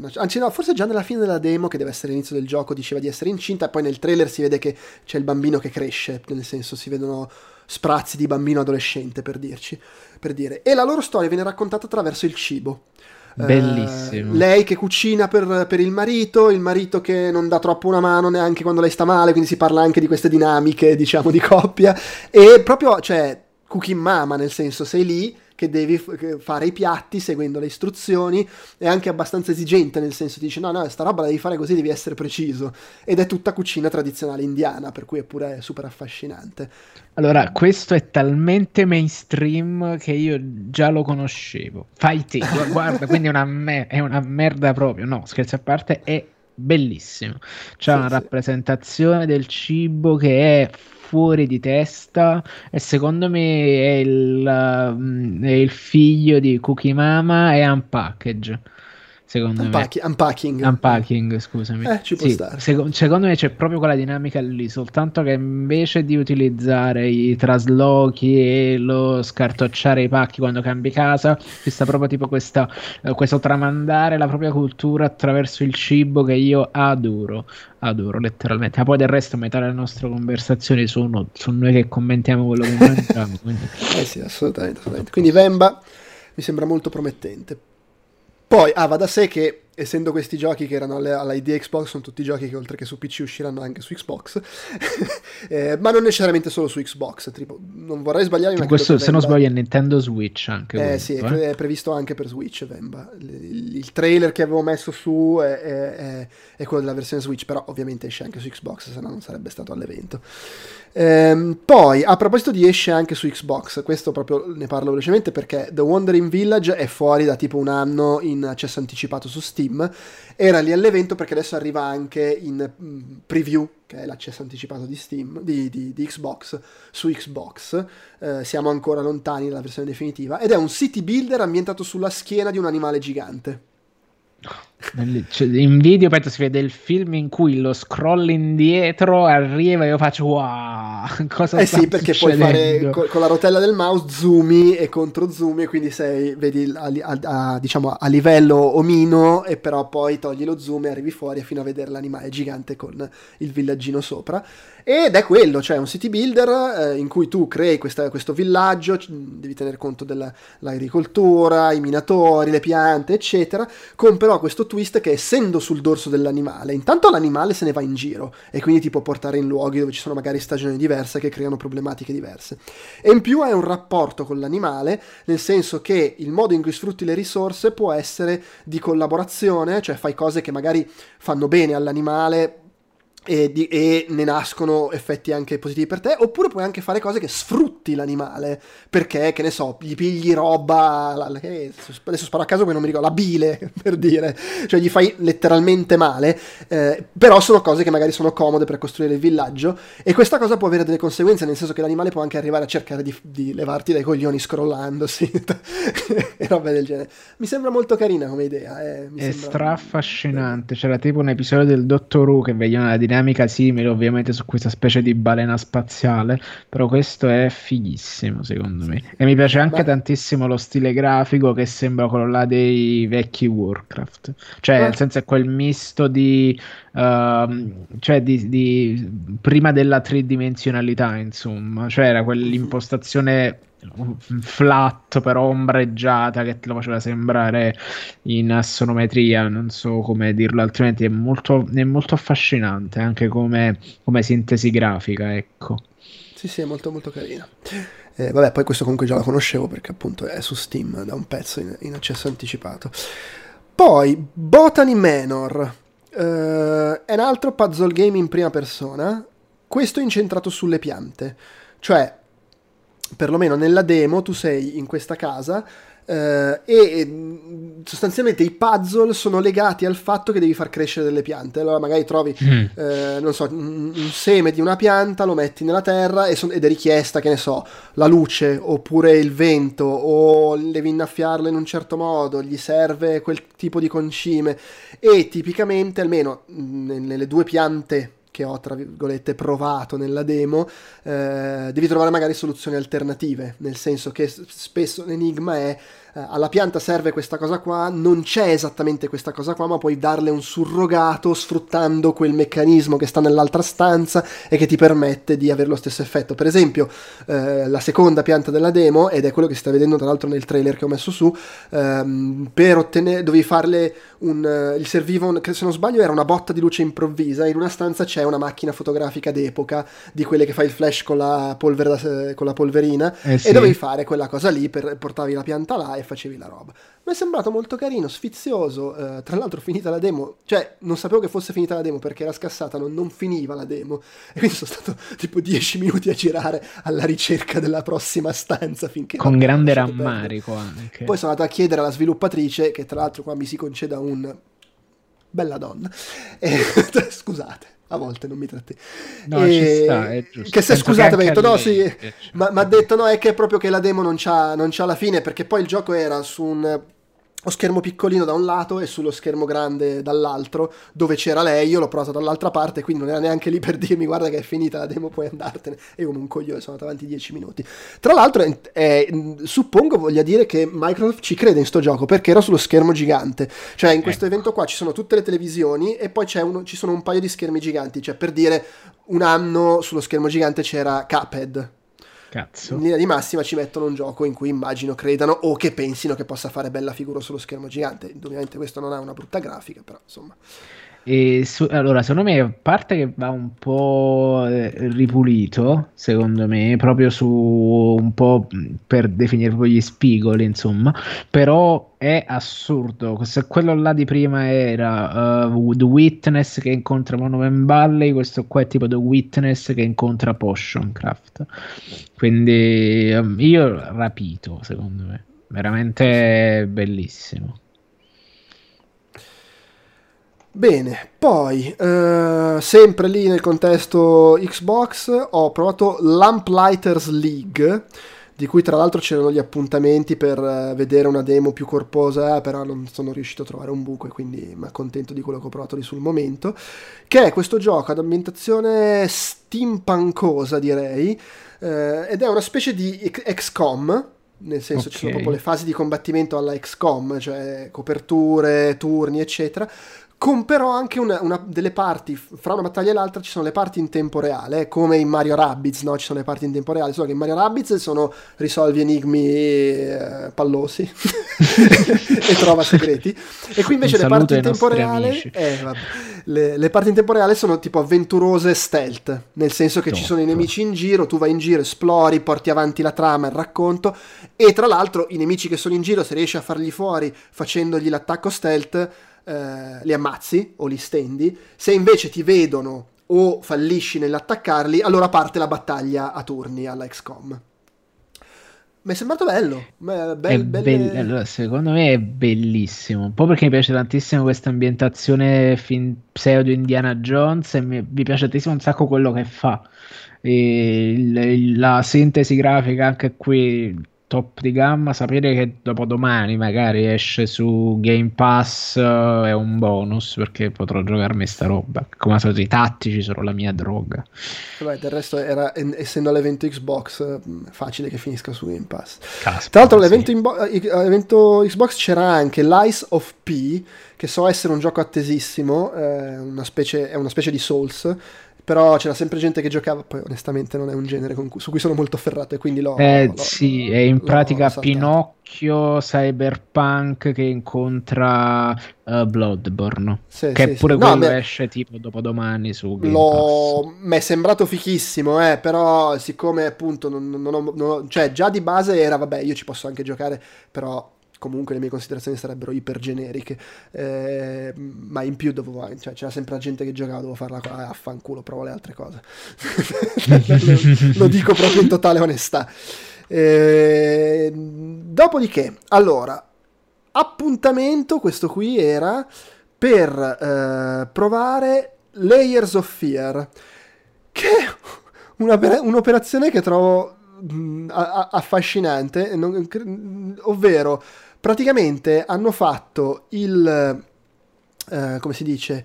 Uh, anzi no, forse già nella fine della demo, che deve essere l'inizio del gioco, diceva di essere incinta, e poi nel trailer si vede che c'è il bambino che cresce, nel senso si vedono sprazzi di bambino adolescente, per dirci. Per dire. E la loro storia viene raccontata attraverso il cibo. Bellissimo. Uh, lei che cucina per, per, il marito, il marito che non dà troppo una mano neanche quando lei sta male, quindi si parla anche di queste dinamiche, diciamo, di coppia. E proprio, cioè, cooking mama, nel senso sei lì che devi fare i piatti seguendo le istruzioni, è anche abbastanza esigente, nel senso ti dice no, no, sta roba la devi fare così, devi essere preciso. Ed è tutta cucina tradizionale indiana, per cui è pure super affascinante. Allora, questo è talmente mainstream che io già lo conoscevo. Fai te, *laughs* guarda, quindi è una, mer- è una merda proprio. No, scherzi a parte, è bellissimo. C'è sì, una sì. rappresentazione del cibo che è fuori di testa e secondo me è il, mm, è il figlio di Cookie Mama e Unpackage secondo Unpack- me. Unpacking. Unpacking, scusami. Eh, ci può sì, stare. Sec- secondo me c'è proprio quella dinamica lì, soltanto che invece di utilizzare i traslochi e lo scartocciare i pacchi quando cambi casa, ci sta proprio tipo questa, eh, questo tramandare la propria cultura attraverso il cibo che io adoro, adoro letteralmente. Ma poi del resto metà delle nostre conversazioni sono su noi che commentiamo quello che mangiamo. quindi... *laughs* Eh sì, assolutamente, assolutamente. Quindi Vemba mi sembra molto promettente. Poi, ah, va da sé che essendo questi giochi che erano alla ID Xbox, sono tutti giochi che oltre che su PC usciranno anche su Xbox, *laughs* eh, ma non necessariamente solo su Xbox. Tipo, non vorrei sbagliarmi. Ma questo, se non sbaglio, è Nintendo Switch anche. Eh questo, sì, eh? è previsto anche per Switch. Vemba. Il, il trailer che avevo messo su è, è, è, quello della versione Switch, però ovviamente esce anche su Xbox, se no non sarebbe stato all'evento. Ehm, poi, a proposito di esce anche su Xbox, questo proprio ne parlo velocemente perché The Wandering Village è fuori da tipo un anno in accesso anticipato su Steam. Era lì all'evento perché adesso arriva anche in mm, preview, che è l'accesso anticipato di Steam, di, di, di Xbox, su Xbox. Eh, siamo ancora lontani dalla versione definitiva. Ed è un city builder ambientato sulla schiena di un animale gigante. Cioè, in video penso si vede il film in cui lo scroll indietro arriva e io faccio wow *laughs* cosa eh sì perché puoi fare con, con, la rotella del mouse zoomi e contro zoomi e quindi sei vedi a, a, a, diciamo a livello omino e però poi togli lo zoom e arrivi fuori fino a vedere l'animale gigante con il villaggino sopra. Ed è quello, cioè un city builder eh, in cui tu crei questa, questo villaggio, devi tener conto dell'agricoltura, i minatori, le piante, eccetera, con però questo twist che essendo sul dorso dell'animale, intanto l'animale se ne va in giro e quindi ti può portare in luoghi dove ci sono magari stagioni diverse che creano problematiche diverse. E in più hai un rapporto con l'animale, nel senso che il modo in cui sfrutti le risorse può essere di collaborazione, cioè fai cose che magari fanno bene all'animale, e, di, e, ne nascono effetti anche positivi per te, oppure puoi anche fare cose che sfrutti l'animale, perché, che ne so, gli pigli roba, la, eh, adesso sparo a caso perché non mi ricordo, la bile, *laughs* per dire, cioè gli fai letteralmente male, eh, però sono cose che magari sono comode per costruire il villaggio, e questa cosa può avere delle conseguenze, nel senso che l'animale può anche arrivare a cercare di, di levarti dai coglioni scrollandosi, *laughs* e robe del genere. Mi sembra molto carina come idea. Eh, È sembra... straaffascinante, c'era tipo un episodio del Dottor Who che vegliano la dinamica dinamica simile ovviamente su questa specie di balena spaziale, però questo è fighissimo secondo me. E mi piace anche Beh. tantissimo lo stile grafico che sembra quello là dei vecchi Warcraft, cioè Beh. nel senso è quel misto di... Uh, cioè di, di, prima della tridimensionalità insomma, cioè era quell'impostazione flat però ombreggiata che te lo faceva sembrare in assonometria non so come dirlo altrimenti è molto, è molto affascinante anche come, come, sintesi grafica ecco. Sì sì è molto molto carina. Eh, vabbè poi questo comunque già la conoscevo perché appunto è su Steam da un pezzo in, in accesso anticipato. Poi Botany Manor. Eh, è un altro puzzle game in prima persona. Questo incentrato sulle piante. Cioè perlomeno nella demo tu sei in questa casa eh, e sostanzialmente i puzzle sono legati al fatto che devi far crescere delle piante. Allora magari trovi, mm. eh, non so, un, un, seme di una pianta, lo metti nella terra e son, ed è richiesta, che ne so, la luce oppure il vento o devi innaffiarlo in un certo modo, gli serve quel tipo di concime e tipicamente, almeno nelle due piante che ho tra virgolette provato nella demo, eh, devi trovare magari soluzioni alternative, nel senso che spesso l'enigma è alla pianta serve questa cosa qua, non c'è esattamente questa cosa qua, ma puoi darle un surrogato sfruttando quel meccanismo che sta nell'altra stanza e che ti permette di avere lo stesso effetto. Per esempio, eh, la seconda pianta della demo, ed è quello che si sta vedendo tra l'altro nel trailer che ho messo su, ehm, per ottenere, dovevi farle un, uh, il serviva, un, se non sbaglio era una botta di luce improvvisa, in una stanza c'è una macchina fotografica d'epoca, di quelle che fa il flash con la, polvere, con la polverina, eh sì. e dovevi fare quella cosa lì, per, portavi la pianta là e facevi la roba. Mi è sembrato molto carino, sfizioso. Uh, tra l'altro, finita la demo, cioè non sapevo che fosse finita la demo perché era scassata, non, non finiva la demo. E quindi sono stato *laughs* tipo 10 minuti a girare alla ricerca della prossima stanza finché. Con grande rammarico anche. Poi sono andato a chiedere alla sviluppatrice, che tra l'altro qua mi si conceda un. Bella donna. E... *laughs* Scusate a volte non mi tratti. No, e... ci sta, è giusto. Che se scusate, mi ha detto no, sì, ma ha detto no, è che è proprio che la demo non c'ha, non c'ha la fine, perché poi il gioco era su un lo schermo piccolino da un lato e sullo schermo grande dall'altro, dove c'era lei, io l'ho provato dall'altra parte, quindi non era neanche lì per dirmi guarda che è finita la demo, puoi andartene. E come un coglione sono andato avanti 10 minuti. Tra l'altro, è, suppongo voglia dire che Microsoft ci crede in sto gioco, perché era sullo schermo gigante. Cioè, in questo ecco. evento qua ci sono tutte le televisioni e poi uno, ci sono un paio di schermi giganti. Cioè, per dire, un anno sullo schermo gigante c'era Cuphead Cazzo. In linea di massima ci mettono un gioco in cui immagino credano o che pensino che possa fare bella figura sullo schermo gigante. Ovviamente questo non ha una brutta grafica, però insomma. E su, allora, secondo me, a parte che va un po' eh, ripulito, secondo me, proprio su un po' per definire proprio gli spigoli, insomma, però è assurdo. Se quello là di prima era uh, The Witness che incontra Monument Valley, questo qua è tipo The Witness che incontra Potioncraft. Quindi um, io rapito, secondo me, veramente bellissimo. Bene, poi eh, sempre lì nel contesto Xbox ho provato Lamplighters League, di cui tra l'altro c'erano gli appuntamenti per uh, vedere una demo più corposa, però non sono riuscito a trovare un buco e quindi mi accontento di quello che ho provato lì sul momento, che è questo gioco ad ambientazione steampunkosa direi, eh, ed è una specie di XCOM, nel senso okay. ci sono proprio le fasi di combattimento alla XCOM, cioè coperture, turni, eccetera, con però anche una, una, delle parti, fra una battaglia e l'altra ci sono le parti in tempo reale, come in Mario Rabbids, no? Ci sono le parti in tempo reale, solo che in Mario Rabbids sono risolvi enigmi eh, pallosi *laughs* e trova segreti. E qui invece le parti in tempo reale... Eh, le, le, parti in tempo reale sono tipo avventurose stealth, nel senso che no, ci sono i nemici in giro, tu vai in giro, esplori, porti avanti la trama, il racconto, e tra l'altro i nemici che sono in giro, se riesci a farli fuori facendogli l'attacco stealth eh, li ammazzi o li stendi, se invece ti vedono o fallisci nell'attaccarli, allora parte la battaglia a turni alla XCOM. Mi è sembrato bello. Be- be- belle... allora, secondo me è bellissimo. Un po' perché mi piace tantissimo questa ambientazione fin pseudo Indiana Jones e mi, mi piace tantissimo un sacco quello che fa. Il, la sintesi grafica anche qui top di gamma, sapere che dopo domani magari esce su Game Pass uh, è un bonus perché potrò giocarmi sta roba. Come al solito i tattici sono la mia droga. Vabbè, del resto era, essendo l'evento Xbox facile che finisca su Game Pass. Caspita, Tra l'altro l'evento, sì. Bo- l'evento, Xbox c'era anche l'Ice of P, che so essere un gioco attesissimo, eh, una specie, è una specie di Souls però c'era sempre gente che giocava, poi onestamente non è un genere cui, su cui sono molto ferrato e quindi l'ho... Eh l'ho, sì, è in pratica Pinocchio Cyberpunk che incontra uh, Bloodborne, sì, che sì, pure sì. quello no, esce tipo dopodomani su Game l'ho... Mi è sembrato fichissimo, eh, però siccome appunto non, non, ho, non ho... cioè già di base era, vabbè, io ci posso anche giocare, però comunque le mie considerazioni sarebbero iper generiche, eh, ma in più dovevo, cioè, c'era sempre la gente che giocava, dovevo farla ah, affanculo, provo le altre cose. lo, *laughs* lo, dico proprio in totale onestà. Eh, dopodiché, allora, appuntamento, questo qui era per eh, provare Layers of Fear, che è un'operazione che trovo mh, affascinante, non, ovvero praticamente hanno fatto il... Eh, come si dice?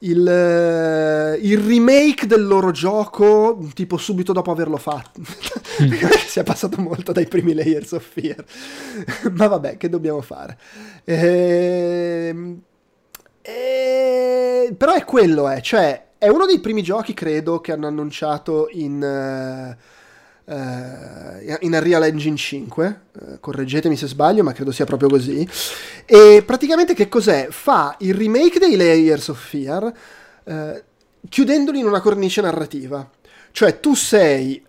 Il, eh, il, remake del loro gioco tipo subito dopo averlo fatto mm. *laughs* si è passato molto dai primi Layers of Fear *laughs* ma vabbè che dobbiamo fare ehm, e... però è quello eh. cioè è uno dei primi giochi credo che hanno annunciato in uh, eh, in Unreal Engine 5, eh, correggetemi se sbaglio, ma credo sia proprio così. E praticamente che cos'è? Fa il remake dei Layers of Fear eh, chiudendoli in una cornice narrativa. Cioè tu sei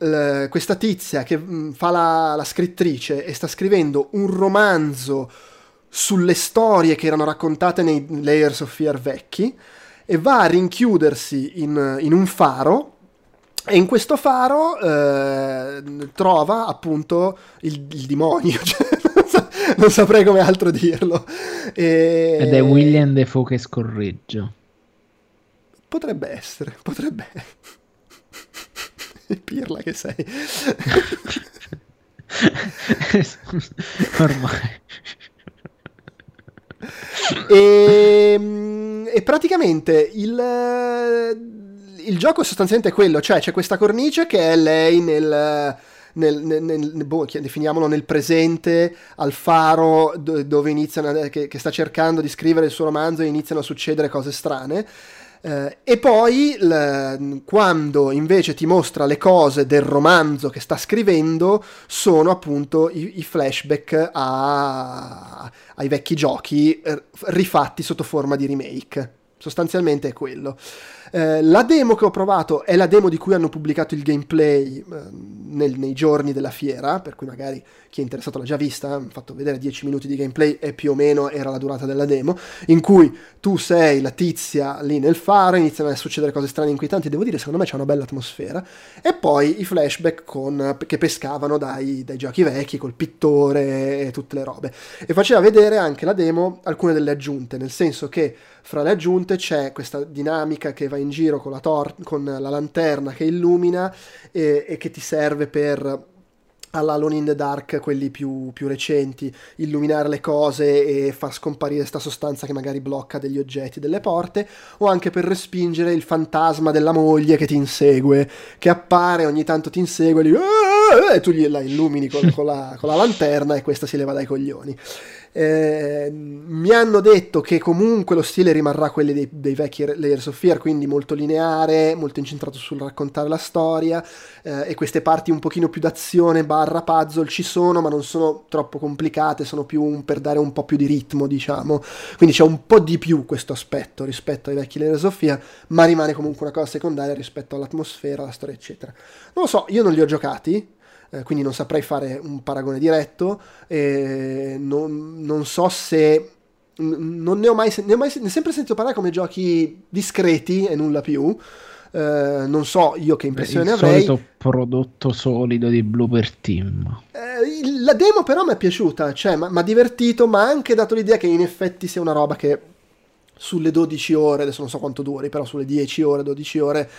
questa tizia che mh, mm, fa la, la scrittrice e sta scrivendo un romanzo sulle storie che erano raccontate nei Layers of Fear vecchi e va a rinchiudersi in, in un faro e in questo faro eh, trova appunto il, il demonio, *laughs* cioè, non, sa, non, saprei come altro dirlo. E... Ed è William Defoe che scorreggio. Potrebbe essere, potrebbe. *laughs* Pirla che sei. *laughs* Ormai. E, ehm, e praticamente il il gioco è sostanzialmente quello, cioè c'è questa cornice che è lei nel... Nel, nel, nel boh, definiamolo nel presente, al faro dove iniziano, che, che, sta cercando di scrivere il suo romanzo e iniziano a succedere cose strane. Eh, e poi l, quando invece ti mostra le cose del romanzo che sta scrivendo sono appunto i, i flashback a, ai vecchi giochi eh, rifatti sotto forma di remake. Sostanzialmente è quello. Eh, la demo che ho provato è la demo di cui hanno pubblicato il gameplay eh, nel, nei giorni della fiera, per cui magari chi è interessato l'ha già vista, hanno fatto vedere 10 minuti di gameplay e più o meno era la durata della demo, in cui tu sei la tizia lì nel faro, iniziano a succedere cose strane e inquietanti, devo dire secondo me c'è una bella atmosfera, e poi i flashback con, che pescavano dai, dai giochi vecchi col pittore e tutte le robe. E faceva vedere anche la demo alcune delle aggiunte, nel senso che fra le aggiunte c'è questa dinamica che va in giro con la, tor- con la lanterna che illumina e, e che ti serve per alla Alone in the Dark, quelli più, più, recenti, illuminare le cose e far scomparire questa sostanza che magari blocca degli oggetti, delle porte, o anche per respingere il fantasma della moglie che ti insegue, che appare, ogni tanto ti insegue e, e tu gliela illumini con, con, la, con la lanterna e questa si leva dai coglioni. Eh, mi hanno detto che comunque lo stile rimarrà quello dei, dei, vecchi Layers of Fear, quindi molto lineare, molto incentrato sul raccontare la storia eh, e queste parti un pochino più d'azione barra puzzle ci sono, ma non sono troppo complicate, sono più un, per dare un po' più di ritmo, diciamo. Quindi c'è un po' di più questo aspetto rispetto ai vecchi Layers of Fear, ma rimane comunque una cosa secondaria rispetto all'atmosfera, alla storia, eccetera. Non lo so, io non li ho giocati, eh, quindi non saprei fare un paragone diretto, eh, non, non, so se... Non ne ho mai, ne ho mai ne sempre sentito parlare come giochi discreti e nulla più. Uh, non so io che impressione il avrei. Il solito prodotto solido di Blooper Team. Uh, la demo però mi è piaciuta, cioè mi ha divertito, ma ha anche dato l'idea che in effetti sia una roba che sulle 12 ore, adesso non so quanto duri, però sulle 10 ore, 12 ore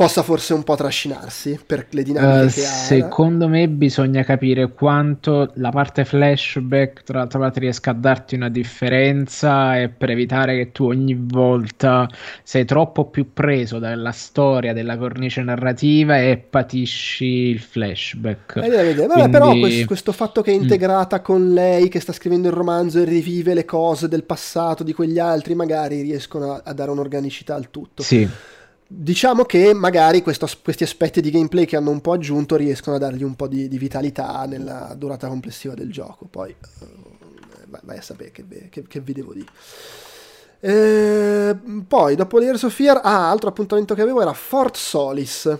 possa forse un po' trascinarsi per le dinamiche uh, che ha. Secondo me bisogna capire quanto la parte flashback, tra l'altra parte, riesca a darti una differenza e per evitare che tu ogni volta sei troppo più preso dalla storia, della cornice narrativa e patisci il flashback. Eh, Vabbè, Quindi... però questo, questo, fatto che è mm. integrata mm. con lei, che sta scrivendo il romanzo e rivive le cose del passato di quegli altri, magari riescono a, a dare un'organicità al tutto. Sì. Diciamo che magari questo, questi aspetti di gameplay che hanno un po' aggiunto riescono a dargli un po' di, di vitalità nella durata complessiva del gioco. Poi uh, vai a sapere che, che, che vi devo dire. E poi dopo Layers of Fear, ah, altro appuntamento che avevo era Fort Solis,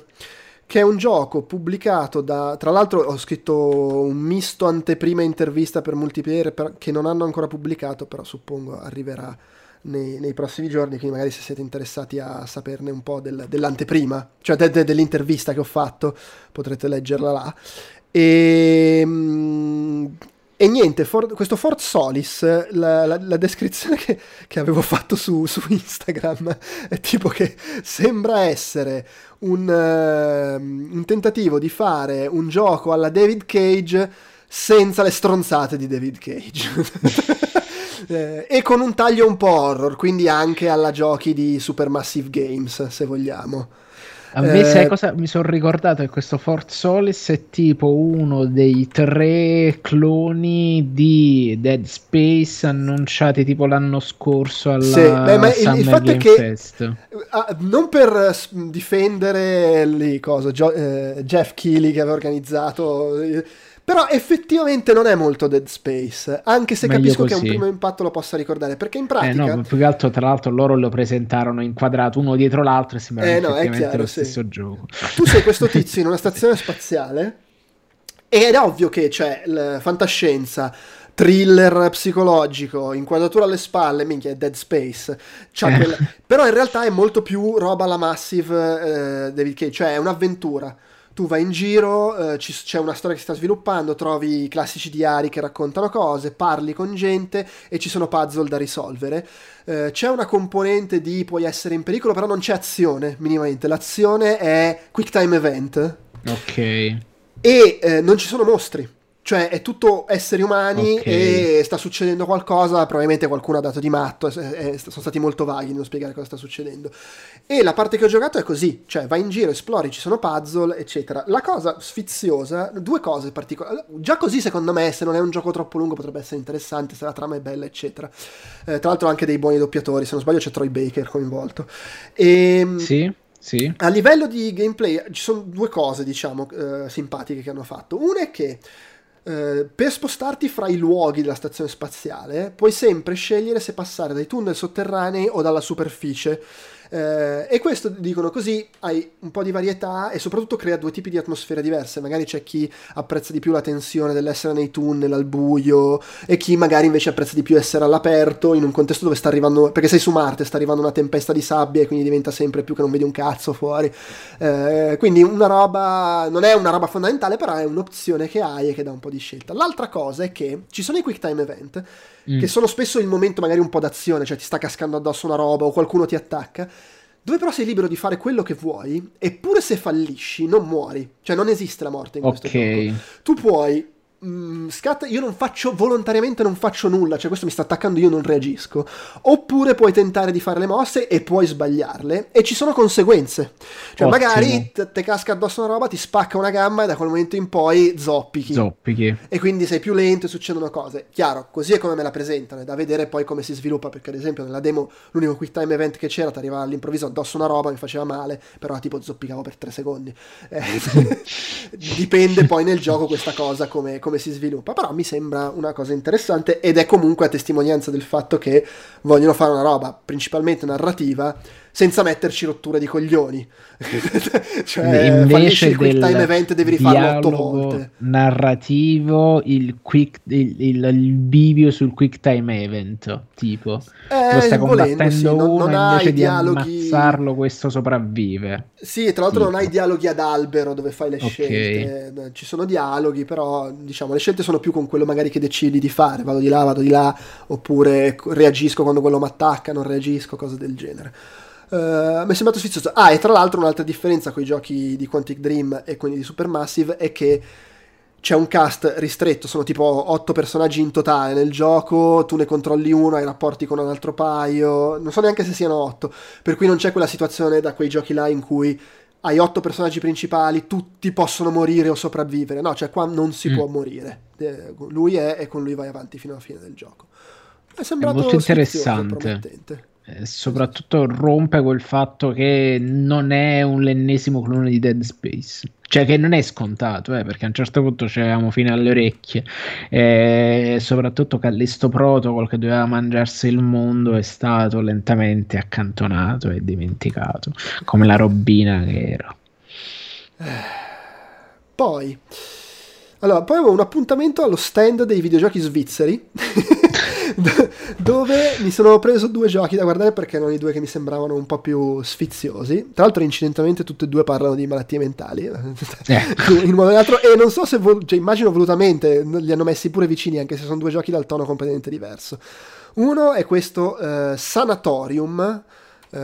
che è un gioco pubblicato da. Tra l'altro, ho scritto un misto anteprima intervista per multiplayer per, che non hanno ancora pubblicato, però suppongo arriverà nei, nei, prossimi giorni, quindi magari se siete interessati a saperne un po' del, dell'anteprima, cioè de, de, dell'intervista che ho fatto, potrete leggerla là. E, ehm, e niente, for, questo Fort Solis, la, la, la descrizione che, che, avevo fatto su, su, Instagram è tipo che sembra essere un, uh, un tentativo di fare un gioco alla David Cage senza le stronzate di David Cage. *laughs* eh, e con un taglio un po' horror, quindi anche alla giochi di Supermassive Games, se vogliamo. A me, eh, sai cosa mi sono ricordato? Che questo Fort Solis è tipo uno dei tre cloni di Dead Space annunciati tipo l'anno scorso alla sì, beh, ma il, il, fatto Game è che Fest. Uh, non per difendere lì, cosa, Gio, eh, Jeff Keighley che aveva organizzato eh, però effettivamente non è molto Dead Space, anche se Meglio capisco così. che un primo impatto lo possa ricordare, perché in pratica... Eh no, più che altro tra l'altro loro lo presentarono inquadrato uno dietro l'altro e sembra eh no, effettivamente chiaro, lo sì. stesso gioco. Tu sei questo *laughs* tizio in una stazione spaziale ed è ovvio che c'è la fantascienza thriller psicologico, inquadratura alle spalle, minchia, è Dead Space. Eh. Quella... Però in realtà è molto più roba alla Massive eh, David Cage, cioè è un'avventura tu vai in giro, eh, ci, c'è una storia che si sta sviluppando, trovi i classici diari che raccontano cose, parli con gente e ci sono puzzle da risolvere. Eh, c'è una componente di puoi essere in pericolo, però non c'è azione minimamente. L'azione è quick time event. Ok. E eh, non ci sono mostri. Cioè è tutto esseri umani okay. e sta succedendo qualcosa, probabilmente qualcuno ha dato di matto, è, è, sono stati molto vaghi nello spiegare cosa sta succedendo. E la parte che ho giocato è così, cioè vai in giro, esplori, ci sono puzzle, eccetera. La cosa sfiziosa, due cose particolari, già così secondo me se non è un gioco troppo lungo potrebbe essere interessante, se la trama è bella, eccetera. Eh, tra l'altro anche dei buoni doppiatori, se non sbaglio c'è Troy Baker coinvolto. E, ehm, sì. Sì. A livello di gameplay ci sono due cose, diciamo, eh, simpatiche che hanno fatto. Una è che eh, per spostarti fra i luoghi della stazione spaziale puoi sempre scegliere se passare dai tunnel sotterranei o dalla superficie eh, e questo dicono così hai un po' di varietà e soprattutto crea due tipi di atmosfere diverse. Magari c'è chi apprezza di più la tensione dell'essere nei tunnel al buio e chi magari invece apprezza di più essere all'aperto in un contesto dove sta arrivando, perché sei su Marte, sta arrivando una tempesta di sabbia e quindi diventa sempre più che non vedi un cazzo fuori. Eh, quindi una roba, non è una roba fondamentale, però è un'opzione che hai e che dà un po' di scelta. L'altra cosa è che ci sono i quick time event mm. che sono spesso il momento magari un po' d'azione, cioè ti sta cascando addosso una roba o qualcuno ti attacca dove però sei libero di fare quello che vuoi, eppure se fallisci non muori, cioè non esiste la morte in questo Ok. gioco. Tu puoi mm, scatta, io non faccio volontariamente non faccio nulla, cioè questo mi sta attaccando, io non reagisco. Oppure puoi tentare di fare le mosse e puoi sbagliarle e ci sono conseguenze. Cioè Ottimo. magari te, te casca addosso una roba, ti spacca una gamba e da quel momento in poi zoppichi. Zoppichi. e quindi sei più lento e succedono cose. Chiaro, così è come me la presentano, è da vedere poi come si sviluppa, perché ad esempio nella demo l'unico quick time event che c'era ti arrivava all'improvviso addosso una roba, mi faceva male, però tipo zoppicavo per tre secondi. Eh, *laughs* *laughs* dipende poi nel gioco questa cosa come, come si sviluppa, però mi sembra una cosa interessante ed è comunque a testimonianza del fatto che vogliono fare una roba principalmente narrativa senza metterci rotture di coglioni. *laughs* cioè, Invece il quick time event devi rifarlo otto volte. narrativo, il, quick, il, il- il bivio sul quick time event, tipo. Eh, lo stai combattendo sì, non- uno non hai invece di dialoghi- ammazzarlo questo sopravvive. Sì, e tra l'altro non Tipo. hai dialoghi ad albero dove fai le Ok. scelte, Eh, ci sono dialoghi, però diciamo le scelte sono più con quello magari che decidi di fare, vado di là, vado di là, oppure co- reagisco quando quello mi attacca, non reagisco, cose del genere. Eh, mi è sembrato sfizioso. Ah, e tra l'altro un'altra differenza con i giochi di Quantic Dream e quelli di Supermassive è che c'è un cast ristretto, sono tipo otto personaggi in totale nel gioco, tu ne controlli uno, hai rapporti con un altro paio, non so neanche se siano otto, per cui non c'è quella situazione da quei giochi là in cui hai otto personaggi principali, tutti possono morire o sopravvivere, no, cioè qua non si Mm. può morire, Eh, lui è e con lui vai avanti fino alla fine del gioco. È sembrato molto sfizioso, interessante. Eh, soprattutto rompe quel fatto che non è un l'ennesimo clone di Dead Space. Cioè che non è scontato, eh, perché a un certo punto c'eravamo fino alle orecchie. E soprattutto Callisto Protocol che doveva mangiarsi il mondo è stato lentamente accantonato e dimenticato, come la robina che era. Poi, allora, poi avevo un appuntamento allo stand dei videogiochi svizzeri, *laughs* *laughs* dove mi sono preso due giochi da guardare perché erano i due che mi sembravano un po' più sfiziosi. Tra l'altro, incidentalmente, tutti e due parlano di malattie mentali, Ecco. *laughs* in un modo o nell'altro, e non so se, vol- cioè, immagino volutamente, li hanno messi pure vicini, anche se sono due giochi dal tono completamente diverso. Uno è questo eh, Sanatorium. eh,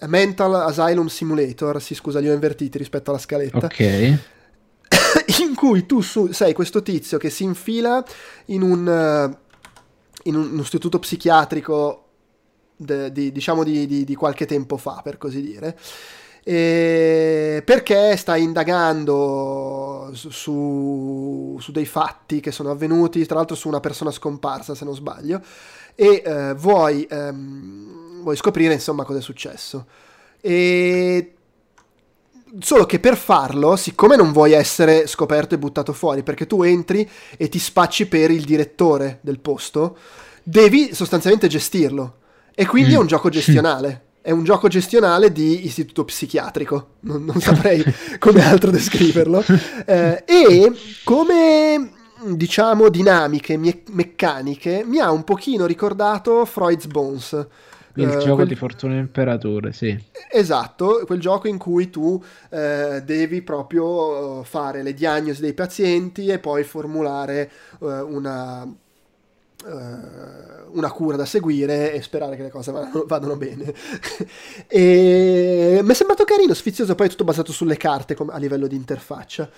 eh, Mental Asylum Simulator, sì scusa li ho invertiti rispetto alla scaletta Ok. *coughs* in cui tu su- sei questo tizio che si infila in un, eh, in un, istituto psichiatrico de- di, diciamo di, di- di qualche tempo fa, per così dire, perché sta indagando su- su dei fatti che sono avvenuti, tra l'altro su una persona scomparsa, se non sbaglio, e eh, vuoi, ehm, vuoi scoprire insomma cosa è successo. E Solo che per farlo, siccome non vuoi essere scoperto e buttato fuori, perché tu entri e ti spacci per il direttore del posto, devi sostanzialmente gestirlo. E quindi è un Mm. gioco gestionale. È un gioco gestionale di istituto psichiatrico. Non, non saprei *laughs* come altro descriverlo. Eh, e come diciamo dinamiche mie- meccaniche mi ha un pochino ricordato Freud's Bones. Il Eh, gioco quel- di Fortuna Imperatore, sì. Esatto, quel gioco in cui tu eh, devi proprio eh, fare le diagnosi dei pazienti e poi formulare eh, una, una cura da seguire e sperare che le cose vadano, vadano bene. *laughs* e mi è sembrato carino, sfizioso, poi è tutto basato sulle carte com- a livello di interfaccia.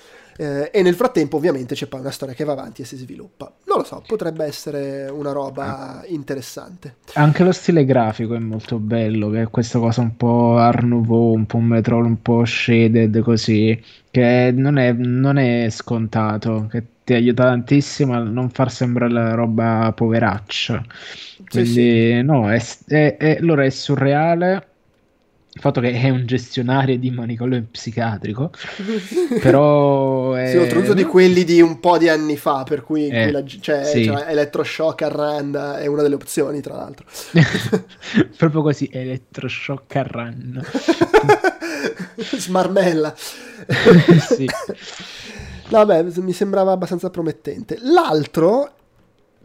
Eh, e nel frattempo, ovviamente, c'è poi una storia che va avanti e si sviluppa. Non lo so, potrebbe essere una roba interessante. Anche lo stile grafico è molto bello, che è questa cosa un po' Art Nouveau, un po' Metrol, un po' shaded così, che non è, non è scontato, che ti aiuta tantissimo a non far sembrare la roba poveraccia. Quindi no, è, è- è- allora è surreale il fatto che è un gestionario di manicolio psichiatrico, *laughs* però è... Sì, oltretutto di quelli di un po' di anni fa, per cui Eh, quella- c'è, sì. c'è Electroshock a Randa è una delle opzioni, tra l'altro. *laughs* Proprio così, elettroshock a run. *laughs* Smarmella. Sì. Vabbè, mi sembrava abbastanza promettente. L'altro,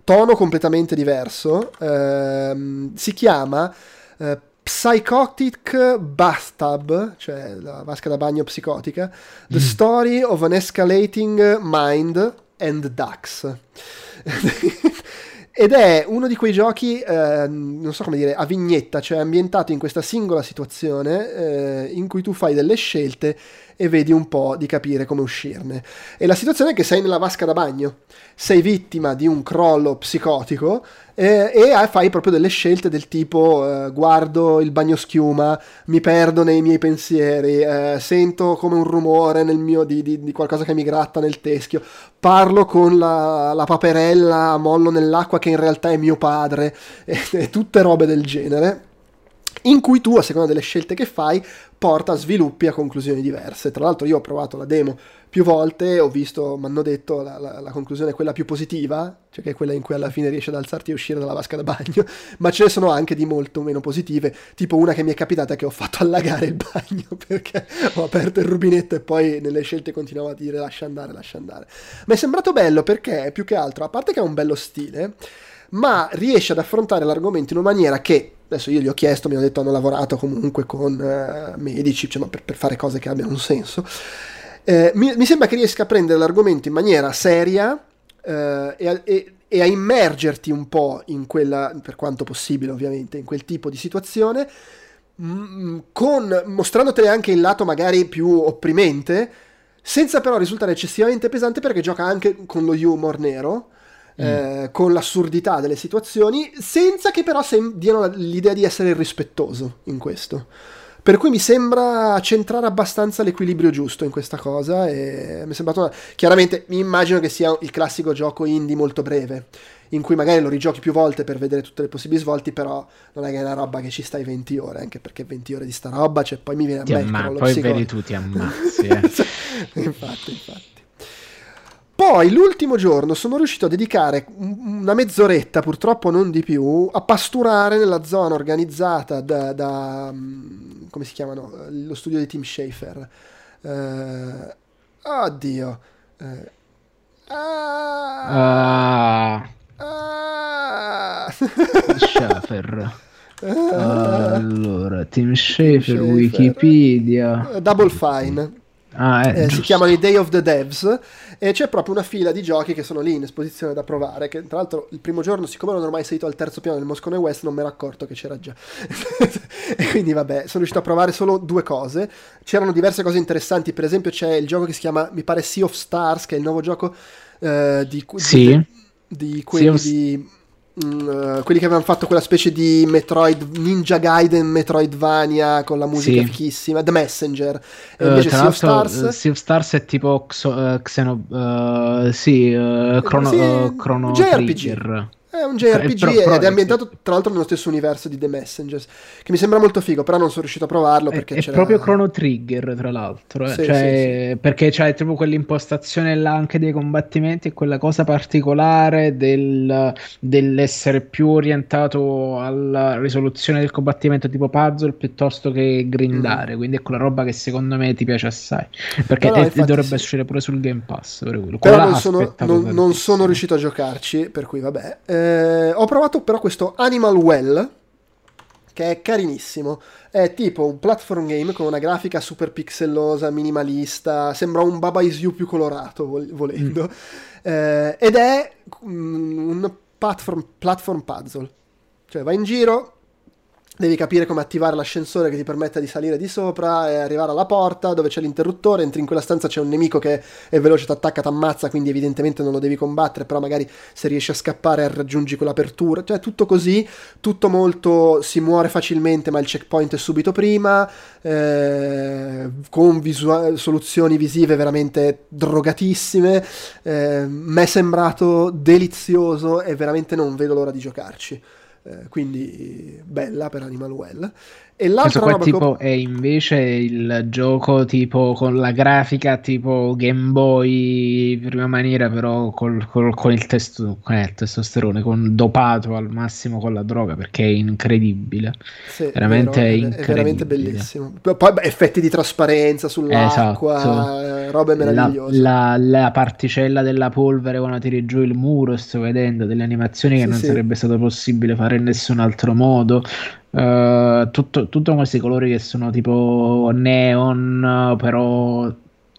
tono completamente diverso, ehm, si chiama eh, Psychotic Bathtub, cioè la vasca da bagno psicotica, The Story of an Escalating Mind and Ducks. *laughs* ed è uno di quei giochi, eh, non so come dire, a vignetta, cioè ambientato in questa singola situazione eh, in cui tu fai delle scelte e vedi un po' di capire come uscirne. E la situazione è che sei nella vasca da bagno, sei vittima di un crollo psicotico eh, e fai proprio delle scelte del tipo eh, guardo il bagno schiuma, mi perdo nei miei pensieri, eh, sento come un rumore mio, di, di, di, qualcosa che mi gratta nel teschio, parlo con la, la paperella, mollo nell'acqua che in realtà è mio padre, *laughs* e, e tutte robe del genere in cui tu, a seconda delle scelte che fai, porta a sviluppi a conclusioni diverse. Tra l'altro io ho provato la demo più volte, ho visto, mi hanno detto, la, la, la, conclusione è quella più positiva, cioè che è quella in cui alla fine riesci ad alzarti e uscire dalla vasca da bagno, *laughs* ma ce ne sono anche di molto meno positive, tipo una che mi è capitata che ho fatto allagare il bagno *laughs* perché ho aperto il rubinetto e poi nelle scelte continuavo a dire lascia andare, lascia andare. Mi è sembrato bello perché, più che altro, a parte che ha un bello stile, ma riesce ad affrontare l'argomento in una maniera che adesso io gli ho chiesto, mi hanno detto hanno lavorato comunque con eh, medici cioè, per, per, fare cose che abbiano un senso. Eh, mi, mi, sembra che riesca a prendere l'argomento in maniera seria eh, e, e, e, a immergerti un po' in quella, per quanto possibile ovviamente, in quel tipo di situazione, mh, mm, con, mostrandotene anche il lato magari più opprimente, senza però risultare eccessivamente pesante perché gioca anche con lo humor nero Mm. Eh, con l'assurdità delle situazioni, senza che però sem- diano l'idea di essere irrispettoso in questo. Per cui mi sembra centrare abbastanza l'equilibrio giusto in questa cosa e mi è sembrato... Una... Chiaramente mi immagino che sia il classico gioco indie molto breve, in cui magari lo rigiochi più volte per vedere tutte le possibili svolti, però non è che è una roba che ci stai 20 ore, anche perché 20 ore di sta roba, cioè poi mi viene a me amma- Poi vedi tu ti ammazzi. Eh. *laughs* infatti, infatti. Poi l'ultimo giorno sono riuscito a dedicare una mezz'oretta, purtroppo non di più, a pasturare nella zona organizzata da, da mm, come si chiamano? Lo studio di Tim Schafer. Uh, oddio. Uh, ah. Ah. Schafer. *laughs* allora, Tim Schafer, Wikipedia. Double Fine. Ah, eh, eh, si chiamano i Day of the Devs e c'è proprio una fila di giochi che sono lì in esposizione da provare che tra l'altro il primo giorno siccome non ero mai salito al terzo piano del Moscone West non mi ero accorto che c'era già. *laughs* E quindi vabbè sono riuscito a provare solo due cose. C'erano diverse cose interessanti per esempio c'è il gioco che si chiama mi pare Sea of Stars che è il nuovo gioco uh, di, sì. di, di quelli of... di Uh, quelli che avevano fatto quella specie di Metroid Ninja Gaiden Metroidvania con la musica sì. fichissima The Messenger. E invece uh, sea of Stars? uh, Sea of Stars è tipo Xo, uh, Xeno sì, Chrono, sì, Chrono JRPG Trigger è un JRPG però, però ed è ambientato tra l'altro nello stesso universo di The Messengers, che mi sembra molto figo, però non sono riuscito a provarlo perché è, è proprio Chrono Trigger, tra l'altro, eh. sì, cioè, sì, sì. perché c'è proprio quell'impostazione là anche dei combattimenti e quella cosa particolare del, dell'essere più orientato alla risoluzione del combattimento tipo puzzle piuttosto che grindare, mm. quindi è quella roba che secondo me ti piace assai, *laughs* perché no, no, dovrebbe uscire pure sul Game Pass, per quello. Però non sono, non, non sono riuscito a giocarci, per cui vabbè. Eh, eh, ho provato però questo Animal Well, che è carinissimo. È tipo un platform game con una grafica super pixellosa, minimalista, sembra un Baba Is You più colorato, volendo. Mm. Eh, ed è mm, un platform, platform puzzle. Cioè vai in giro, Devi capire come attivare l'ascensore che ti permetta di salire di sopra e arrivare alla porta dove c'è l'interruttore. Entri in quella stanza, c'è un nemico che è veloce, ti attacca, ti ammazza. Quindi, evidentemente, non lo devi combattere. Però, magari se riesci a scappare, raggiungi quell'apertura. Cioè, tutto così. Tutto molto. Si muore facilmente, ma il checkpoint è subito prima. Eh, con visua- soluzioni visive veramente drogatissime. Eh, mi è sembrato delizioso e veramente non vedo l'ora di giocarci. Eh, quindi bella per Animal Well. E l'altra roba tipo che... è invece il gioco tipo con la grafica tipo Game Boy prima maniera, però col, col, con il, testo, con il testosterone, con dopato al massimo con la droga perché è incredibile. Sì, veramente è, vero, è, veramente bellissimo. Poi effetti di trasparenza sull'acqua, esatto. robe meravigliose. La, la, la, particella della polvere quando tiri giù il muro, sto vedendo delle animazioni che sì, non sì. sarebbe stato possibile fare in nessun altro modo. Uh, tutto, tutto questi colori che sono tipo neon, però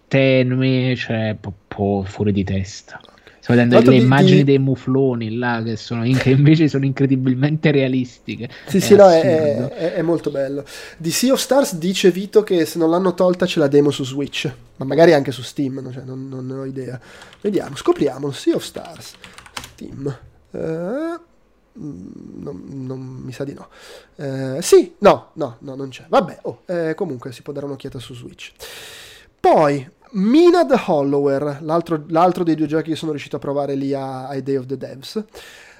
tenui, cioè un po' fuori di testa. Sto vedendo le immagini di... dei mufloni là che, sono, che invece sono incredibilmente realistiche. Sì, è sì, no, è, è, è, molto bello. Di Sea of Stars dice Vito che se non l'hanno tolta c'è la demo su Switch, ma magari anche su Steam, cioè, non, non, ho idea. Vediamo, scopriamo. Sea of Stars, Steam. Uh, non, non, mi sa di no. Uh, sì, no, no, no, non c'è. Vabbè, oh, eh, comunque si può dare un'occhiata su Switch. Poi, Mina the Hollower, l'altro, l'altro, dei due giochi che sono riuscito a provare lì a, ai Day of the Devs,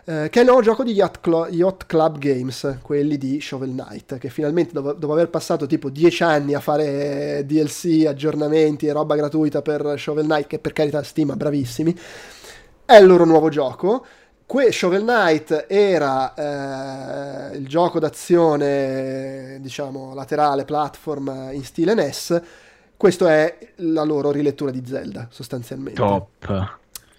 eh, che è il nuovo gioco di Yacht, Cl- Yacht, Club Games, quelli di Shovel Knight, che finalmente dopo, dopo aver passato tipo dieci anni a fare DLC, aggiornamenti e roba gratuita per Shovel Knight, che per carità stima bravissimi, è il loro nuovo gioco. Que- Shovel Knight era eh, il gioco d'azione, diciamo, laterale, platform in stile NES, questa è la loro rilettura di Zelda, sostanzialmente. Top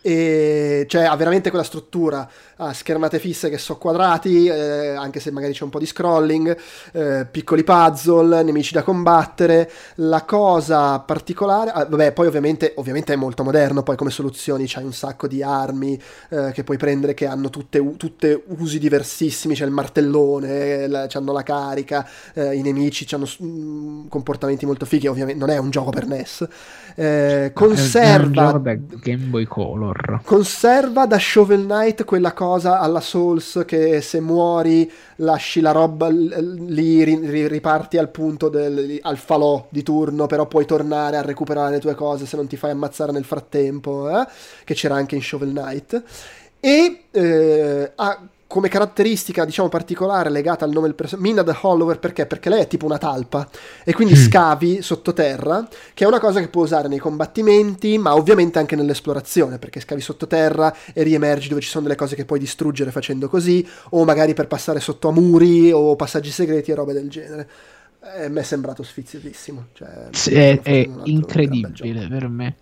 e cioè ha veramente quella struttura a schermate fisse che so quadrati eh, anche se magari c'è un po' di scrolling eh, piccoli puzzle nemici da combattere. La cosa particolare ah, vabbè poi ovviamente, ovviamente, è molto moderno poi come soluzioni c'hai un sacco di armi eh, che puoi prendere che hanno tutte, tutte usi diversissimi c'è il martellone la, hanno la carica eh, i nemici hanno mm, comportamenti molto fighi ovviamente non è un gioco per NES eh, conserva è un gioco da Game Boy Color horror. Conserva da Shovel Knight quella cosa alla Souls che se muori lasci la roba lì, riparti al punto del al falò di turno, però puoi tornare a recuperare le tue cose se non ti fai ammazzare nel frattempo, eh? che c'era anche in Shovel Knight. E eh, ha come caratteristica diciamo particolare legata al nome del personaggio Mina the Hollower perché? Perché lei è tipo una talpa e quindi mm. scavi sottoterra che è una cosa che può usare nei combattimenti ma ovviamente anche nell'esplorazione perché scavi sottoterra e riemergi dove ci sono delle cose che puoi distruggere facendo così o magari per passare sotto a muri o passaggi segreti e robe del genere eh, mi è sembrato sfiziosissimo cioè, sì, è, è incredibile per me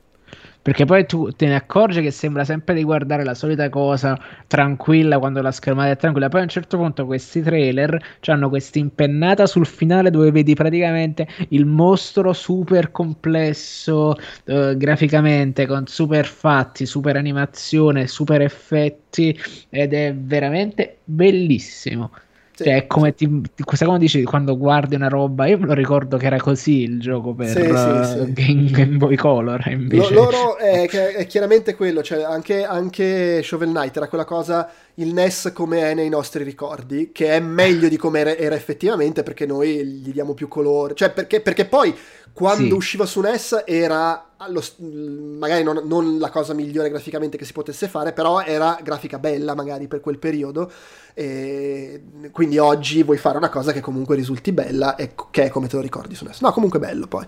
perché poi tu te ne accorgi che sembra sempre di guardare la solita cosa tranquilla quando la schermata è tranquilla. Poi a un certo punto questi trailer hanno questa impennata sul finale dove vedi praticamente il mostro super complesso eh, graficamente, con super fatti, super animazione, super effetti ed è veramente bellissimo. Sì. Cioè, come ti, questa come dici quando guardi una roba, io me lo ricordo che era così il gioco per sì, uh, Game, Game, Boy Color. Invece... L- loro è, è, chiaramente quello, cioè anche, anche Shovel Knight era quella cosa il NES come è nei nostri ricordi, che è meglio di come era, era effettivamente perché noi gli diamo più colore, cioè perché, perché poi quando sì. usciva su NES era lo, magari non, non, la cosa migliore graficamente che si potesse fare, però era grafica bella magari per quel periodo. E quindi oggi vuoi fare una cosa che comunque risulti bella e che è come te lo ricordi su NES. No, comunque bello poi.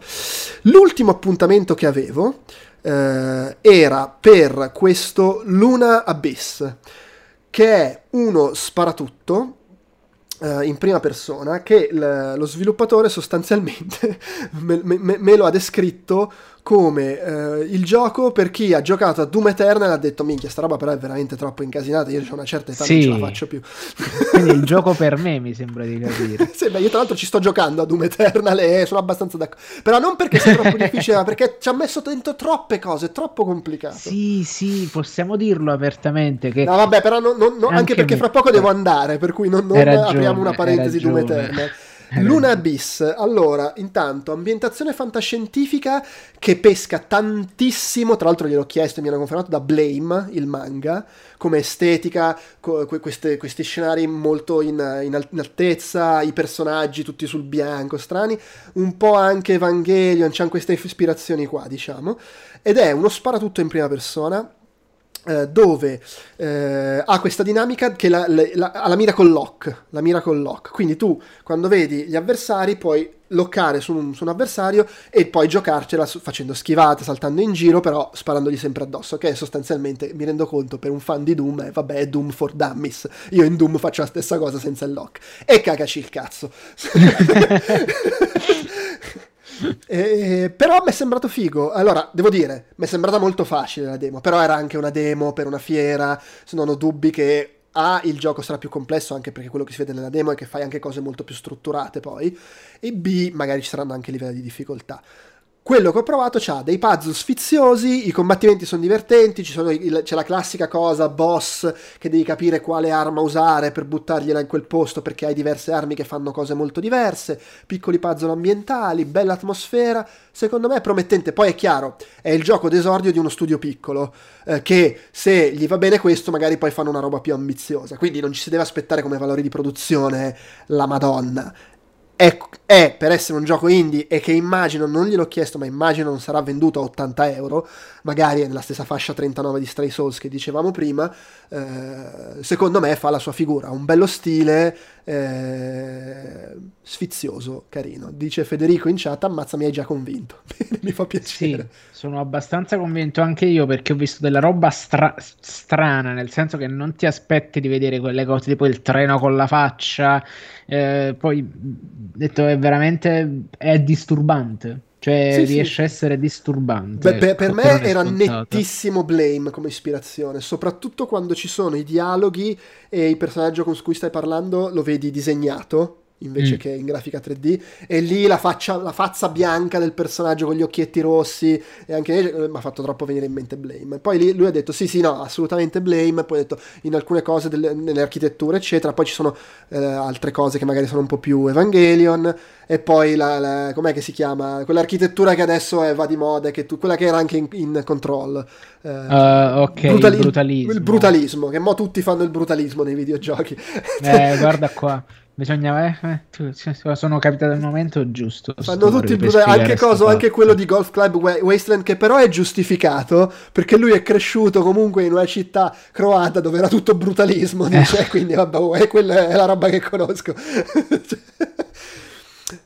L'ultimo appuntamento che avevo eh, era per questo Luna Abyss, che è uno sparatutto Uh, in prima persona che l- lo sviluppatore sostanzialmente *laughs* me-, me-, me, lo ha descritto come uh, il gioco per chi ha giocato a Doom Eternal ha detto minchia sta roba però è veramente troppo incasinata io ho una certa età sì. non ce la faccio più. Quindi il *laughs* gioco per me mi sembra di capire. *laughs* Sì, beh, io tra l'altro ci sto giocando a Doom Eternal e sono abbastanza d'accordo però non perché sia troppo difficile ma perché ci ha messo dentro troppe cose troppo complicato. Sì sì possiamo dirlo apertamente che... no vabbè però non, non, anche, anche, perché fra poco devo andare per cui non, non ragione, apriamo una parentesi Doom Eternal Luna Abyss, allora, intanto, ambientazione fantascientifica che pesca tantissimo, tra l'altro gliel'ho chiesto e mi hanno confermato da Blame, il manga, come estetica, co- queste, questi scenari molto in, in, in, altezza, i personaggi tutti sul bianco, strani, un po' anche Evangelion, c'hanno queste ispirazioni qua, diciamo, ed è uno sparatutto in prima persona, eh, dove eh, ha questa dinamica che la, la, la, ha la Miracle Lock, la Miracle Lock. Quindi tu quando vedi gli avversari puoi loccare su un, su un avversario e poi giocarcela su, facendo schivate, saltando in giro, però sparandogli sempre addosso, che sostanzialmente, mi rendo conto, per un fan di Doom, è, vabbè, è Doom for Dummies. Io in Doom faccio la stessa cosa senza il lock. E cagaci il cazzo. *laughs* *laughs* Eh, però mi è sembrato figo. Allora, devo dire, mi è sembrata molto facile la demo, però era anche una demo per una fiera, se non ho dubbi che A, il gioco sarà più complesso anche perché quello che si vede nella demo è che fai anche cose molto più strutturate poi, e B, magari ci saranno anche livelli di difficoltà. Quello che ho provato ha dei puzzle sfiziosi, i combattimenti sono divertenti, il, c'è la classica cosa boss che devi capire quale arma usare per buttargliela in quel posto perché hai diverse armi che fanno cose molto diverse, piccoli puzzle ambientali, bella atmosfera, secondo me è promettente. Poi è chiaro, è il gioco d'esordio di uno studio piccolo eh, che se gli va bene questo magari poi fanno una roba più ambiziosa, quindi non ci si deve aspettare come valori di produzione la Madonna è, è, per essere un gioco indie e che immagino, non gliel'ho chiesto, ma immagino non sarà venduto a 80 euro, magari è nella stessa fascia 39 di Stray Souls che dicevamo prima, eh, secondo me fa la sua figura, un bello stile, eh, sfizioso, carino. Dice Federico in chat, ammazza mi hai già convinto, *laughs* mi fa piacere. Sì, sono abbastanza convinto anche io perché ho visto della roba stra- strana, nel senso che non ti aspetti di vedere quelle cose tipo il treno con la faccia eh, poi detto è veramente è disturbante. Cioè, sì, riesce sì. a essere disturbante. Beh, per, per me era nettissimo Blame come ispirazione, soprattutto quando ci sono i dialoghi e il personaggio con cui stai parlando lo vedi disegnato invece mm. che in grafica 3D e lì la, faccia, la faccia bianca del personaggio con gli occhietti rossi. E anche eh, mi ha fatto troppo venire in mente Blame. Poi lì lui ha detto sì sì no assolutamente Blame. Poi ha detto in alcune cose delle, nelle architetture eccetera. Poi ci sono eh, altre cose che magari sono un po' più Evangelion. E poi la, la, com'è che si chiama? Quell'architettura che adesso è, va di moda che tu, quella che era anche in, in Control. Eh, uh, ok brutali- il brutalismo. il brutalismo che mo tutti fanno il brutalismo nei videogiochi. Eh *laughs* guarda qua Bisogna, eh, eh, sono capitato al momento giusto. Fanno tutti il brutale, anche, coso, anche quello di Golf Club Wasteland, che però è giustificato perché lui è cresciuto comunque in una città croata dove era tutto brutalismo. Eh. Dice, *laughs* quindi vabbè, oh, eh, quella è la roba che conosco. *laughs*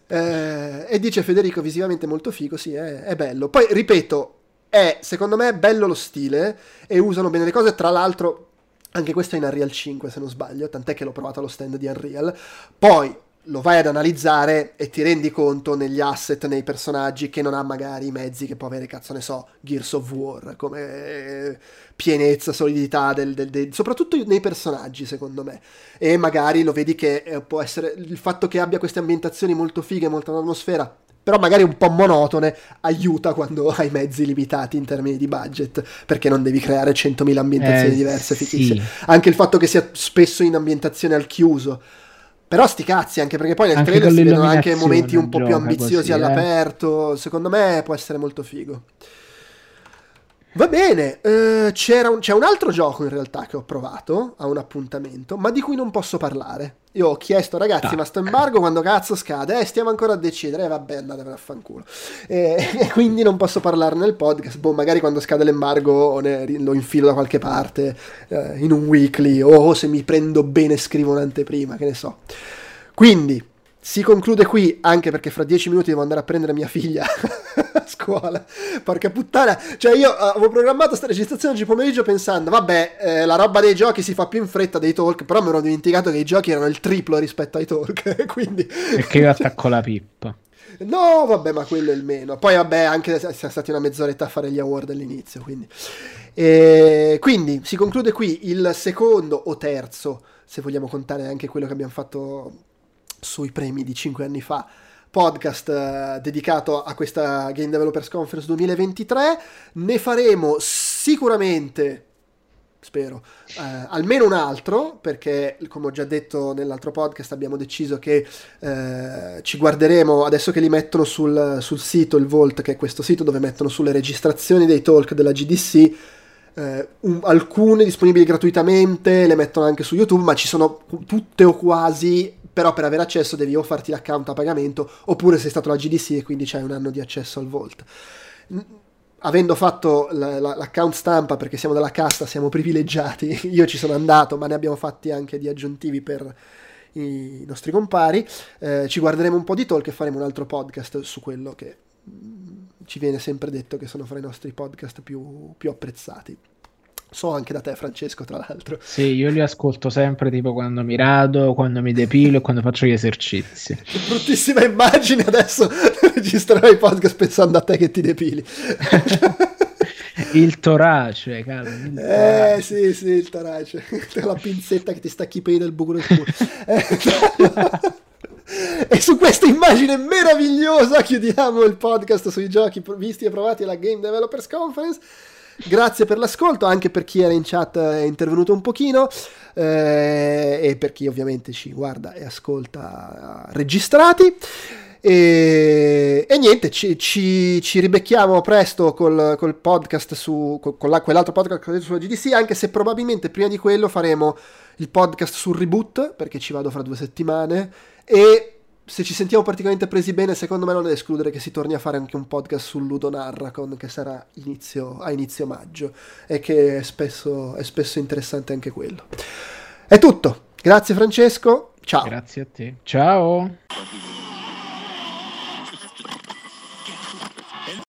eh, e dice Federico, visivamente molto figo, sì, è, è bello. Poi ripeto, è secondo me bello lo stile e usano bene le cose. Tra l'altro, anche questo è in Unreal 5 se non sbaglio, tant'è che l'ho provato allo stand di Unreal. Poi lo vai ad analizzare e ti rendi conto negli asset, nei personaggi che non ha magari i mezzi che può avere, cazzo ne so, Gears of War, come pienezza, solidità, del, del, del, soprattutto nei personaggi secondo me. E magari lo vedi che eh, può essere il fatto che abbia queste ambientazioni molto fighe, molta atmosfera, però magari un po' monotone, aiuta quando hai mezzi limitati in termini di budget, perché non devi creare 100.000 ambientazioni eh, diverse, sì. Anche il fatto che sia spesso in ambientazione al chiuso. Però sti cazzi, anche perché poi nel anche trailer si vedono anche momenti un po' più ambiziosi così, eh. all'aperto, secondo me può essere molto figo. Va bene, eh, un, c'è un altro gioco in realtà che ho provato a un appuntamento, ma di cui non posso parlare. Io ho chiesto, ragazzi, ah. ma sto embargo quando cazzo scade? Eh, stiamo ancora a decidere. Eh, vabbè, andatevene a fanculo. E, *laughs* e quindi non posso parlarne nel podcast. Boh, magari quando scade l'embargo ne, lo infilo da qualche parte, eh, in un weekly, o se mi prendo bene scrivo un'anteprima, che ne so. Quindi, si conclude qui anche perché fra dieci minuti devo andare a prendere mia figlia *laughs* a scuola. Porca puttana, cioè io uh, avevo programmato questa registrazione oggi pomeriggio pensando, vabbè, eh, la roba dei giochi si fa più in fretta dei talk, però mi ero dimenticato che i giochi erano il triplo rispetto ai talk, *laughs* quindi... Perché io attacco la pippa. No, vabbè, ma quello è il meno. Poi, vabbè, anche se siamo stati una mezz'oretta a fare gli award all'inizio, quindi... E quindi si conclude qui il secondo o terzo, se vogliamo contare anche quello che abbiamo fatto sui premi di 5 anni fa podcast eh, dedicato a questa Game Developers Conference 2023 ne faremo sicuramente spero eh, almeno un altro perché come ho già detto nell'altro podcast abbiamo deciso che eh, ci guarderemo adesso che li mettono sul, sul, sito il Volt che è questo sito dove mettono sulle registrazioni dei talk della GDC eh, un, alcune disponibili gratuitamente le mettono anche su YouTube ma ci sono tutte o quasi però per avere accesso devi o farti l'account a pagamento oppure sei stato la GDC e quindi c'hai un anno di accesso al Vault. Avendo fatto la, la, l'account stampa perché siamo della casta, siamo privilegiati, *laughs* io ci sono andato, ma ne abbiamo fatti anche di aggiuntivi per i nostri compari, eh, ci guarderemo un po' di talk e faremo un altro podcast su quello che mm, ci viene sempre detto che sono fra i nostri podcast più, più apprezzati. So anche da te, Francesco, tra l'altro. Sì, io li ascolto sempre tipo quando mi rado, quando mi depilo e quando faccio gli esercizi. Che bruttissima immagine adesso *laughs* registrerò i podcast pensando a te che ti depili. il torace, caro. Il torace. Eh sì, sì, il torace. *laughs* la pinzetta che ti stacchi i peli del buco del culo. *laughs* E su questa immagine meravigliosa chiudiamo il podcast sui giochi visti e provati alla Game Developers Conference. Grazie per l'ascolto, anche per chi era in chat è intervenuto un pochino eh, e per chi ovviamente ci guarda e ascolta registrati. E, e niente, ci, ci, ci, ribecchiamo presto col, col podcast su con, con la, quell'altro podcast sulla GDC, anche se probabilmente prima di quello faremo il podcast sul reboot, perché ci vado fra due settimane, e se ci sentiamo particolarmente presi bene, secondo me non è da escludere che si torni a fare anche un podcast sul Ludo Narracon, che sarà inizio, a inizio maggio, e che è spesso, è spesso interessante anche quello. È tutto, grazie Francesco, ciao. Grazie a te, ciao.